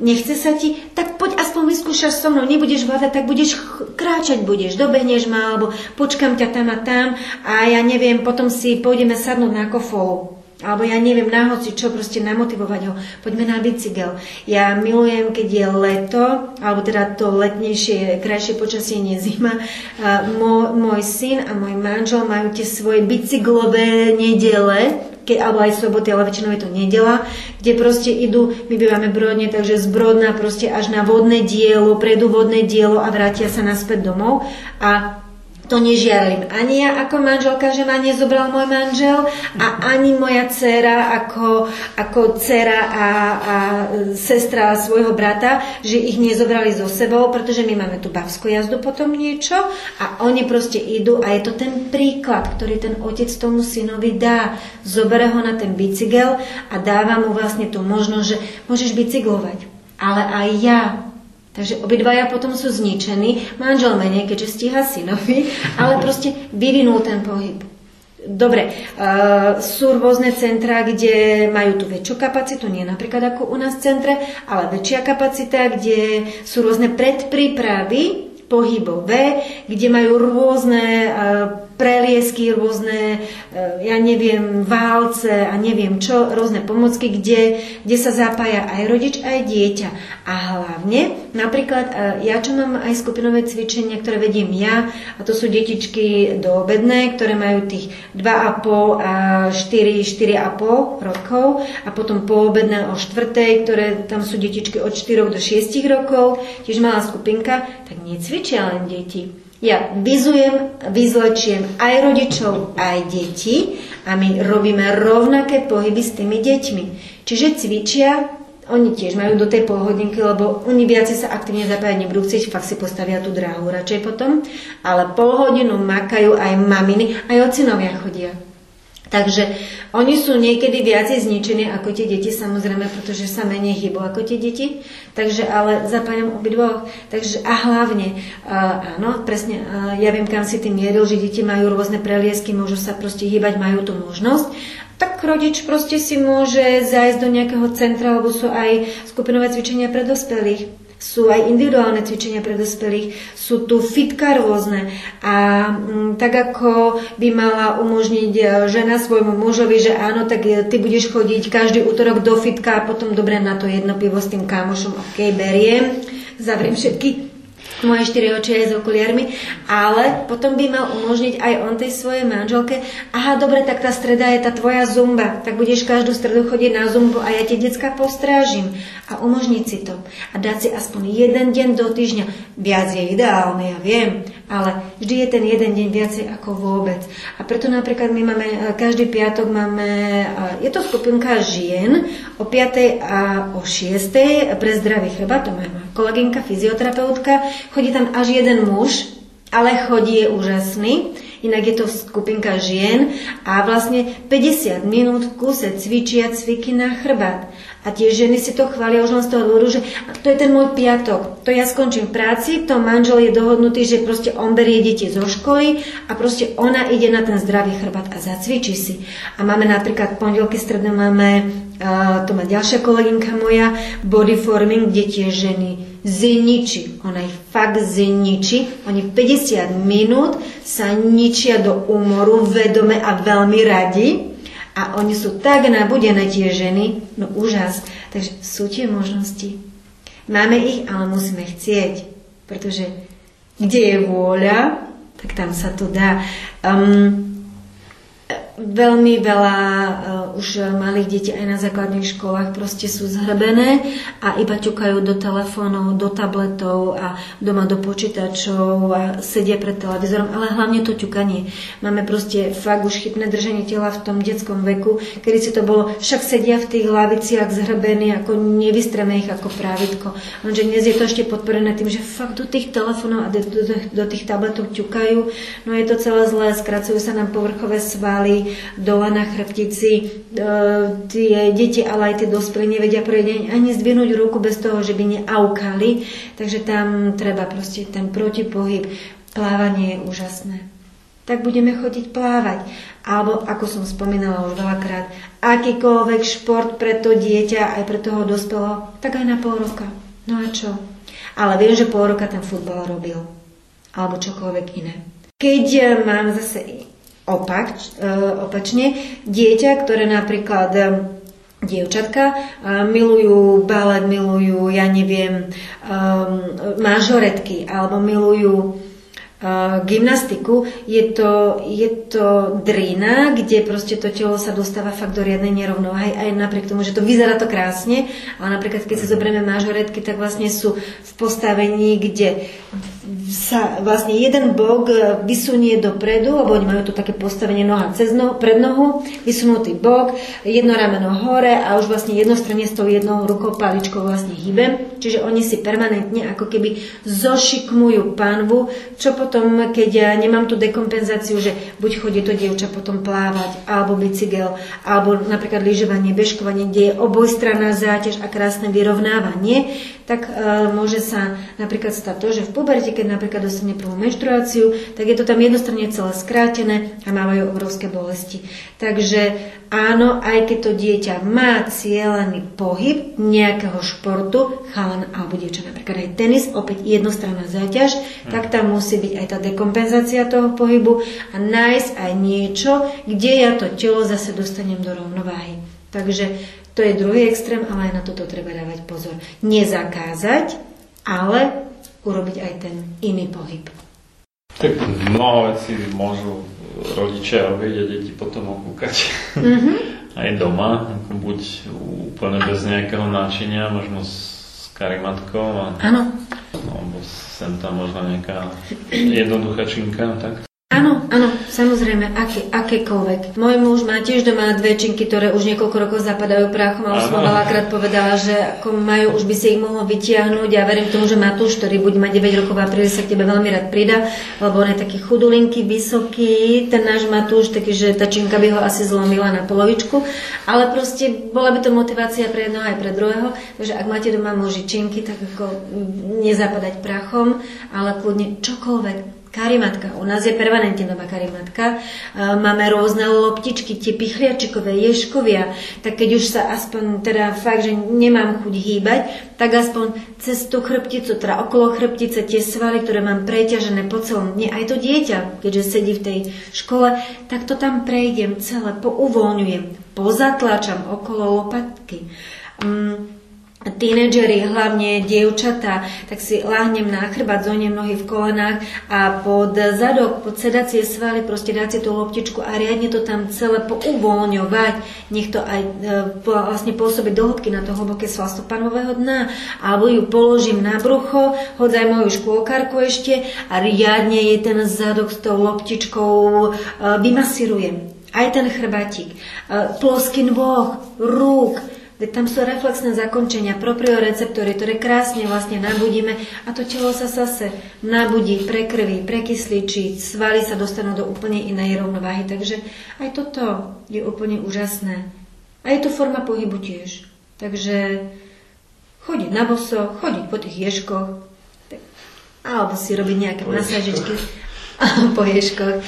Nechce sa ti, tak poď aspoň vyskúšaš so mnou, nebudeš vládať, tak budeš kráčať, budeš, dobehneš ma, alebo počkam ťa tam a tam a ja neviem, potom si pôjdeme sadnúť na kofolu alebo ja neviem, na hoci čo, proste namotivovať ho. Poďme na bicykel. Ja milujem, keď je leto, alebo teda to letnejšie, krajšie počasie, nie zima. Mô, môj syn a môj manžel majú tie svoje bicyklové nedele, keď, alebo aj soboty, ale väčšinou je to nedela, kde proste idú, my bývame Brodne, takže z Brodna proste až na vodné dielo, prejdú vodné dielo a vrátia sa naspäť domov. A to nežiarlim ani ja ako manželka, že ma nezobral môj manžel a ani moja dcera ako, ako dcera a, a sestra svojho brata, že ich nezobrali so sebou, pretože my máme tu bavskú jazdu potom niečo a oni proste idú a je to ten príklad, ktorý ten otec tomu synovi dá. Zobere ho na ten bicykel a dáva mu vlastne tú možnosť, že môžeš bicyklovať. Ale aj ja Takže obidvaja potom sú zničení. Manžel menej, keďže stíha synovi, ale proste vyvinul ten pohyb. Dobre, uh, sú rôzne centra, kde majú tú väčšiu kapacitu, nie napríklad ako u nás v centre, ale väčšia kapacita, kde sú rôzne predprípravy pohybové, kde majú rôzne uh, preliesky, rôzne, e, ja neviem, válce a neviem čo, rôzne pomocky, kde, kde sa zapája aj rodič, aj dieťa. A hlavne, napríklad, e, ja čo mám aj skupinové cvičenia, ktoré vediem ja, a to sú detičky do obedné, ktoré majú tých 2,5 a 4, 4,5 rokov a potom poobedné o štvrtej, ktoré tam sú detičky od 4 do 6 rokov, tiež malá skupinka, tak necvičia len deti ja vizujem, vyzlečiem aj rodičov, aj deti a my robíme rovnaké pohyby s tými deťmi. Čiže cvičia, oni tiež majú do tej polhodinky, lebo oni viacej sa aktívne zapájať nebudú chcieť, fakt si postavia tú dráhu radšej potom, ale pol hodinu makajú aj maminy, aj ocinovia chodia. Takže oni sú niekedy viacej zničení ako tie deti, samozrejme, pretože sa menej hýbu ako tie deti. Takže ale zapájam obidvoch. Takže a hlavne, uh, áno, presne, uh, ja viem, kam si tým mieril, že deti majú rôzne preliesky, môžu sa proste hýbať, majú tú možnosť. Tak rodič proste si môže zájsť do nejakého centra, alebo sú aj skupinové cvičenia pre dospelých sú aj individuálne cvičenia pre dospelých, sú tu fitka rôzne. A m, mm, tak ako by mala umožniť e, žena svojmu mužovi, že áno, tak e, ty budeš chodiť každý útorok do fitka a potom dobre na to jedno pivo s tým kámošom, ok, beriem, zavriem všetky moje štyri oči aj s okuliarmi, ale potom by mal umožniť aj on tej svojej manželke, aha, dobre, tak tá streda je tá tvoja zumba, tak budeš každú stredu chodiť na zumbu a ja tie decka postrážim a umožniť si to a dať si aspoň jeden deň do týždňa. Viac je ideálne, ja viem, ale vždy je ten jeden deň viacej ako vôbec. A preto napríklad my máme, e, každý piatok máme, e, je to skupinka žien o 5. a o 6. pre zdravý chrba, to má kolegynka, fyzioterapeutka, chodí tam až jeden muž, ale chodí je úžasný inak je to skupinka žien a vlastne 50 minút v kuse cvičia cviky na chrbát. A tie ženy si to chvália už len z toho dôvodu, že to je ten môj piatok, to ja skončím v práci, to manžel je dohodnutý, že proste on berie deti zo školy a proste ona ide na ten zdravý chrbát a zacvičí si. A máme napríklad pondelky stredne máme, uh, to má ďalšia kolegynka moja, body forming, kde tie ženy zničí. Ona ich fakt zničí. Oni 50 minút sa ničia do úmoru vedome a veľmi radi. A oni sú tak nabudené tie ženy, no úžas. Takže sú tie možnosti. Máme ich, ale musíme chcieť. Pretože kde je vôľa, tak tam sa to dá. Um, veľmi veľa uh, už malých detí aj na základných školách proste sú zhrbené a iba ťukajú do telefónov, do tabletov a doma do počítačov a sedia pred televízorom, ale hlavne to ťukanie. Máme proste fakt už chytné držanie tela v tom detskom veku, kedy si to bolo, však sedia v tých laviciach zhrbení, ako nevystreme ich ako právitko. Lenže dnes je to ešte podporené tým, že fakt do tých telefónov a do, do, do tých tabletov ťukajú, no je to celé zlé, skracujú sa nám povrchové svaly, dole na chrbtici. Tie deti, ale aj tie dospelí nevedia prejde ani zdvihnúť ruku bez toho, že by neaukali. Takže tam treba proste ten protipohyb. Plávanie je úžasné. Tak budeme chodiť plávať. Alebo, ako som spomínala už veľakrát, akýkoľvek šport pre to dieťa, aj pre toho dospelého, tak aj na pol roka. No a čo? Ale viem, že pol roka ten futbal robil. Alebo čokoľvek iné. Keď mám zase opak, e, opačne. Dieťa, ktoré napríklad e, dievčatka e, milujú balet, milujú, ja neviem, mažoretky alebo milujú gymnastiku, je to, je to drina, kde proste to telo sa dostáva fakt do riadnej nerovnováhy, aj napriek tomu, že to vyzerá to krásne, ale napríklad keď si zoberieme mažoretky, tak vlastne sú v postavení, kde sa vlastne jeden bok vysunie dopredu, lebo oni majú tu také postavenie noha cez no, pred nohu, vysunutý bok, jedno rameno hore a už vlastne jednostranne s tou jednou rukou paličkou vlastne hýbem. Čiže oni si permanentne ako keby zošikmujú panvu, čo potom, keď ja nemám tú dekompenzáciu, že buď chodí to dievča potom plávať, alebo bicykel, alebo napríklad lyžovanie, bežkovanie, kde je obojstranná záťaž a krásne vyrovnávanie, tak e, môže sa napríklad stať to, že v puberte, keď napríklad dostane prvú menštruáciu, tak je to tam jednostranne celé skrátené a mávajú obrovské bolesti. Takže áno, aj keď to dieťa má cieľený pohyb nejakého športu, chalan alebo dievča, napríklad aj tenis, opäť jednostranná záťaž, hmm. tak tam musí byť aj tá dekompenzácia toho pohybu a nájsť aj niečo, kde ja to telo zase dostanem do rovnováhy. Takže to je druhý extrém, ale aj na toto treba dávať pozor. Nezakázať, ale urobiť aj ten iný pohyb. Tak mnoho vecí môžu rodičia robiť a deti potom okúkať. Mm-hmm. aj doma, ako buď úplne bez nejakého náčinia, možno s karimatkou. A, Áno. No, alebo sem tam možno nejaká jednoduchá činka, tak. Áno, áno, samozrejme, aké, akékoľvek. Môj muž má tiež doma dve činky, ktoré už niekoľko rokov zapadajú prachom, ale som veľakrát povedala, že ako majú, už by si ich mohlo vytiahnuť. Ja verím tomu, že Matúš, ktorý bude mať 9 rokov a príde sa k tebe veľmi rád prida, lebo on je taký chudulinky, vysoký, ten náš Matúš, taký, že tá činka by ho asi zlomila na polovičku, ale proste bola by to motivácia pre jedného aj pre druhého, takže ak máte doma muži činky, tak ako nezapadať prachom, ale kľudne čokoľvek, karimatka. U nás je permanentne doma karimatka. Máme rôzne loptičky, tie pichliačikové, ješkovia. Tak keď už sa aspoň teda fakt, že nemám chuť hýbať, tak aspoň cez tú chrbticu, teda okolo chrbtice, tie svaly, ktoré mám preťažené po celom dne, aj to dieťa, keďže sedí v tej škole, tak to tam prejdem celé, pouvoľňujem, pozatlačam okolo lopatky. Um, tínedžeri, hlavne dievčatá, tak si láhnem na chrbát, zohnem nohy v kolenách a pod zadok, pod sedacie svaly proste dať si tú loptičku a riadne to tam celé pouvoľňovať. Nech to aj e, vlastne pôsobí do hĺbky na to hlboké svalstvo panového dna. Alebo ju položím na brucho, hodzaj moju škôlkarku ešte a riadne jej ten zadok s tou loptičkou e, vymasírujem. Aj ten chrbatík, e, ploský nôh, rúk, Veď tam sú reflexné zakončenia, proprioreceptory, ktoré krásne vlastne nabudíme a to telo sa zase nabudí, prekrví, prekysličí, svaly sa dostanú do úplne inej rovnováhy. Takže aj toto je úplne úžasné. A je to forma pohybu tiež. Takže chodiť na boso, chodiť po tých ježkoch, alebo si robiť nejaké masážičky po ježkoch.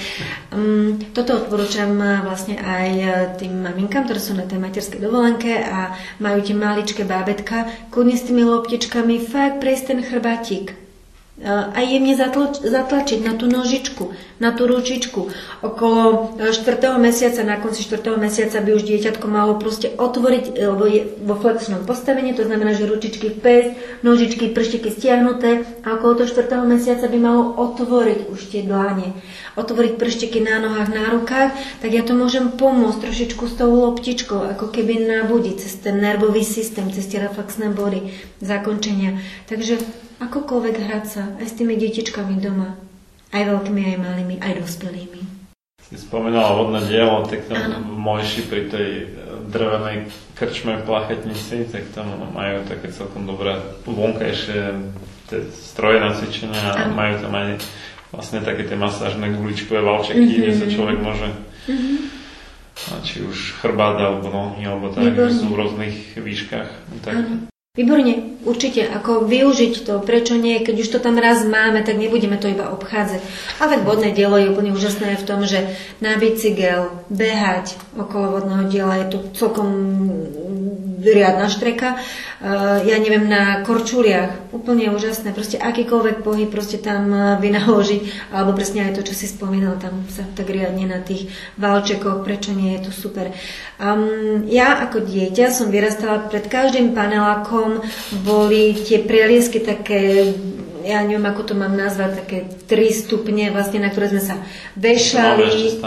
Um, toto odporúčam vlastne aj eh, tým maminkám, ktoré sú na tej materskej dovolenke a majú tie maličké bábetka, kľudne s tými loptičkami fakt prejsť ten chrbatík a jemne zatlač, zatlačiť na tú nožičku, na tú ručičku. Okolo 4. E, mesiaca, na konci 4. mesiaca by už dieťatko malo proste otvoriť, lebo je vo flexnom postavení, to znamená, že ručičky pes, nožičky, prštiky stiahnuté a okolo toho 4. mesiaca by malo otvoriť už tie dláne, otvoriť prštiky na nohách, na rukách, tak ja to môžem pomôcť trošičku s tou loptičkou, ako keby nabudiť cez ten nervový systém, cez tie reflexné body, zakončenia. Takže akokoľvek hrať sa aj s tými detičkami doma. Aj veľkými, aj malými, aj dospelými. Si spomenula vodné dielo, tak tam v Mojši pri tej e, drvenej krčme v Plachetnici, tak tam majú také celkom dobré vonkajšie stroje na cvičenia a majú tam aj vlastne také tie masážne guličkové valčeky, mm-hmm. kde sa človek môže mm-hmm. či už chrbát alebo nohy, alebo tak, sú v rôznych výškach. Tak ano. Výborne, určite, ako využiť to, prečo nie, keď už to tam raz máme, tak nebudeme to iba obchádzať. Ale vodné dielo je úplne úžasné v tom, že na bicykel, behať okolo vodného diela je to celkom riadna štreka. Uh, ja neviem, na korčuliach, úplne úžasné, proste akýkoľvek pohyb proste tam uh, vynaložiť, alebo presne aj to, čo si spomínal, tam sa tak riadne na tých valčekoch, prečo nie, je to super. Um, ja ako dieťa som vyrastala pred každým panelákom, boli tie prieliesky také ja neviem, ako to mám nazvať, také tri stupne, vlastne, na ktoré sme sa vešali.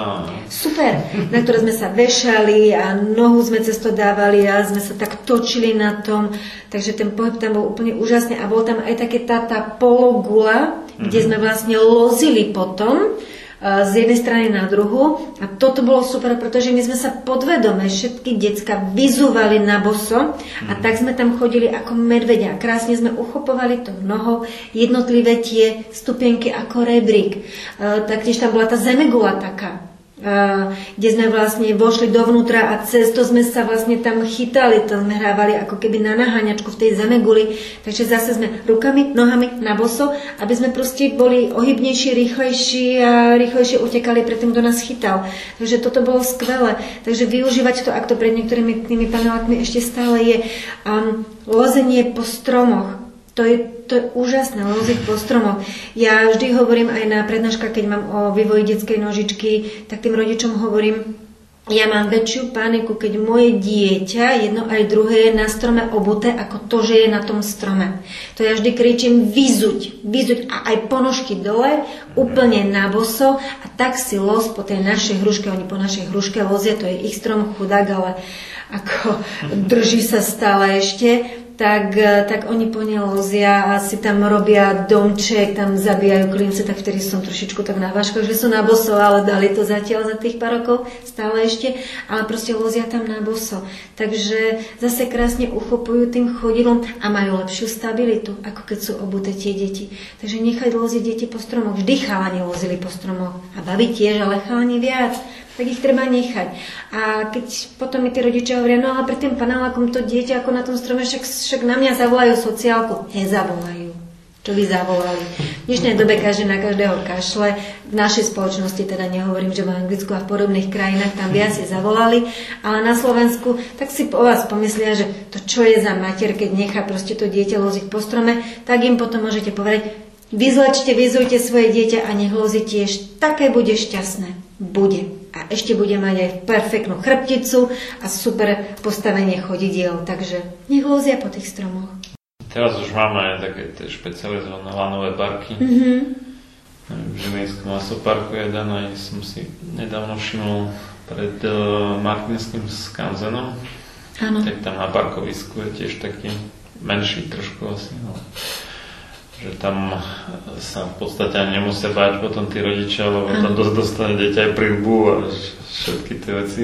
Super, na ktoré sme sa vešali a nohu sme cez to dávali a sme sa tak točili na tom. Takže ten pohyb tam bol úplne úžasný a bol tam aj také tá, tá pologula, kde mhm. sme vlastne lozili potom z jednej strany na druhu. A toto bolo super, pretože my sme sa podvedome, všetky decka vyzúvali na boso a tak sme tam chodili ako medvedia. Krásne sme uchopovali to mnoho, jednotlivé tie stupienky ako rebrík. Taktiež tam bola tá zemegula taká kde sme vlastne vošli dovnútra a cez to sme sa vlastne tam chytali, to sme hrávali ako keby na naháňačku v tej zemeguli, takže zase sme rukami, nohami na boso, aby sme proste boli ohybnejší, rýchlejší a rýchlejšie utekali pred tým, kto nás chytal. Takže toto bolo skvelé. Takže využívať to, ak to pred niektorými tými panelákmi ešte stále je, um, lozenie po stromoch, to je, to je úžasné, loziť po stromoch. Ja vždy hovorím aj na prednáška, keď mám o vývoji detskej nožičky, tak tým rodičom hovorím, ja mám väčšiu paniku, keď moje dieťa, jedno aj druhé, je na strome obuté, ako to, že je na tom strome. To ja vždy kričím vyzuť, vyzuť a aj ponožky dole, úplne na boso a tak si los po tej našej hruške, oni po našej hruške lozia, to je ich strom chudák, ale ako drží sa stále ešte tak, e, tak oni po ne lozia a si tam robia domček, tam zabíjajú klince, tak vtedy som trošičku tak na váškoch, že sú na boso, ale dali to zatiaľ za tých pár rokov, stále ešte, ale proste lozia tam na boso. Takže zase krásne uchopujú tým chodidlom a majú lepšiu stabilitu, ako keď sú obuté tie deti. Takže nechaj loziť deti po stromoch. Vždy chalani lozili po stromoch a babi tiež, ale chalani viac tak ich treba nechať. A keď potom mi tí rodičia hovoria, no ale pri tým panelákom to dieťa ako na tom strome, však, však na mňa zavolajú sociálku. Nezavolajú. Čo by zavolali. V dnešnej dobe každý na každého kašle. V našej spoločnosti teda nehovorím, že v Anglicku a v podobných krajinách tam viac si zavolali, ale na Slovensku tak si o vás pomyslia, že to čo je za mater, keď nechá proste to dieťa loziť po strome, tak im potom môžete povedať, vyzlečte, vyzujte svoje dieťa a nech lozí tiež. Také bude šťastné. Bude. A ešte bude mať aj perfektnú chrbticu a super postavenie chodidiel. Takže nech lozia po tých stromoch. Teraz už máme také tie špecializované lanové parky. Mm-hmm. V Žilinskom masoparku jeden aj som si nedávno všimol pred uh, Martinským skanzenom. Áno. Tak tam na parkovisku je tiež taký menší trošku asi. No. Že tam sa v podstate ani nemusia báť potom tí rodičia, lebo tam dosť dostane dieťa aj prilbu a všetky tie veci.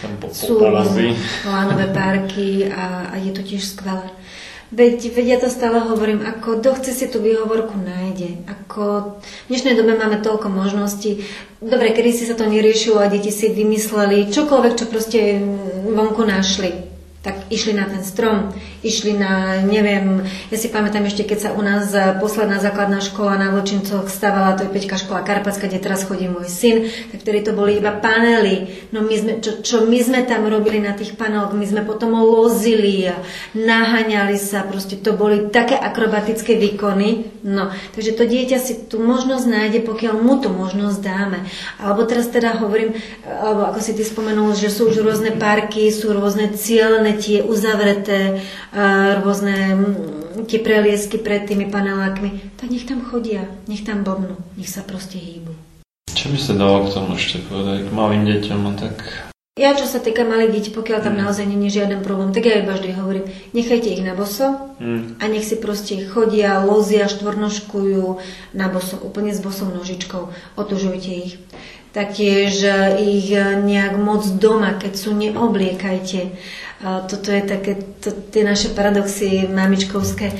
Tam po, Sú polozí. lánové parky a, a je to tiež skvelé. Veď, veď ja to stále hovorím, ako kto chce si tú výhovorku nájde. Ako v dnešnej dobe máme toľko možností. Dobre, kedy si sa to neriešilo a deti si vymysleli čokoľvek, čo proste vonku našli tak išli na ten strom, išli na, neviem, ja si pamätám ešte, keď sa u nás posledná základná škola na Vlčincoch stavala, to je Peťka škola Karpacka, kde teraz chodí môj syn, tak ktorí to boli iba panely. No my sme, čo, čo my sme tam robili na tých paneloch, my sme potom lozili naháňali sa, proste to boli také akrobatické výkony. No, takže to dieťa si tú možnosť nájde, pokiaľ mu tú možnosť dáme. Alebo teraz teda hovorím, alebo ako si ty spomenul, že sú už rôzne parky, sú rôzne cieľné tie uzavreté rôzne tie preliesky pred tými panelákmi, tak nech tam chodia, nech tam bobnú, nech sa proste hýbu. Čo by sa dalo k tomu ešte povedať? K malým deťom, no tak... Ja, čo sa týka malých detí, pokiaľ tam mm. naozaj nie je žiaden problém, tak ja iba vždy hovorím, nechajte ich na boso mm. a nech si proste chodia, lozia, štvornožkujú na boso, úplne s bosou nožičkou, otužujte ich. Taktiež ich nejak moc doma, keď sú, neobliekajte. Toto je také, to, tie naše paradoxy mamičkovské.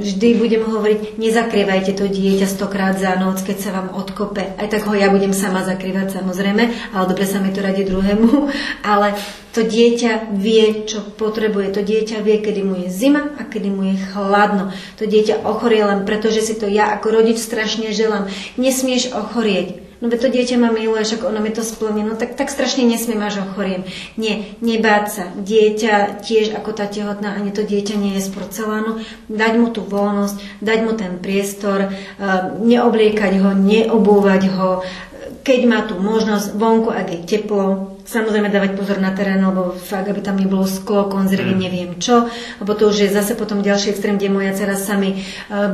Vždy budem hovoriť, nezakrývajte to dieťa stokrát za noc, keď sa vám odkope. Aj tak ho ja budem sama zakrývať samozrejme, ale dobre sa mi to radí druhému. Ale to dieťa vie, čo potrebuje. To dieťa vie, kedy mu je zima a kedy mu je chladno. To dieťa ochorie len preto, že si to ja ako rodič strašne želám. Nesmieš ochorieť no to dieťa ma miluje, však ono mi to splní, no tak, tak strašne nesmiem, až ochoriem. Nie, nebáť sa. Dieťa tiež ako tá tehotná, ani to dieťa nie je z porcelánu. Dať mu tú voľnosť, dať mu ten priestor, uh, neobliekať ho, neobúvať ho, keď má tú možnosť vonku, ak je teplo, Samozrejme dávať pozor na terén, lebo fakt, aby tam nebolo sklo, konzervy, mm. neviem čo. Lebo to už je zase potom ďalší extrém, kde moja dcera sa mi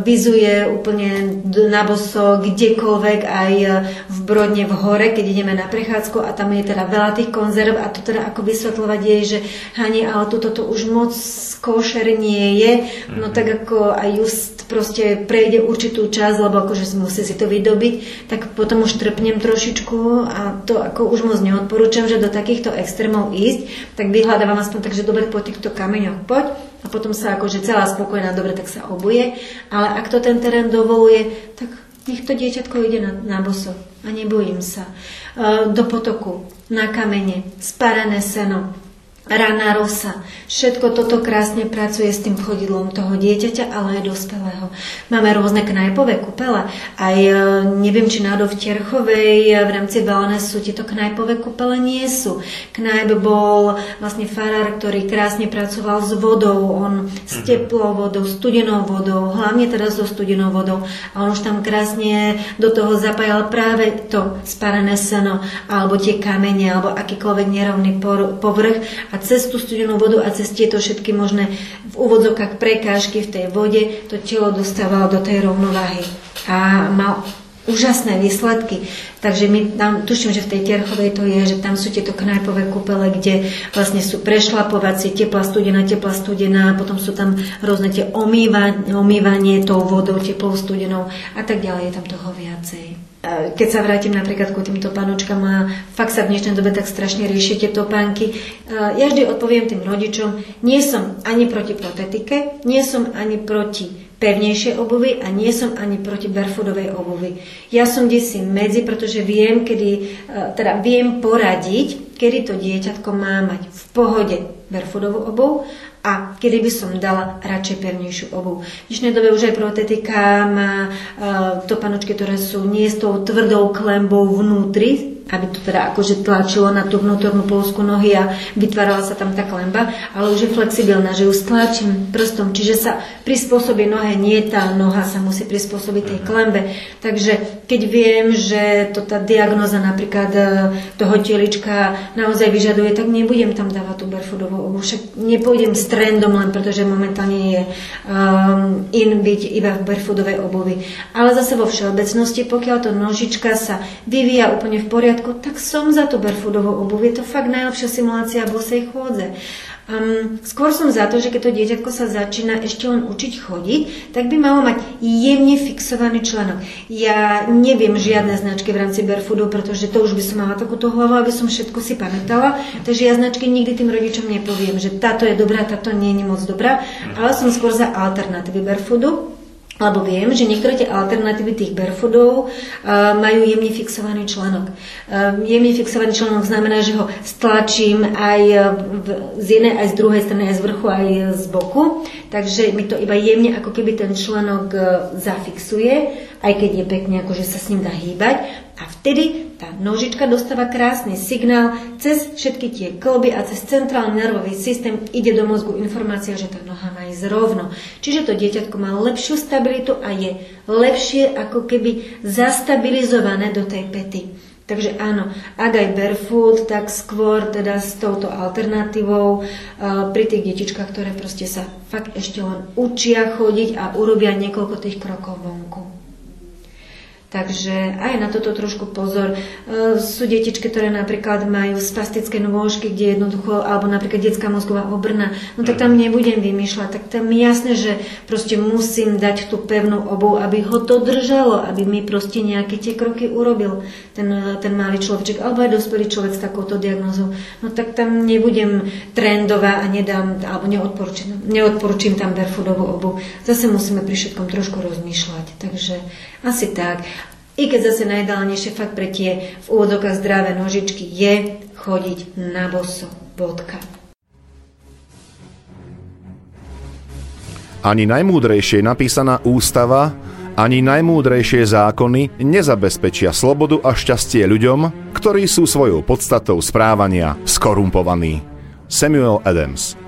vyzuje úplne na boso, kdekoľvek, aj e, v Brodne v hore, keď ideme na prechádzku a tam je teda veľa tých konzerv a to teda ako vysvetľovať jej, že Hani, ale toto to už moc košer nie je, no mm. tak ako aj just proste prejde určitú čas, lebo akože musí si to vydobiť, tak potom už trpnem trošičku a to ako už moc neodporúčam, že do takýchto extrémov ísť, tak vyhľadávam aspoň tak, že dobre po týchto kameňoch poď. A potom sa akože celá spokojná, dobre, tak sa obuje, ale ak to ten terén dovoluje, tak nech to dieťatko ide na, na boso. A nebojím sa. E, do potoku, na kamene, sparané seno, Rana rosa. Všetko toto krásne pracuje s tým chodidlom toho dieťaťa, ale aj dospelého. Máme rôzne knajpové kúpele. Aj e, neviem, či náhodou v Terchovej e, v rámci wellnessu tieto knajpové kúpele nie sú. Knajp bol vlastne farár, ktorý krásne pracoval s vodou. On s mhm. teplou vodou, studenou vodou, hlavne teraz so studenou vodou. A on už tam krásne do toho zapájal práve to spárené seno, alebo tie kamene, alebo akýkoľvek nerovný povrch. A cez tú studenú vodu a cez tieto všetky možné v úvodzokách prekážky v tej vode to telo dostávalo do tej rovnováhy a mal úžasné výsledky. Takže my tam, tuším, že v tej Terchovej to je, že tam sú tieto knajpové kúpele, kde vlastne sú prešlapovacie, teplá studená, teplá studená, potom sú tam rôzne tie omývanie, omývanie tou vodou, teplou studenou a tak ďalej, je tam toho viacej keď sa vrátim napríklad ku týmto panočkám a fakt sa v dnešnej dobe tak strašne riešite topánky, ja vždy odpoviem tým rodičom, nie som ani proti protetike, nie som ani proti pevnejšej obuvy a nie som ani proti barefoodovej obuvy. Ja som si medzi, pretože viem, kedy, teda viem poradiť, kedy to dieťatko má mať v pohode barefoodovú obuv a kedy by som dala radšej pevnejšiu obu. V dnešnej dobe už aj protetika má uh, topanočky, ktoré sú nie s tou tvrdou klembou vnútri, aby to teda akože tlačilo na tú vnútornú polskú nohy a vytvárala sa tam tá klemba, ale už je flexibilná, že ju stlačím prstom, čiže sa prispôsobí nohe, nie tá noha sa musí prispôsobiť tej klembe. Takže keď viem, že to tá diagnoza napríklad e, toho telička naozaj vyžaduje, tak nebudem tam dávať tú barefootovú obu. Však nepôjdem s trendom len pretože momentálne je um, in byť iba v barefoodovej obuvi. Ale zase vo všeobecnosti, pokiaľ to nožička sa vyvíja úplne v poriadku, tak som za to barefoodovú obuv. Je to fakt najlepšia simulácia bosej chôdze. Um, skôr som za to, že keď to dieťatko sa začína ešte len učiť chodiť, tak by malo mať jemne fixovaný členok. Ja neviem žiadne značky v rámci barefoodu, pretože to už by som mala takúto hlavu, aby som všetko si pamätala. Takže ja značky nikdy tým rodičom nepoviem, že táto je dobrá, táto nie je moc dobrá, ale som skôr za alternatívy barefoodu. Lebo viem, že niektoré tie alternatívy tých barefootov uh, majú jemne fixovaný článok. Uh, jemne fixovaný článok znamená, že ho stlačím aj v, z jednej, aj z druhej strany, aj z vrchu, aj z boku. Takže mi to iba jemne ako keby ten článok zafixuje, aj keď je pekne, akože sa s ním dá hýbať. A vtedy tá nožička dostáva krásny signál cez všetky tie kolby a cez centrálny nervový systém ide do mozgu informácia, že tá noha má ísť rovno. Čiže to dieťatko má lepšiu stabilitu a je lepšie ako keby zastabilizované do tej pety. Takže áno, ak aj barefoot, tak skôr teda s touto alternatívou uh, pri tých detičkách, ktoré proste sa fakt ešte len učia chodiť a urobia niekoľko tých krokov vonku. Takže aj na toto trošku pozor. E, sú detičky, ktoré napríklad majú spastické nôžky, kde jednoducho, alebo napríklad detská mozgová obrna, no tak tam nebudem vymýšľať. Tak tam je jasné, že proste musím dať tú pevnú obu, aby ho to držalo, aby mi proste nejaké tie kroky urobil ten, ten malý človeček, alebo aj dospelý človek s takouto diagnozou. No tak tam nebudem trendová a nedám, alebo neodporúčim, neodporúčim tam barefoodovú obu. Zase musíme pri všetkom trošku rozmýšľať. Takže asi tak. I keď zase najideálnejšie fakt pre tie v úvodokách zdravé nožičky je chodiť na boso. Bodka. Ani najmúdrejšie napísaná ústava, ani najmúdrejšie zákony nezabezpečia slobodu a šťastie ľuďom, ktorí sú svojou podstatou správania skorumpovaní. Samuel Adams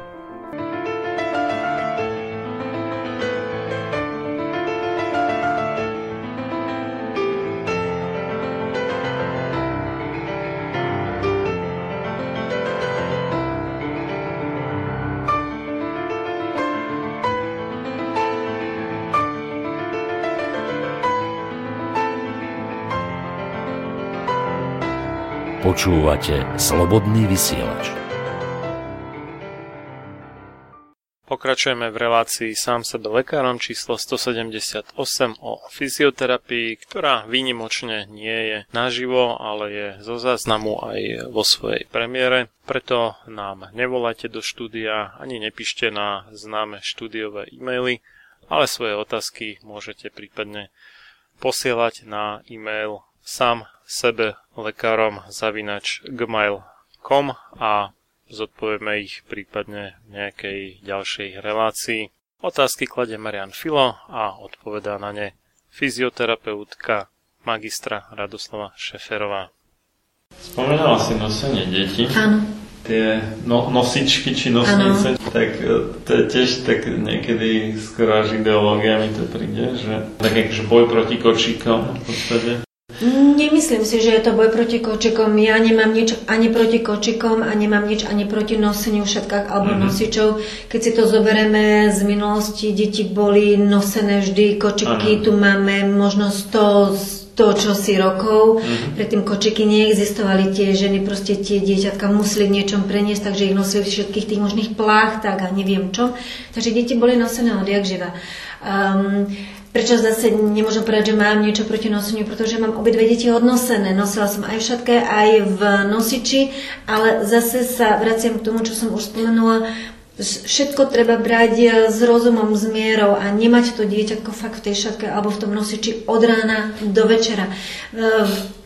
Počúvate Slobodný vysielač. Pokračujeme v relácii sám sebe lekárom číslo 178 o fyzioterapii, ktorá výnimočne nie je naživo, ale je zo záznamu aj vo svojej premiére. Preto nám nevolajte do štúdia ani nepíšte na známe štúdiové e-maily, ale svoje otázky môžete prípadne posielať na e-mail sám sebe lekárom zavinač gmail.com a zodpovieme ich prípadne v nejakej ďalšej relácii. Otázky kladie Marian Filo a odpovedá na ne fyzioterapeutka magistra Radoslava Šeferová. Spomínala si nosenie detí. Áno. Tie no, nosičky či nosnice, ano. tak e, to je tiež tak niekedy skoro až ideológia mi to príde, že tak akože boj proti kočíkom v podstate. Nemyslím si, že je to boj proti kočikom. Ja nemám nič ani proti kočikom a nemám nič ani proti noseniu všetkých alebo mm-hmm. nosičov. Keď si to zoberieme z minulosti, deti boli nosené vždy, kočiky ano. tu máme možno 100, 100 čosi rokov. Mm-hmm. Predtým kočiky neexistovali, tie ženy proste tie dieťatka museli v niečom preniesť, takže ich nosili všetkých tých možných plách, tak a neviem čo. Takže deti boli nosené odjak živa. Um, Prečo zase nemôžem povedať, že mám niečo proti noseniu, pretože mám obidve deti odnosené. Nosila som aj v šatke, aj v nosiči, ale zase sa vraciam k tomu, čo som už spomenula. Všetko treba brať e, s rozumom, s mierou a nemať to dieťa fakt v tej šatke alebo v tom nosiči od rána do večera.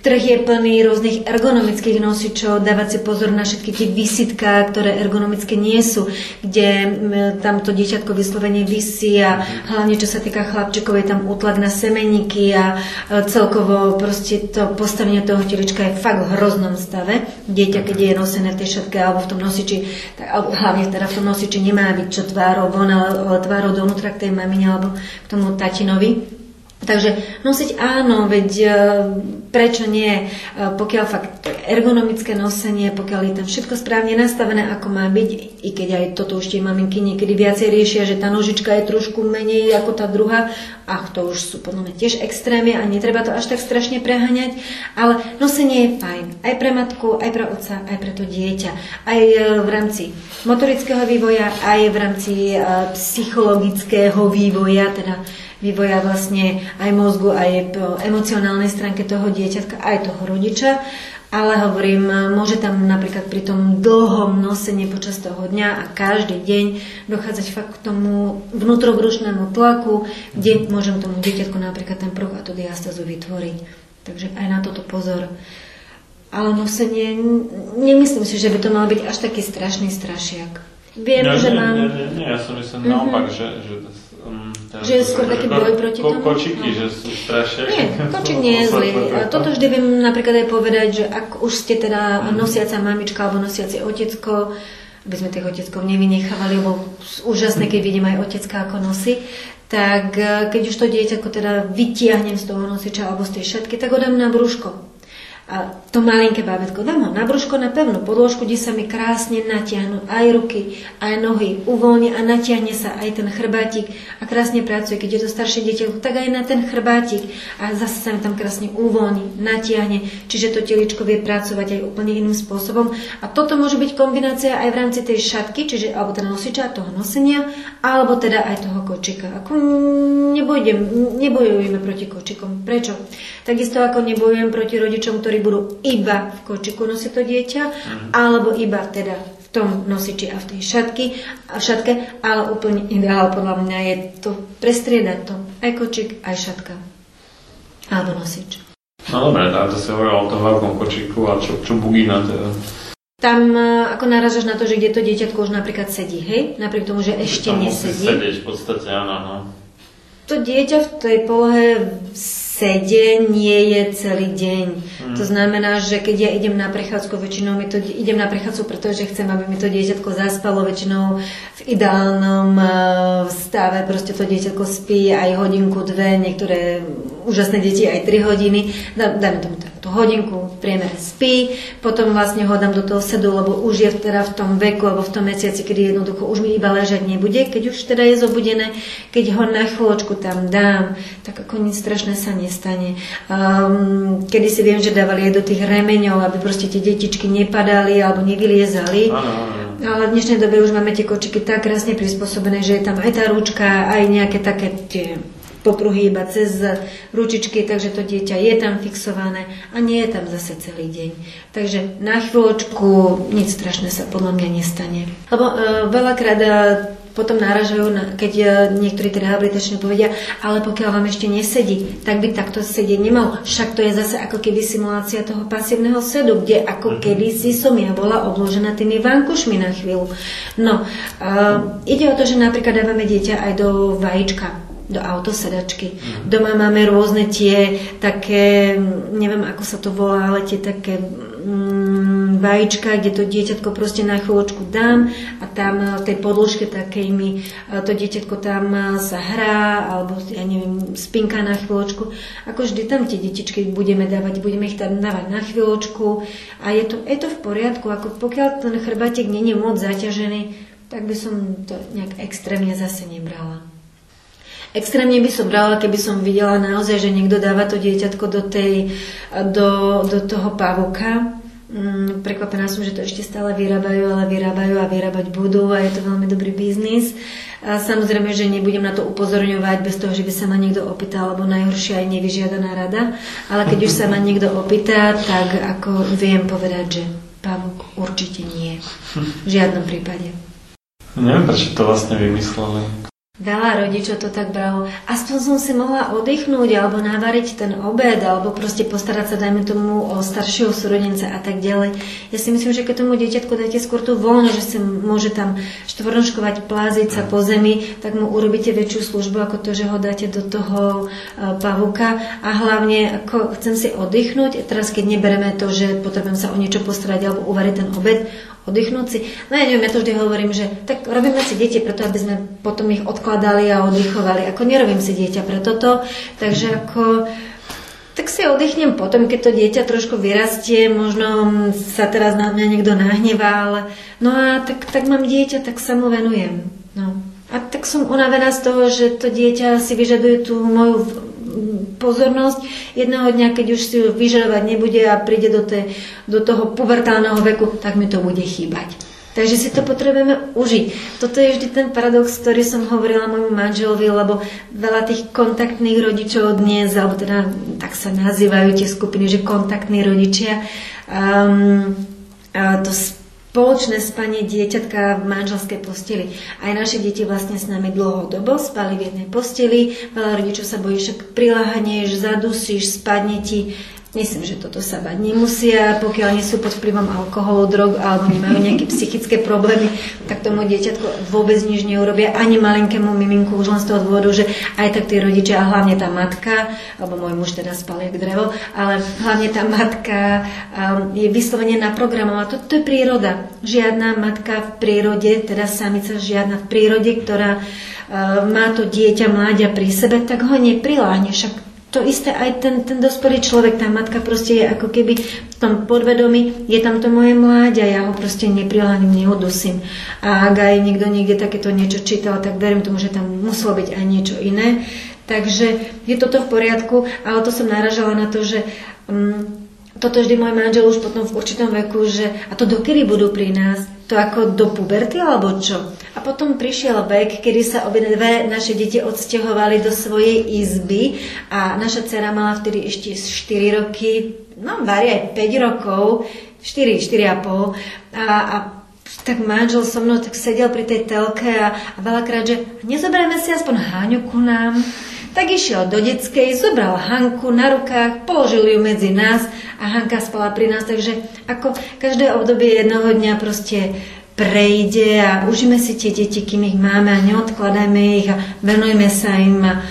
Trh je plný rôznych ergonomických nosičov, dávať si pozor na všetky tie visitka, ktoré ergonomické nie sú, kde tam to dieťatko vyslovene vysí a hlavne čo sa týka chlapčekov je tam útlak na semeníky a e, celkovo proste to postavenie toho telička je fakt v hroznom stave. Dieťa, keď je nosené v tej šatke alebo v tom nosiči, tak, hlavne teda v tom nosiči nemá byť čo tvárou von, ale tvárou donútra k tej mamine alebo k tomu tatinovi Takže nosiť áno, veď e, prečo nie, e, pokiaľ fakt ergonomické nosenie, pokiaľ je tam všetko správne nastavené, ako má byť, i keď aj toto už tie maminky niekedy viacej riešia, že tá nožička je trošku menej ako tá druhá, ach, to už sú podľa mňa tiež extrémy a netreba to až tak strašne preháňať, ale nosenie je fajn, aj pre matku, aj pre otca, aj pre to dieťa, aj e, v rámci motorického vývoja, aj v rámci psychologického vývoja, teda vývoja vlastne aj mozgu, aj po emocionálnej stránke toho dieťatka, aj toho rodiča. Ale hovorím, môže tam napríklad pri tom dlhom nosení počas toho dňa a každý deň dochádzať fakt k tomu vnútrobrušnému tlaku, kde môžem tomu dieťatku napríklad ten pruh a tú diastazu vytvoriť. Takže aj na toto pozor. Ale nosenie, nemyslím si, že by to mal byť až taký strašný strašiak. Viem, ja, že nie, mám... Nie, nie, nie, ja som myslím mm-hmm. naopak, že, že že je skôr taký boj proti ko, tomu? Kočiky, no. že sú strašne. Nie, kočik nie je zlý. Toto vždy viem napríklad aj povedať, že ak už ste teda mhm. nosiaca mamička alebo nosiaci otecko, aby sme tých oteckov nevynechávali, lebo úžasné, keď vidím aj otecka ako nosí, tak eh, keď už to dieťa ako teda vytiahnem z toho nosiča alebo z tej šatky, tak ho dám na brúško a to malinké bábetko dám ho na brúško na pevnú podložku, kde sa mi krásne natiahnu aj ruky, aj nohy, uvoľní a natiahne sa aj ten chrbátik a krásne pracuje. Keď je to staršie dieťa, tak aj na ten chrbátik a zase sa mi tam krásne uvoľní, natiahne, čiže to teličko vie pracovať aj úplne iným spôsobom. A toto môže byť kombinácia aj v rámci tej šatky, čiže alebo teda nosiča, toho nosenia, alebo teda aj toho kočika. Ako nebojujeme proti kočikom. Prečo? Takisto ako nebojujem proti rodičom, ktorí budú iba v kočiku nosiť to dieťa, mm. alebo iba teda v tom nosiči a v tej šatky, a v šatke, ale úplne ideál podľa mňa je to prestriedať to. Aj kočik, aj šatka. Alebo nosič. No dobre, tam to si o tom veľkom kočíku a čo, čo bugína teda. Tam e, ako naražaš na to, že kde to dieťatko už napríklad sedí, hej? Napriek tomu, že ešte Tam nesedí. sedieť v podstate, áno, no. To dieťa v tej polohe sede nie je celý deň. To znamená, že keď ja idem na prechádzku, väčšinou mi to, idem na prechádzku, pretože chcem, aby mi to dieťatko zaspalo, väčšinou v ideálnom eh, stave, proste to dieťatko spí aj hodinku, dve, niektoré úžasné deti aj 3 hodiny, Dá- dáme tomu tak, tú hodinku v priemere spí, potom vlastne ho dám do toho sedu, lebo už je teda v tom veku alebo v tom mesiaci, kedy jednoducho už mi iba ležať nebude, keď už teda je zobudené, keď ho na chvíľočku tam dám, tak ako nič strašné sa nestane. Um, kedy si viem, že dávali aj do tých remeňov, aby proste tie detičky nepadali alebo nevyliezali. Ale v dnešnej dobe už máme tie kočiky tak krásne prispôsobené, že je tam aj tá ručka, aj nejaké také tie popruhy iba cez ručičky, takže to dieťa je tam fixované a nie je tam zase celý deň. Takže na chvíľočku nič strašné sa podľa mňa nestane. Lebo uh, veľakrát uh, potom náražajú, na, keď uh, niektorí tí rehabilitační povedia, ale pokiaľ vám ešte nesedí, tak by takto sedieť nemal. Však to je zase ako keby simulácia toho pasívneho sedu, kde ako keby si som ja bola obložená tými vankušmi na chvíľu. No, uh, ide o to, že napríklad dávame dieťa aj do vajíčka do autosedačky. Doma máme rôzne tie také, neviem ako sa to volá, ale tie také mm, vajíčka, kde to dieťatko proste na chvíľočku dám a tam v tej podložke takej mi e, to dieťatko tam e, sa hrá alebo ja neviem, spinka na chvíľočku. Ako vždy tam tie detičky budeme dávať, budeme ich tam dávať na chvíľočku a je to, je to v poriadku. Ako pokiaľ ten chrbátek nie je moc zaťažený, tak by som to nejak extrémne zase nebrala. Extrémne by som brala, keby som videla naozaj, že niekto dáva to dieťatko do, tej, do, do toho pavuka. Mm, prekvapená som, že to ešte stále vyrábajú, ale vyrábajú a vyrábať budú a je to veľmi dobrý biznis. A samozrejme, že nebudem na to upozorňovať bez toho, že by sa ma niekto opýtal, alebo najhoršia aj nevyžiadaná rada. Ale keď už sa ma niekto opýta, tak ako viem povedať, že pavuk určite nie. V žiadnom prípade. Neviem, prečo to vlastne vymysleli. Veľa rodičov to tak bralo. Aspoň som si mohla oddychnúť alebo navariť ten obed alebo proste postarať sa, dajme tomu, o staršieho súrodenca a tak ďalej. Ja si myslím, že keď tomu dieťatku dáte skôr tú voľno, že si môže tam štvornoškovať, pláziť sa po zemi, tak mu urobíte väčšiu službu ako to, že ho dáte do toho e, pavuka. A hlavne, ako chcem si oddychnúť, teraz keď nebereme to, že potrebujem sa o niečo postarať alebo uvariť ten obed, oddychnúť si. No ja neviem, ja to vždy hovorím, že tak robíme si deti preto, aby sme potom ich odkladali a oddychovali. Ako nerobím si dieťa pre toto, takže ako tak si oddychnem potom, keď to dieťa trošku vyrastie, možno sa teraz na mňa niekto nahnevá, ale no a tak, tak mám dieťa, tak sa mu venujem. No. A tak som unavená z toho, že to dieťa si vyžaduje tú moju pozornosť. Jedného dňa, keď už si ju vyžadovať nebude a príde do, tej, do toho pubertálneho veku, tak mi to bude chýbať. Takže si to potrebujeme užiť. Toto je vždy ten paradox, ktorý som hovorila môjmu manželovi, lebo veľa tých kontaktných rodičov dnes, alebo teda tak sa nazývajú tie skupiny, že kontaktní rodičia, um, to spoločné spanie dieťatka v manželskej posteli. Aj naše deti vlastne s nami dlhodobo spali v jednej posteli. Veľa rodičov sa bojí, však priláhneš, zadusíš, spadne ti. Myslím, že toto sa bať nemusia, pokiaľ nie sú pod vplyvom alkoholu, drog alebo nemajú nejaké psychické problémy, tak tomu dieťatko vôbec nič neurobia, ani malinkému miminku, už len z toho dôvodu, že aj tak tí rodičia, a hlavne tá matka, alebo môj muž teda spal jak drevo, ale hlavne tá matka um, je vyslovene naprogramovaná. To, to je príroda. Žiadna matka v prírode, teda samica žiadna v prírode, ktorá uh, má to dieťa, mláďa pri sebe, tak ho nepriláhne. Však to isté aj ten, ten dospelý človek, tá matka proste je ako keby v tom podvedomí, je tam to moje mláďa, ja ho proste nepriláhnem, nehodusím. A ak aj niekto niekde takéto niečo čítal, tak verím tomu, že tam muselo byť aj niečo iné. Takže je toto v poriadku, ale to som naražala na to, že um, toto vždy môj manžel už potom v určitom veku, že a to dokedy budú pri nás? To ako do puberty alebo čo? A potom prišiel vek, kedy sa obe dve naše deti odsťahovali do svojej izby a naša dcera mala vtedy ešte 4 roky, no vari aj 5 rokov, 4, 4,5 a, a tak manžel so mnou tak sedel pri tej telke a, a veľakrát, že nezoberieme si aspoň Háňu ku nám, Tak išiel do detskej, zobral Hanku na rukách, položil ju medzi nás a Hanka spala pri nás, takže ako každé obdobie jednoho dňa proste prejde a užíme si tie deti, kým ich máme a neodkladajme ich a venujme sa im a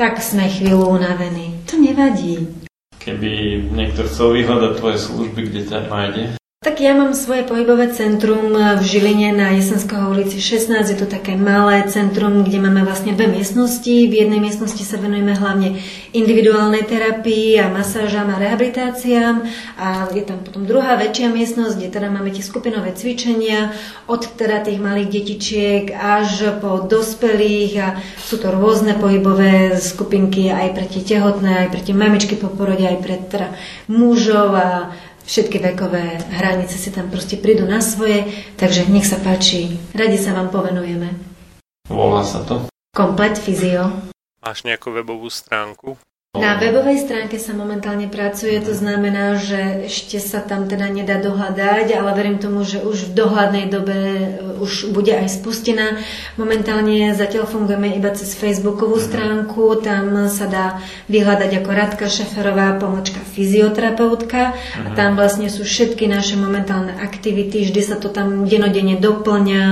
tak sme chvíľu unavení. To nevadí. Keby niekto chcel vyhľadať tvoje služby, kde ťa nájde? Tak ja mám svoje pohybové centrum v Žiline na Jesenského ulici 16. Je to také malé centrum, kde máme vlastne dve miestnosti. V jednej miestnosti sa venujeme hlavne individuálnej terapii a masážam a rehabilitáciám. A je tam potom druhá väčšia miestnosť, kde teda máme tie skupinové cvičenia od teda tých malých detičiek až po dospelých a sú to rôzne pohybové skupinky aj pre tie tehotné, aj pre tie mamičky po porode, aj pre teda mužov a všetky vekové hranice si tam proste prídu na svoje, takže nech sa páči, radi sa vám povenujeme. Volá sa to? Komplet Fyzio. Máš nejakú webovú stránku? Na webovej stránke sa momentálne pracuje, to znamená, že ešte sa tam teda nedá dohľadať, ale verím tomu, že už v dohľadnej dobe uh, už bude aj spustená. Momentálne zatiaľ fungujeme iba cez Facebookovú stránku, tam sa dá vyhľadať ako Radka Šeferová, pomočka fyzioterapeutka. A tam vlastne sú všetky naše momentálne aktivity, vždy sa to tam denodene doplňa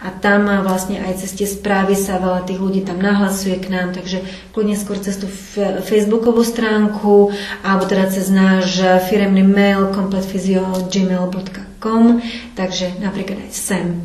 a tam vlastne aj cez tie správy sa veľa tých ľudí tam nahlasuje k nám, takže kľudne skôr cez tú Facebook facebookovú stránku alebo teda cez náš firemný mail completphysio.gmail.com takže napríklad aj sem.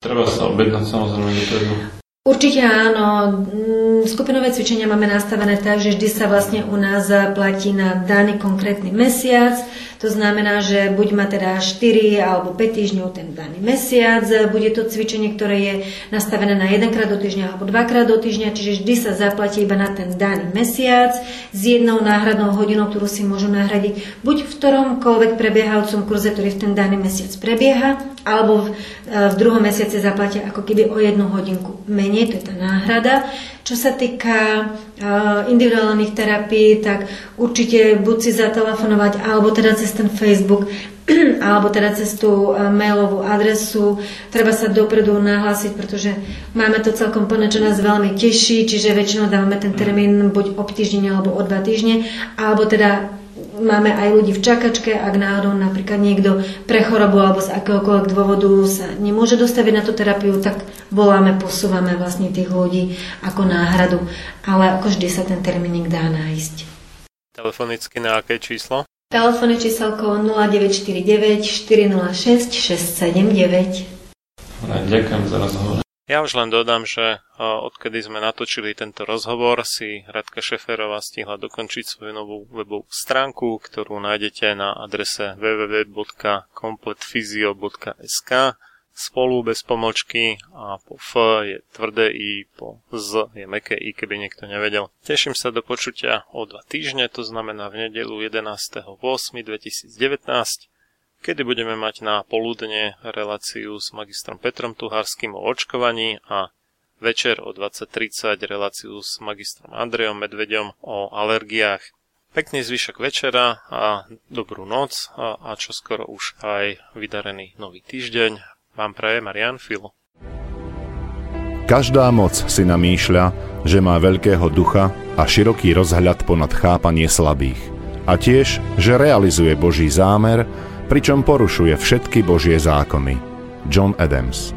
Treba sa objednať samozrejme dopredu. Určite áno. Mm, Skupinové cvičenia máme nastavené tak, že vždy sa vlastne u nás platí na daný konkrétny mesiac. To znamená, že buď má teda 4 alebo 5 týždňov ten daný mesiac, bude to cvičenie, ktoré je nastavené na jedenkrát do týždňa alebo dvakrát do týždňa, čiže vždy sa zaplatí iba na ten daný mesiac s jednou náhradnou hodinou, ktorú si môžu nahradiť buď v ktoromkoľvek prebiehajúcom kurze, ktorý v ten daný mesiac prebieha, alebo v, v druhom mesiaci zaplatia ako keby o jednu hodinku menej, to je tá náhrada. Čo sa týka uh, individuálnych terapií, tak určite buď si zatelefonovať, alebo teda cez ten Facebook, alebo teda cez tú uh, mailovú adresu. Treba sa dopredu nahlásiť, pretože máme to celkom plné, čo nás veľmi teší, čiže väčšinou dávame ten termín buď o týždeň alebo o dva týždne, alebo teda máme aj ľudí v čakačke, ak náhodou napríklad niekto pre chorobu alebo z akéhokoľvek dôvodu sa nemôže dostaviť na tú terapiu, tak voláme, posúvame vlastne tých ľudí ako náhradu. Ale ako vždy sa ten termínik dá nájsť. Telefonicky na aké číslo? Telefónne číselko 0949 406 679. Ďakujem za rozhovor. Ja už len dodám, že odkedy sme natočili tento rozhovor, si Radka Šeferová stihla dokončiť svoju novú webovú stránku, ktorú nájdete na adrese www.kompletfizio.sk spolu bez pomočky a po F je tvrdé I, po Z je meké I, keby niekto nevedel. Teším sa do počutia o dva týždne, to znamená v nedelu 11.8.2019 kedy budeme mať na poludne reláciu s magistrom Petrom Tuhárským o očkovaní a večer o 20.30 reláciu s magistrom Andrejom Medveďom o alergiách. Pekný zvyšok večera a dobrú noc a, a čoskoro už aj vydarený nový týždeň. Vám praje Marian Fil. Každá moc si namýšľa, že má veľkého ducha a široký rozhľad ponad chápanie slabých. A tiež, že realizuje Boží zámer, pričom porušuje všetky Božie zákony. John Adams